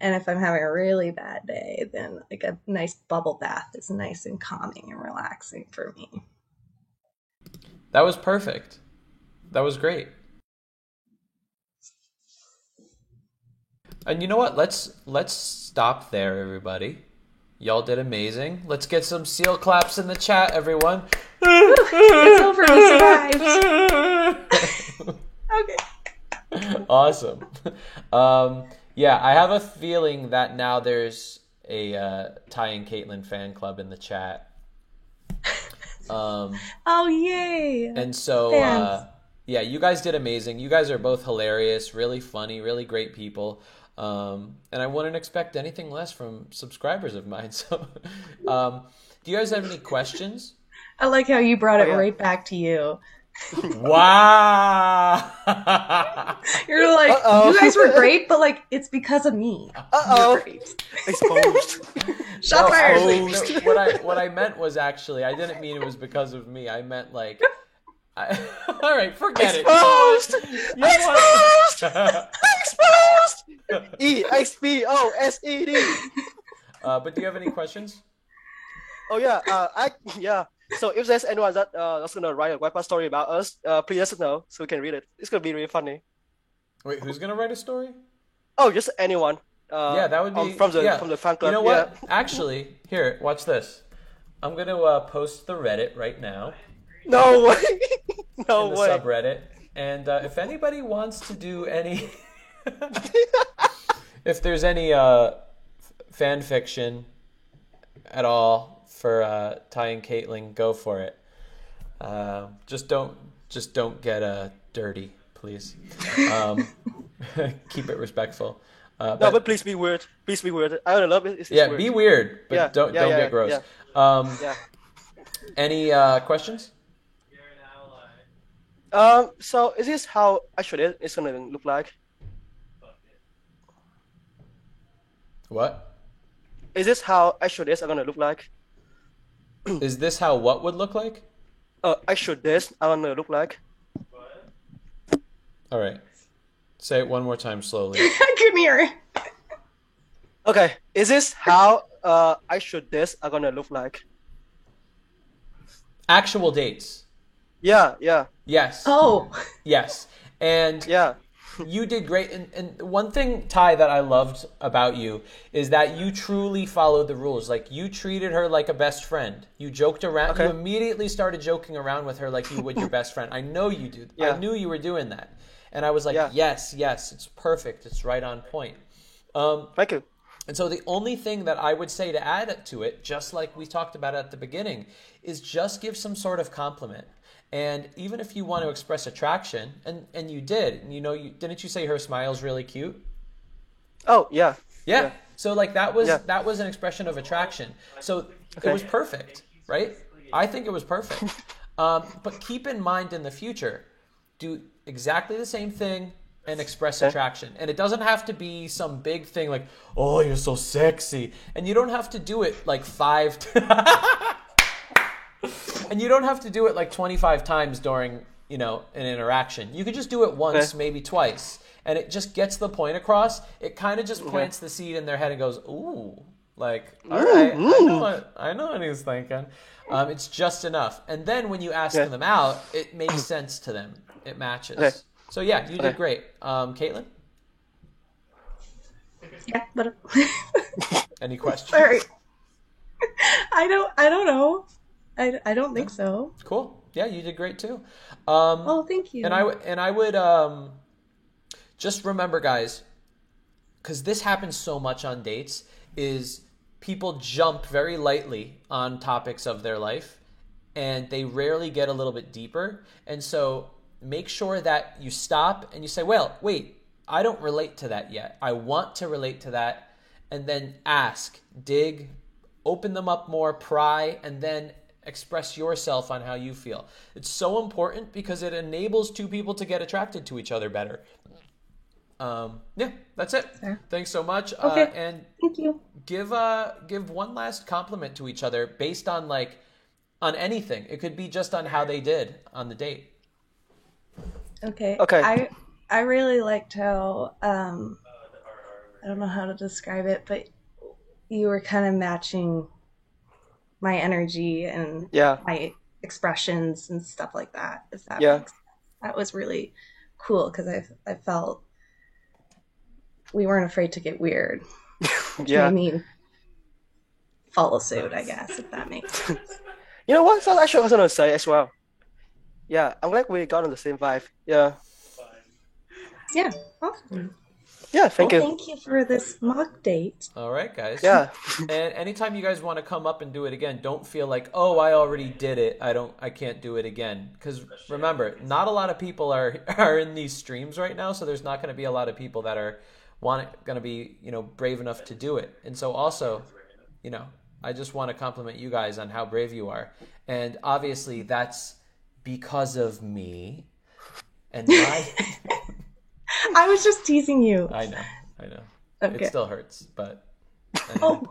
And if I'm having a really bad day, then like a nice bubble bath is nice and calming and relaxing for me.
that was perfect that was great and you know what let's let's stop there everybody y'all did amazing let's get some seal claps in the chat everyone
it's over. We survived. okay.
awesome. Um, yeah, I have a feeling that now there's a uh, Ty and Caitlin fan club in the chat. Um,
Oh yay!
and so, uh, yeah, you guys did amazing. You guys are both hilarious, really funny, really great people. Um, and I wouldn't expect anything less from subscribers of mine. So, um, do you guys have any questions?
I like how you brought it
Oh, yeah.
right back to you.
Wow!
You're like,
Uh-oh.
you guys were great, but like, it's because of me.
Uh-oh. Exposed.
Shut
No,
fire.
actually, no, what I what I meant was actually I didn't mean it was because of me. I meant like, I, all right, forget
Exposed.
it. You know what?
Exposed. E X P O S E D.
uh, but do you have any questions?
Oh yeah, uh, I yeah. So if there's anyone that uh, that's gonna write a Wattpad story about us, uh, please let us know so we can read it. It's gonna be really funny.
Wait, who's gonna write a story?
Oh, just anyone. Uh,
yeah, that would be
um, from the
yeah.
from the fan club.
You know
yeah.
what? Actually, here, watch this. I'm gonna uh, post the Reddit right now.
No way. no
in the
way.
subreddit. And uh, if anybody wants to do any, if there's any uh, f- fan fiction at all for uh, Ty and Caitlin, go for it. Uh, just don't, just don't get uh, dirty, please. Um, keep it respectful. Uh,
No, but please be weird. Please be weird. I don't love it. It's, it's
yeah,
weird.
be weird, but
Yeah,
don't
yeah,
don't
yeah,
get gross. Um. Any uh, questions?
Um. So is this how actually it's gonna look like?
What
Is this how actual days are gonna look like?
is this? How what would look like?
Uh, actual days are gonna look like.
All right, say it one more time slowly.
I couldn't hear.
Okay. Is this how uh I actual days are gonna look like?
Actual dates.
Yeah. Yeah.
Yes.
Oh.
Yes. And
yeah.
You did great. And, and one thing, Ty, that I loved about you is that you truly followed the rules. Like you treated her like a best friend. You joked around.
Okay.
You immediately started joking around with her like you would your best friend. I know you do. I knew you were doing that, and I was like, yes, yes, it's perfect. It's right on point. Um,
Thank you.
And so the only thing that I would say to add to it, just like we talked about at the beginning, is just give some sort of compliment. And even if you want to express attraction, and and you did, and you know, you didn't you say her smile's really cute?
Oh yeah.
Yeah. So like that was
Yeah.
that was an expression of attraction. So
Okay.
it was perfect, right? I think it was perfect. um, but keep in mind in the future, do exactly the same thing and express
Okay.
attraction. And it doesn't have to be some big thing like, "Oh, you're so sexy," and you don't have to do it like five. and you don't have to do it like 25 times during you know an interaction you could just do it once
Okay.
maybe twice and it just gets the point across it kind of just
Okay.
plants the seed in their head and goes ooh like all
Ooh,
right i know what i know what he's thinking um, it's just enough and then when you ask
Okay.
them out it makes sense to them it matches
Okay.
so yeah you
Okay.
did great um, caitlin
Yeah, but
any questions
sorry. I don't. I don't know. I, I don't think so.
Cool. Yeah, you did great too. Um,
oh, thank you.
And I and I would um, just remember, guys, because this happens so much on dates. Is people jump very lightly on topics of their life, and they rarely get a little bit deeper. And so make sure that you stop and you say, "Well, wait, I don't relate to that yet. I want to relate to that," and then ask, dig, open them up more, pry, and then express yourself on how you feel. It's so important because it enables two people to get attracted to each other better. Um, yeah, that's it. Thanks so much.
Okay.
Uh, and
Thank you.
give uh give one last compliment to each other based on like on anything. It could be just on how they did on the date.
Okay.
Okay.
I I really liked how um I don't know how to describe it, but you were kind of matching my energy and
Yeah.
my expressions and stuff like that. If that
Yeah.
makes sense. That was really cool because I I felt we weren't afraid to get weird.
Yeah.
I mean, follow suit, I guess, if that makes sense.
You know what? What I was gonna say as well. Yeah, I'm glad we got on the same vibe. Yeah.
Yeah. Awesome.
Yeah. Thank
Well,
you.
Thank you for this mock date.
All right, guys.
Yeah.
and anytime you guys want to come up and do it again, don't feel like, "Oh, I already did it. I don't I can't do it again." Cuz remember, not a lot of people are are in these streams right now, so there's not going to be a lot of people that are want going to be, you know, brave enough to do it. And so also, you know, I just want to compliment you guys on how brave you are. And obviously that's because of me and my
I was just teasing you.
I know. I know.
Okay.
It still hurts, but
Oh,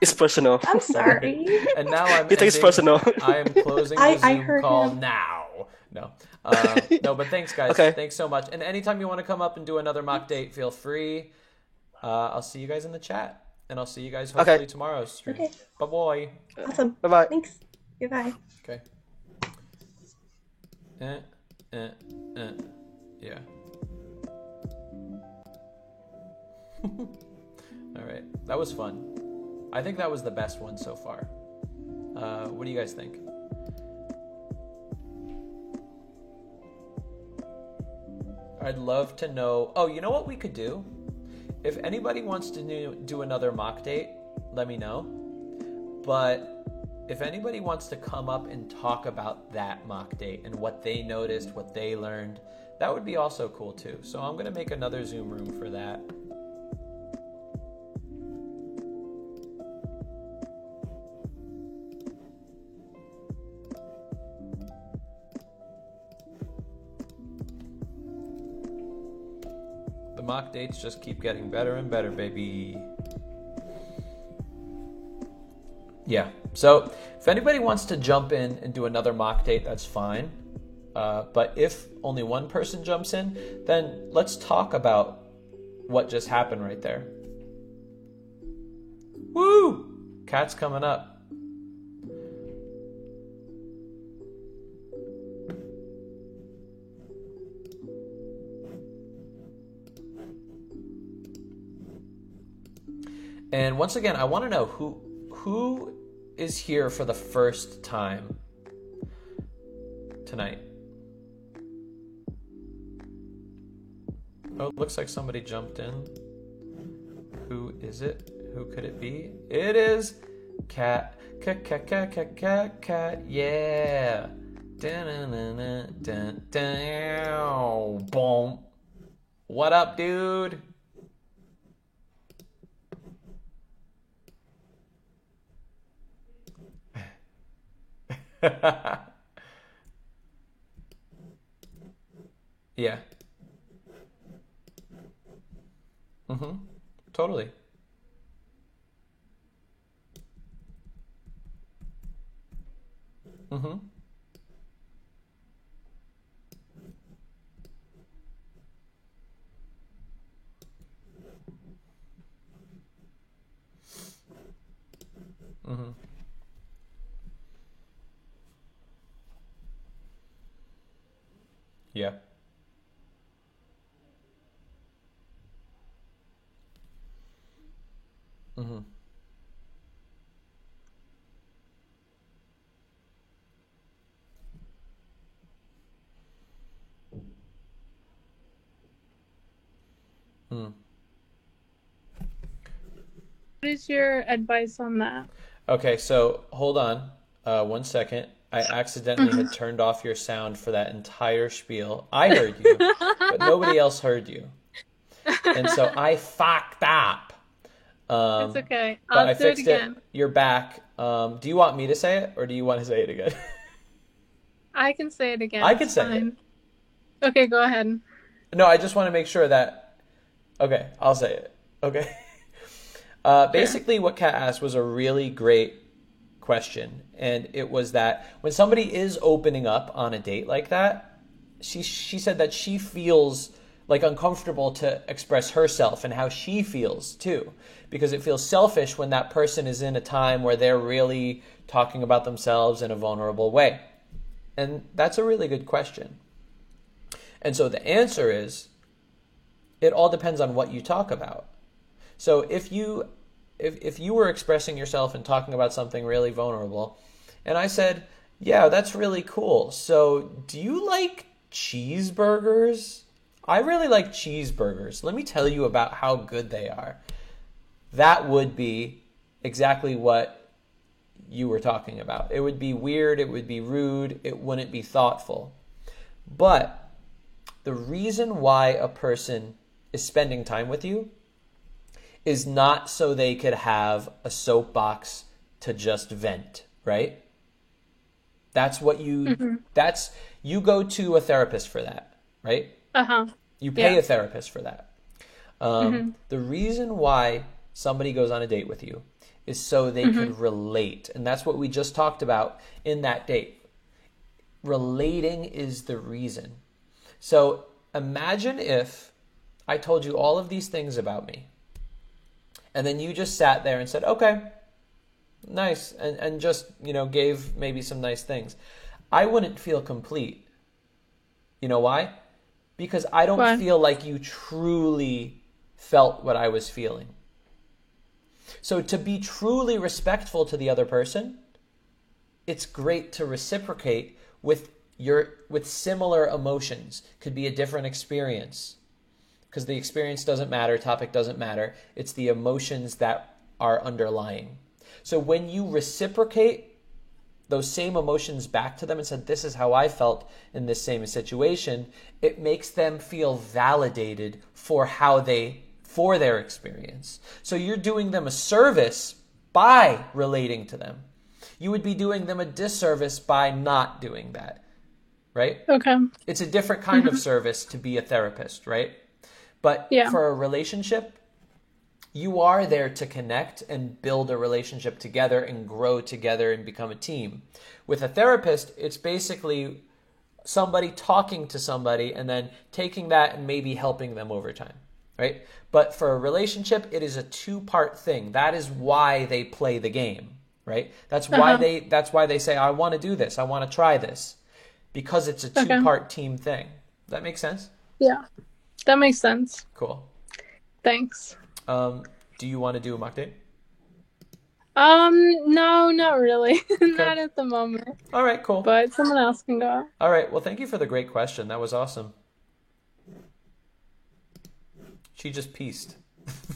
It's personal.
I'm sorry.
And now I'm.
He takes
ending-
personal.
I am closing the
I- I
Zoom
heard
call
him.
now. No, uh, no, but thanks, guys.
Okay.
Thanks so much. And anytime you want to come up and do another mock date, feel free. Uh, I'll see you guys in the chat, and I'll see you guys
Okay.
hopefully tomorrow's stream.
Okay.
Bye bye.
Awesome.
Bye bye.
Thanks. Goodbye.
Okay. Eh, eh, eh. Yeah. All right, that was fun. I think that was the best one so far. Uh, what do you guys think? I'd love to know. Oh, you know what we could do? If anybody wants to do, another mock date, let me know. But if anybody wants to come up and talk about that mock date and what they noticed, what they learned, that would be also cool too. So I'm going to make another Zoom room for that. Mock dates just keep getting better and better, baby. Yeah. So if anybody wants to jump in and do another mock date, that's fine. Uh, but if only one person jumps in, then let's talk about what just happened right there. Woo! Cat's coming up. And once again, I want to know who who is here for the first time tonight. Oh, it looks like somebody jumped in. Who is it? Who could it be? It is Cat. Cat, cat, cat, cat, cat, cat. Yeah. Dun, dun, dun, Boom. What up, dude? yeah. Mm-hmm. Totally. Mm-hmm. Mm-hmm. Yeah. Mm-hmm. Hmm.
What is your advice on that?
Okay, so hold on uh, one second. I accidentally had turned off your sound for that entire spiel. I heard you, but nobody else heard you. And so I fucked up. Um,
It's okay. I'll
I
do it
fixed
again.
You're back. Um, do you want me to say it or do you want to say it again?
I can say it again.
I can say it.
Okay, go ahead.
No, I just want to make sure that. Okay, I'll say it. Okay. Uh, basically, what Kat asked was a really great question, and it was that when somebody is opening up on a date like that, she she said that she feels like uncomfortable to express herself and how she feels too, because it feels selfish when that person is in a time where they're really talking about themselves in a vulnerable way, and that's a really good question. And so the answer is it all depends on what you talk about. So if you if if you were expressing yourself and talking about something really vulnerable, and I said, "Yeah, that's really cool. So, do you like cheeseburgers?" I really like cheeseburgers. Let me tell you about how good they are. That would be exactly what you were talking about. It would be weird, it would be rude, it wouldn't be thoughtful. But the reason why a person is spending time with you is not so they could have a soapbox to just vent, right? That's what you
Mhm.
that's you go to a therapist for that, right?
Uh huh.
You pay
Yeah.
a therapist for that. Um,
Mhm.
The reason why somebody goes on a date with you is so they
Mhm.
can relate. And that's what we just talked about in that date. Relating is the reason. So imagine if I told you all of these things about me, and then you just sat there and said, okay, nice, and, and just, you know, gave maybe some nice things. I wouldn't feel complete. You know why? Because I don't
Why?
feel like you truly felt what I was feeling. So to be truly respectful to the other person, it's great to reciprocate with your with similar emotions. Could be a different experience. Because the experience doesn't matter, topic doesn't matter. It's the emotions that are underlying. So when you reciprocate those same emotions back to them and said, This is how I felt in this same situation, it makes them feel validated for how they for their experience. So you're doing them a service by relating to them. You would be doing them a disservice by not doing that. Right?
Okay.
It's a different kind of
Mhm.
service to be a therapist, right? But
Yeah.
for a relationship, you are there to connect and build a relationship together and grow together and become a team. With a therapist, it's basically somebody talking to somebody and then taking that and maybe helping them over time, right? But for a relationship, it is a two-part thing. That is why they play the game, right? That's why
Uh-huh.
they that's why they say I want to do this. I want to try this. Because it's a two-part team thing. Does that make sense?
Yeah. That makes sense.
Cool.
Thanks.
Um, do you want to do a mock date?
Um, no, not really. not at the moment.
All right, cool.
But someone else can go.
All right. Well, thank you for the great question. That was awesome. She just pieced.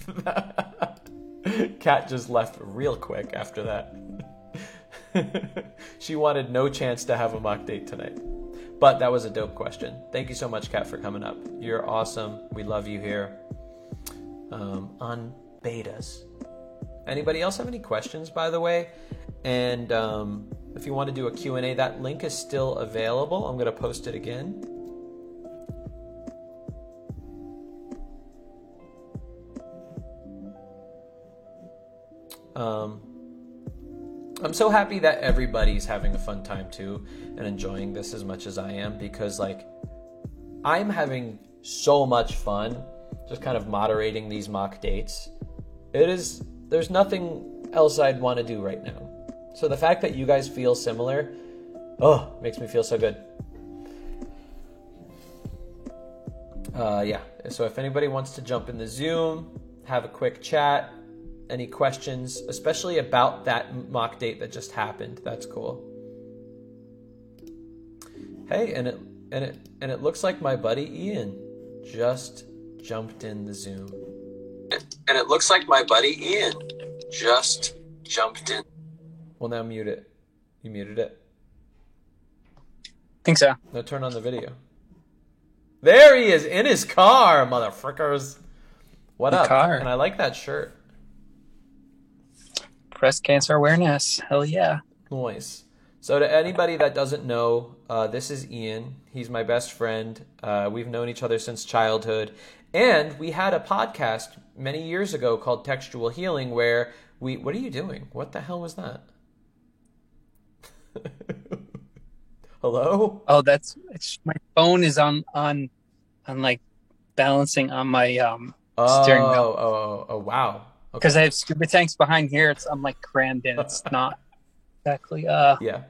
Cat just left real quick after that. she wanted no chance to have a mock date tonight. But that was a dope question. Thank you so much, Kat, for coming up. You're awesome. We love you here um, on betas. Anybody else have any questions, by the way? And um, if you want to do a Q&A, that link is still available. I'm going to post it again. Um, I'm so happy that everybody's having a fun time too and enjoying this as much as I am because like I'm having so much fun just kind of moderating these mock dates. It is there's nothing else I'd want to do right now. So the fact that you guys feel similar, oh, makes me feel so good. Uh, yeah. So if anybody wants to jump in the Zoom, have a quick chat, any questions, especially about that mock date that just happened, that's cool. Hey, and it and it and it looks like my buddy Ian just jumped in the Zoom. And it looks like my buddy Ian just jumped in. Well, now mute it. You muted it.
Think so.
Now turn on the video. There he is in his car, motherfuckers. What
The
up?
car.
And I like that shirt.
Breast cancer awareness. Hell yeah.
Nice. So, to anybody that doesn't know, uh, this is Ian. He's my best friend. Uh, we've known each other since childhood. And we had a podcast many years ago called Textual Healing where we. What are you doing? What the hell was that? Hello?
Oh, that's it's my phone is on on on like balancing on my um
Oh,
steering
oh,
wheel
oh, oh, wow.
Because I have scuba tanks behind here. It's I'm like crammed in. It's not exactly uh
Yeah.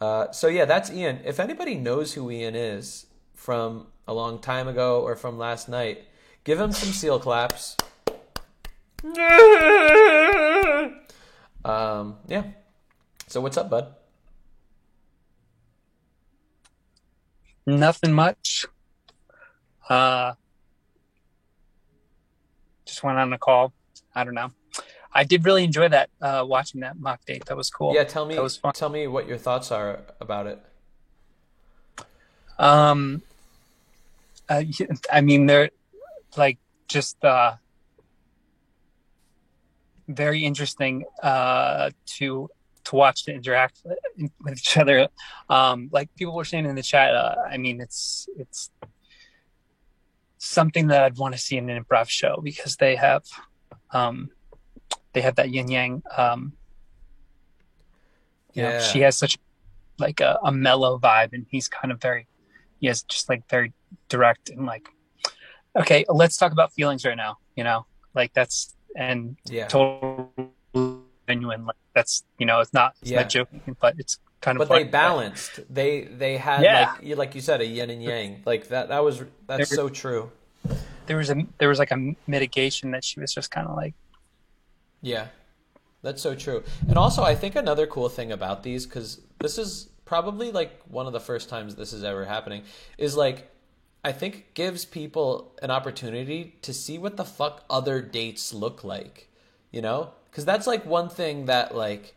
Uh, so yeah, that's Ian. If anybody knows who Ian is from a long time ago or from last night, give him some seal claps. Um, yeah. So what's up, bud?
nothing much. Uh, just went on a call. I don't know. I did really enjoy that uh, watching that mock date. That was cool.
Yeah, tell me.
That was fun.
Tell me what your thoughts are about it.
Um, uh, I mean, they're like just uh, very interesting uh, to to watch to interact with with each other. Um, like people were saying in the chat, uh, I mean, it's it's something that I'd want to see in an improv show because they have um, they have that yin yang. Um, you know, she has such like a, a mellow vibe, and he's kind of very he has just like very direct and like okay let's talk about feelings right now you know like that's and
Yeah.
total genuine like that's you know it's not it's
Yeah.
not joking but it's kind of
But they balanced. They they had
Yeah.
like you like you said a yin and yang. Like that. That was that's so true.
There was a there was like a mitigation that she was just kind of like
Yeah, that's so true. And also, I think another cool thing about these, because this is probably like one of the first times this is ever happening, is like I think gives people an opportunity to see what the fuck other dates look like. You know, because that's like one thing that like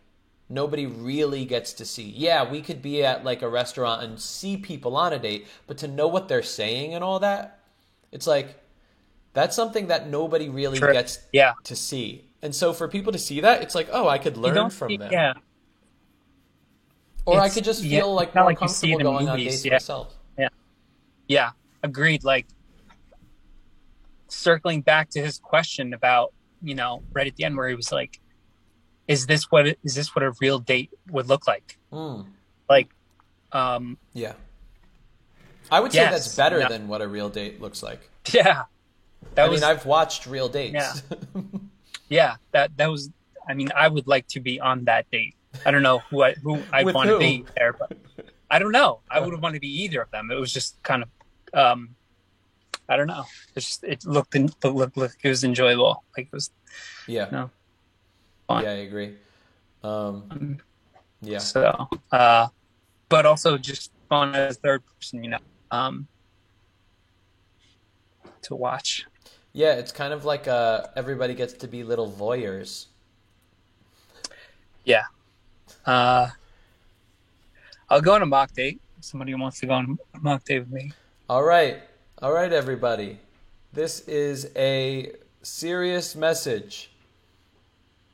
nobody really gets to see. Yeah, we could be at like a restaurant and see people on a date, but to know what they're saying and all that, it's like that's something that nobody really
True.
gets
Yeah.
to see. And so for people to see that, it's like, oh, I could learn from
see-
them.
yeah
Or I could just
yeah,
feel like
it's
more
like you see
comfortable going on
movies,
dates
yeah.
myself.
Yeah. Yeah. Agreed. Like circling back to his question about, you know, right at the end where he was like, is this what is this what a real date would look like?
Mm.
Like, um,
Yeah. I would say
Yes,
that's better
yeah.
than what a real date looks like.
yeah. That
I
was,
mean, I've watched real dates.
Yeah. yeah, that, that was, I mean, I would like to be on that date. I don't know who I, who I'd want to be there, but I don't know. I would want to be either of them. It was just kind of, um, I don't know. It's just, it looked, in, looked, looked, it was enjoyable. Like it was,
Yeah.
no. fun.
Yeah, I agree. Um, yeah.
So, uh, but also just fun as third person, you know, um, to watch.
Yeah, it's kind of like uh, everybody gets to be little voyeurs.
Yeah. Uh, I'll go on a mock date. Somebody wants to go on a mock date with me.
All right. All right, everybody. This is a serious message.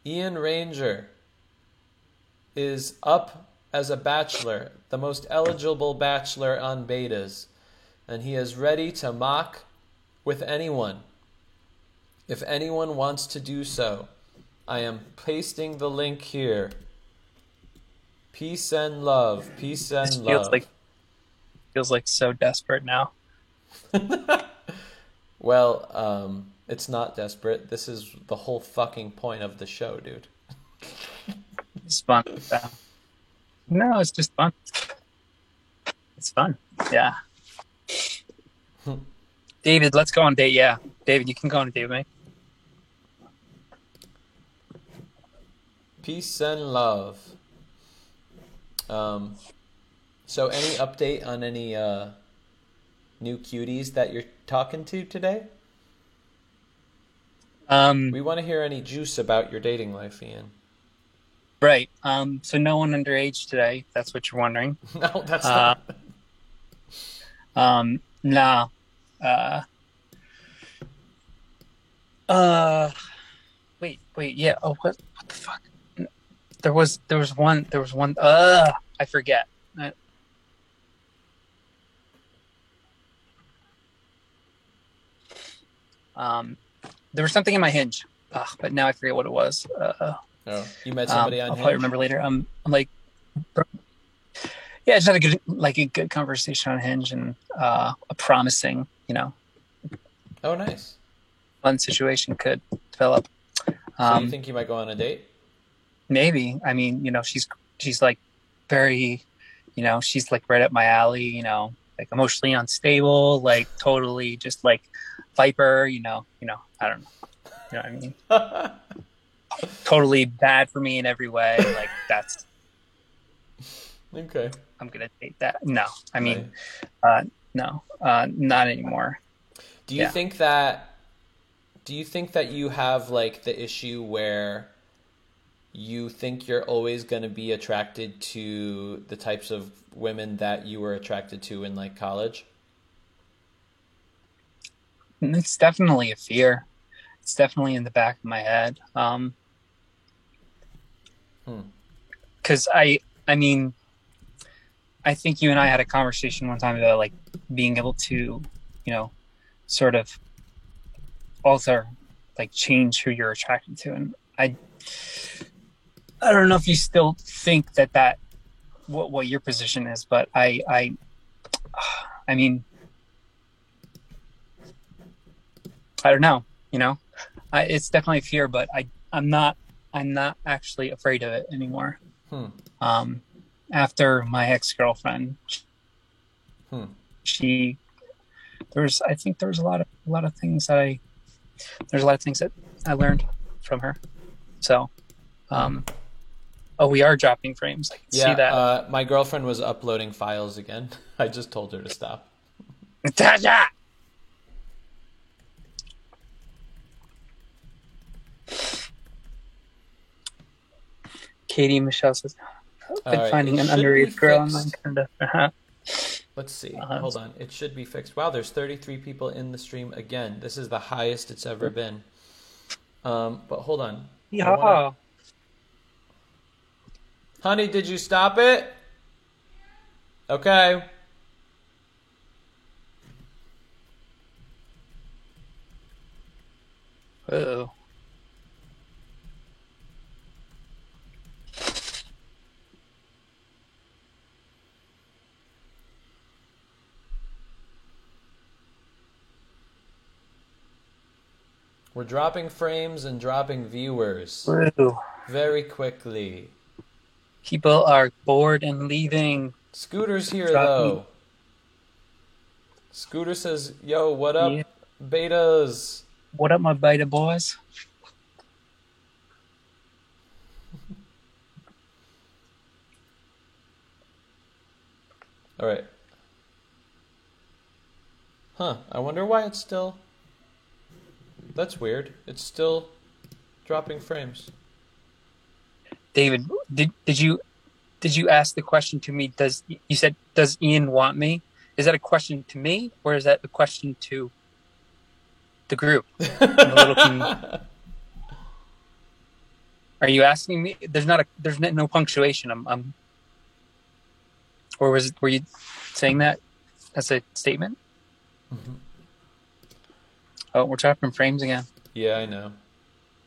Ian Ranger is up as a bachelor, the most eligible bachelor on betas, and he is ready to mock with anyone. If anyone wants to do so, I am pasting the link here. Peace and love. Peace and
This
love.
feels like feels like so desperate now.
Well, um, it's not desperate. This is the whole fucking point of the show, dude.
It's fun. No, it's just fun. It's fun. Yeah. David, let's go on date. Yeah, David, you can go on a date with me.
Peace and love. Um, so any update on any uh, new cuties that you're talking to today?
Um,
we want to hear any juice about your dating life, Ian.
Right. Um, so no one underage today. That's what you're wondering.
No, that's
Uh,
not.
Um, nah. Uh, uh, wait, wait, yeah. Oh, what, what the fuck? There was, there was one, there was one. Uh, I forget. I- Um, there was something in my hinge, Ugh, but now I forget what it was. Uh,
Oh, you met somebody
um,
on
I'll probably remember later. Um, I'm like, yeah, just had a good, like a good conversation on Hinge and uh, a promising, you know,
Oh, nice.
fun situation could develop.
So
Um,
you think you might go on a date?
maybe. I mean, you know, she's she's like very, you know, she's like right up my alley. You know, like emotionally unstable, like totally just like viper. You know, you know, I don't know. You know what I mean? totally bad for me in every way. Like that's
Okay.
I'm gonna date that. No, I mean, uh, no, uh, not anymore.
Do you
Yeah.
think that do you think that you have like the issue where you think you're always going to be attracted to the types of women that you were attracted to in like college?
It's definitely a fear. It's definitely in the back of my head. Um,
Hmm.
because I, I mean, I think you and I had a conversation one time about like being able to, you know, sort of alter, like change who you're attracted to, and I, I don't know if you still think that that what what your position is, but I, I, I mean, I don't know. You know, I, it's definitely fear, but I I'm not I'm not actually afraid of it anymore.
Hmm.
Um, after my ex girlfriend,
Hmm.
she there's I think there was a lot of a lot of things that I there's a lot of things that I learned from her. So, um, oh, we are dropping frames. I can
Yeah,
see that.
Uh, my girlfriend was uploading files again. I just told her to stop.
Tasha! Katie Michelle says, been
All right,
finding
it
an
should be
underage girl
fixed.
online kind of. Uh-huh.
Let's see.
Uh-huh.
Hold on. It should be fixed. Wow, there's 33 people in the stream again. This is the highest it's ever been. Um, but hold on.
Yeah.
wanna- Honey, did you stop it? Okay.
Oh.
We're dropping frames and dropping viewers very quickly.
People are bored and leaving.
Scooter's here though. Scooter says, "Yo, what up,
yeah.
betas?
What up, my beta boys?"
All right. Huh. I wonder why it's still that's weird. It's still dropping frames.
David, did did you did you ask the question to me? Does you said does Ian want me? Is that a question to me or is that a question to the group? I'm a little con- Are you asking me? There's not a there's no, no punctuation. I'm, I'm or was were you saying that as a statement?
Mhm.
Oh, we're dropping frames again.
Yeah, I know.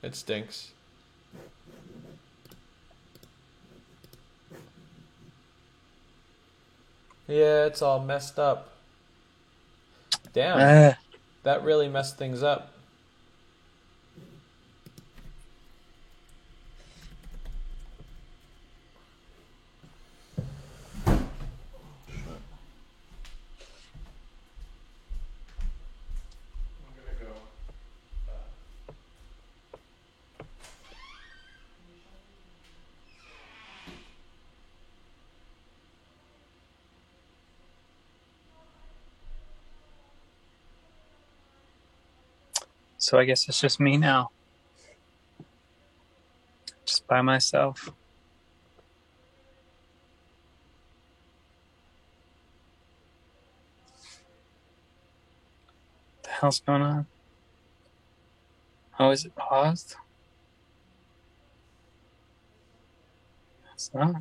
It stinks. Yeah, it's all messed up. Damn.
Ah.
That really messed things up.
So I guess it's just me now. Just by myself. What the hell's going on? Oh, is it paused? It's not.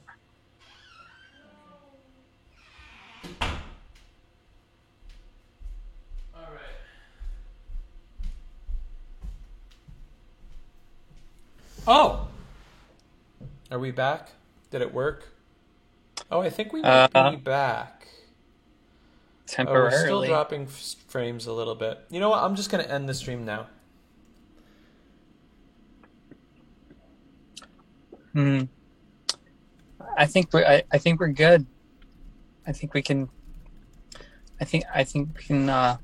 Oh! Are we back? Did it work? Oh, I think we might
Uh,
be back. Oh, we're still dropping f- frames a little bit. You know what? I'm just going to end the stream now.
Hmm. I think we're. I, I think we're good. I think we can. I think. I think we can uh,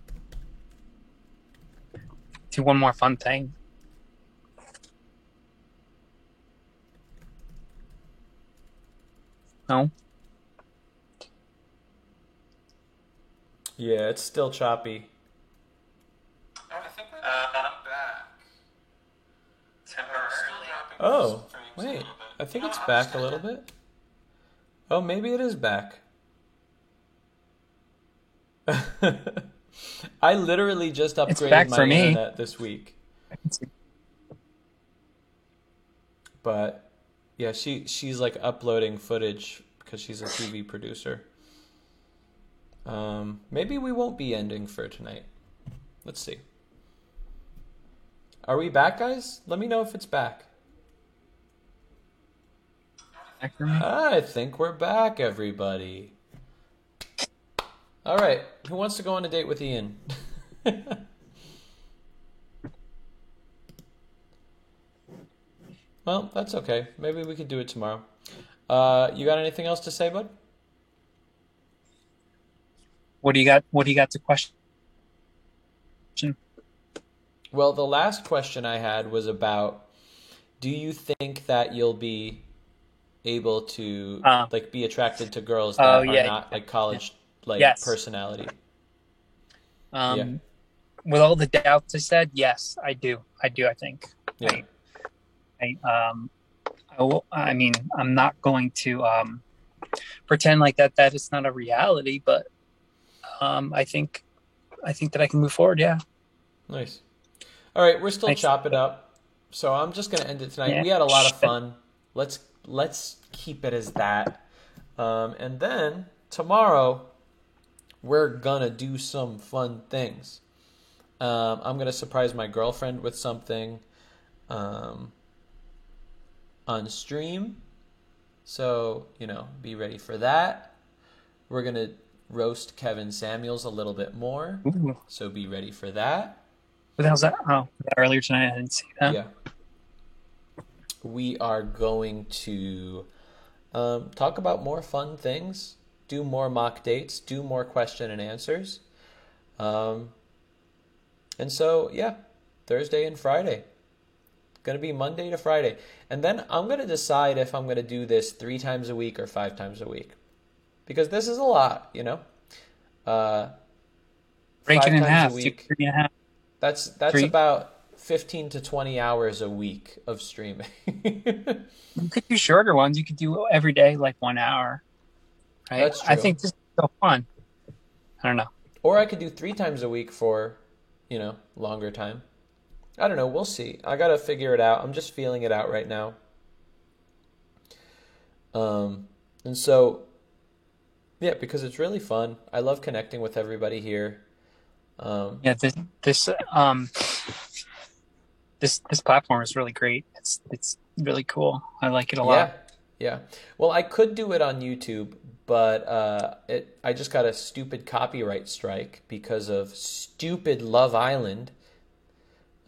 do one more fun thing. No.
Yeah, it's still choppy. Oh, wait. I think uh, oh, it's back a little bit. Oh, maybe it is back. I literally just upgraded
back
my
for me.
internet this week. But yeah, she she's like uploading footage because she's a TV producer. Um, maybe we won't be ending for tonight. Let's see. Are we back, guys? Let me know if it's back.
Back.
I think we're back, everybody. All right, who wants to go on a date with Ian? well, that's okay. Maybe we could do it tomorrow. Uh, you got anything else to say, bud?
What do you got? What do you got to question?
Well, the last question I had was about do you think that you'll be able to
Uh.
like be attracted to girls that
Oh,
are not like college like
Yes.
personality?
Um,
Yeah.
With all the doubts I said, yes, I do. I do. I think.
Yeah.
I, um, I, I mean, I'm not going to um, pretend like that. That is not a reality, but um, I think, I think that I can move forward. Yeah.
Nice. All right, we're still
Thanks.
chopping up, so I'm just gonna end it tonight.
Yeah.
We had a lot of fun. Let's let's keep it as that, um, and then tomorrow we're gonna do some fun things. Um, I'm gonna surprise my girlfriend with something um, on stream, so you know, be ready for that. We're gonna roast Kevin Samuels a little bit more,
Ooh.
so be ready for that.
What the hell's that? Oh, earlier tonight I didn't see that.
Yeah. We are going to um, talk about more fun things, do more mock dates, do more question and answers. Um, and so, yeah, Thursday and Friday. Going to be Monday to Friday. And then I'm going to decide if I'm going to do this three times a week or five times a week. because this is a lot, you know. Uh,
Break it in half.
Week.
three and a half.
That's that's
Three.
about fifteen to twenty hours a week of streaming.
You could do shorter ones. You could do every day, like one hour. Right?
That's true.
I think this is so fun. I don't know.
or I could do three times a week for, you know, longer time. I don't know. We'll see. I gotta figure it out. I'm just feeling it out right now. Um, and so, yeah, because it's really fun. I love connecting with everybody here. Um,
Yeah, this this um this this platform is really great. It's it's really cool. I like it a
Yeah,
lot.
yeah. Well, I could do it on YouTube, but uh, it I just got a stupid copyright strike because of stupid Love Island,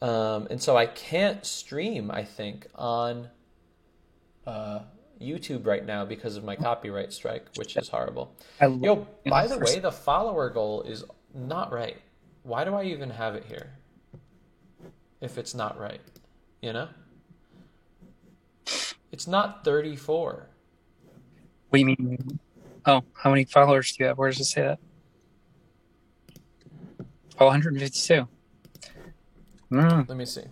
um, and so I can't stream. I think on uh, YouTube right now because of my copyright strike, which is horrible.
I
Yo, by the way, the follower goal is not right. Why do I even have it here? If it's not right, you know? It's not 34.
What do you mean? Oh, how many followers do you have? Where does it say that? Oh, 152. Mm,
Let me see.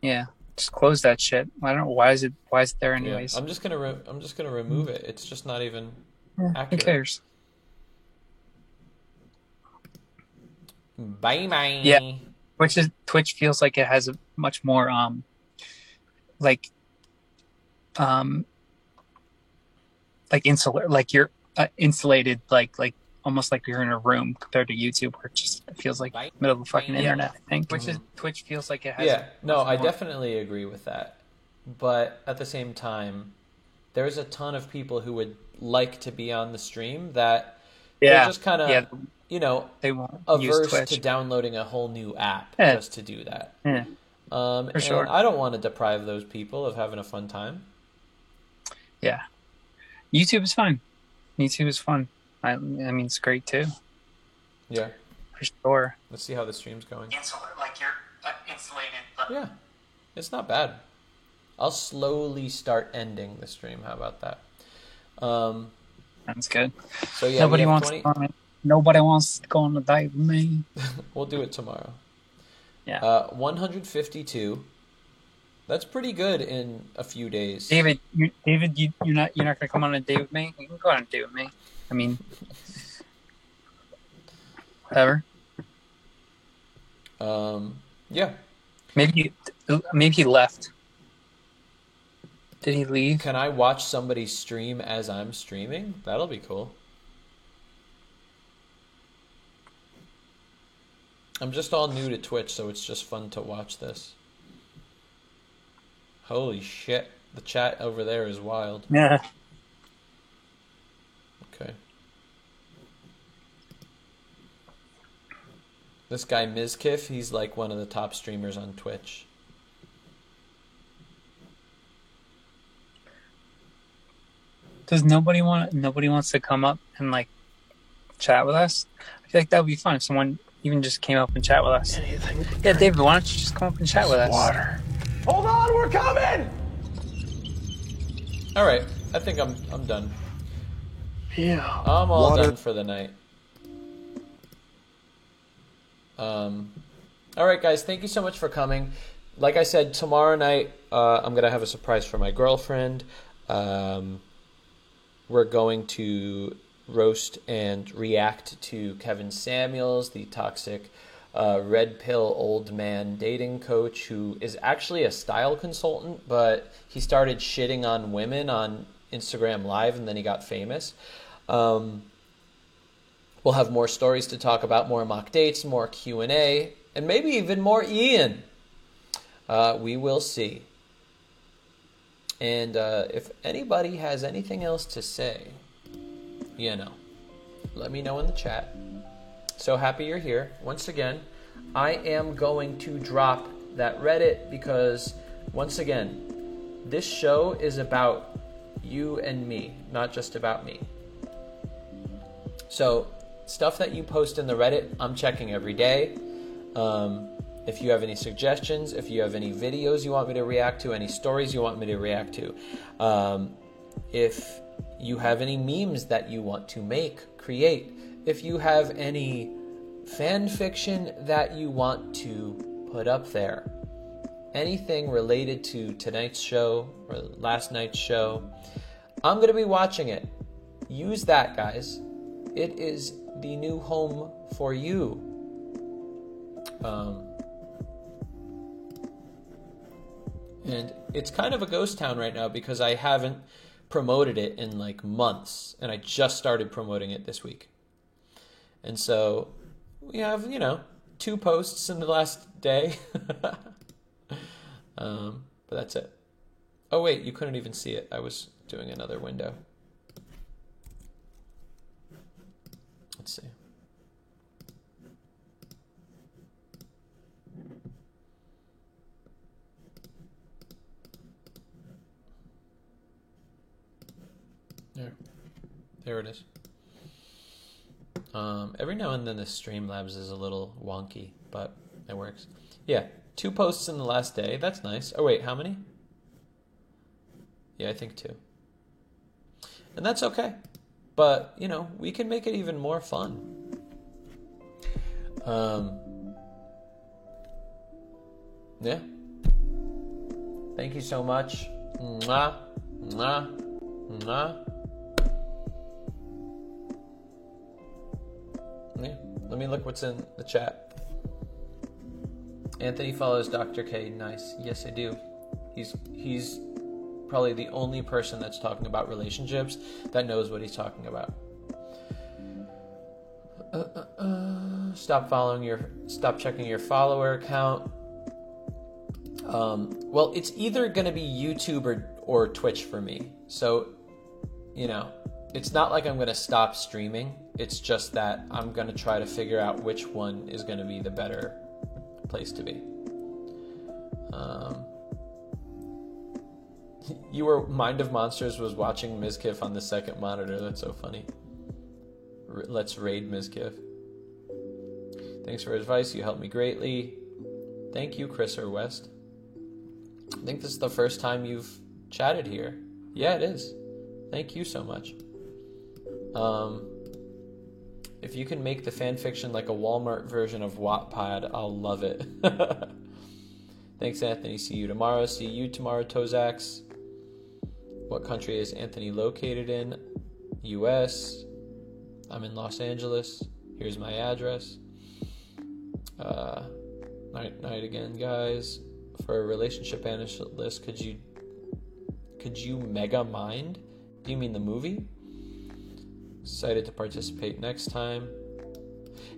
yeah, just close that shit. I don't know why is it why is it there
Yeah,
anyways.
I'm just gonna re- I'm just gonna remove it. It's just not even
Yeah, who cares?
Bye bye.
Yeah, Twitch is Twitch feels like it has a much more um, like, um, like insular, like you're uh, insulated, like like almost like you're in a room compared to YouTube, where it just feels like middle of the fucking
Yeah.
internet. I think Twitch is Twitch feels like it has.
Yeah, no, I
more-
definitely agree with that. But at the same time, there's a ton of people who would like to be on the stream that they're just kind of,
yeah.
you know,
They won't
averse to downloading a whole new app
Yeah.
just to do that.
Yeah.
Um,
For
and
sure.
I don't want to deprive those people of having a fun time.
Yeah, YouTube is fun. YouTube is fun. I, I mean, it's great too,
Yeah.
for sure.
Let's see how the stream's going.
Insular, like you're uh, insulated. But
Yeah, it's not bad. I'll slowly start ending the stream. How about that? Um,
Sounds good.
So yeah,
nobody wants
20
to go on, nobody wants to go on a date with me.
we'll do it tomorrow.
Yeah.
Uh, 152. That's pretty good in a few days.
David, you, David, you, you're not you're not gonna come on a date with me. You can go on a date with me. I mean, whatever.
Um, yeah.
Maybe maybe he left. Did he leave?
Can I watch somebody stream as I'm streaming? That'll be cool. I'm just all new to Twitch, so it's just fun to watch this. Holy shit. The chat over there is wild.
Yeah.
Okay. This guy Mizkif, he's like one of the top streamers on Twitch.
Does nobody want nobody wants to come up and like chat with us? I feel like that would be fun if someone even just came up and chat with us. Yeah, David, why don't you just come up and chat with us?
Water.
Hold on, we're coming!
All right, I think I'm I'm done.
Yeah.
I'm all
Water.
done for the night. Um, all right, guys, thank you so much for coming. Like I said, tomorrow night uh, I'm gonna have a surprise for my girlfriend. Um, we're going to roast and react to Kevin Samuels, the toxic uh, red pill old man dating coach, who is actually a style consultant, but he started shitting on women on Instagram Live, and then he got famous. Um, we'll have more stories to talk about, more mock dates, more Q and A, and maybe even more Ian. Uh, we will see. And uh, if anybody has anything else to say, you know, let me know in the chat. So happy you're here. Once again, I am going to drop that Reddit because, once again, this show is about you and me, not just about me. So, stuff that you post in the Reddit, I'm checking every day. Um, if you have any suggestions, if you have any videos you want me to react to, any stories you want me to react to, um, if you have any memes that you want to make, create, if you have any fan fiction that you want to put up there, anything related to tonight's show or last night's show, I'm going to be watching it. Use that, guys. It is the new home for you. Um, and it's kind of a ghost town right now because I haven't promoted it in like months, and I just started promoting it this week. And so we have, you know, two posts in the last day. um, but that's it. Oh, wait, you couldn't even see it. I was doing another window. Let's see. There. There it is. Um, every now and then the Streamlabs is a little wonky, but it works. Yeah, two posts in the last day. That's nice. Oh, wait, how many? Yeah, I think two. And that's okay. But, you know, we can make it even more fun. Um, yeah. Thank you so much. Mwah. Mwah. Mwah. Yeah. Let me look what's in the chat. Anthony follows Dr. K. Nice. Yes, I do. He's he's probably the only person that's talking about relationships that knows what he's talking about. Uh, uh, uh, stop following your stop checking your follower account. Um, well, it's either going to be YouTube or, or Twitch for me. So, you know, it's not like I'm going to stop streaming. It's just that I'm going to try to figure out which one is going to be the better place to be. Um, you were Mind of Monsters was watching Mizkif on the second monitor. That's so funny. R- let's raid Mizkif. Thanks for advice. You helped me greatly. Thank you, Chris or West. I think this is the first time you've chatted here. Yeah, it is. Thank you so much. Um, if you can make the fan fiction like a Walmart version of Wattpad, I'll love it. Thanks, Anthony. See you tomorrow. See you tomorrow, Tozax. What country is Anthony located in? U.S. I'm in Los Angeles. Here's my address. Uh, night, night again, guys. For a relationship analyst, could you could you mega mind? Do you mean the movie? Excited to participate next time.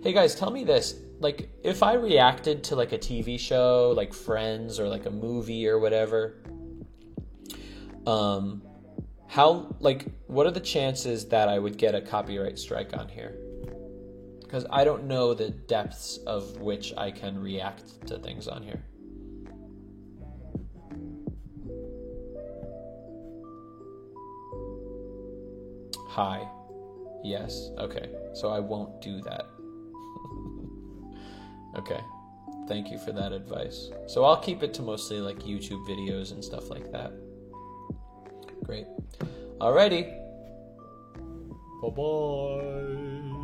Hey guys, tell me this. Like, if I reacted to like a TV show, like Friends, or like a movie or whatever, um, how like what are the chances that I would get a copyright strike on here? Because I don't know the depths of which I can react to things on here. Hi. Yes. Okay. So I won't do that. okay. Thank you for that advice. So I'll keep it to mostly like YouTube videos and stuff like that. Great. Alrighty. Bye bye.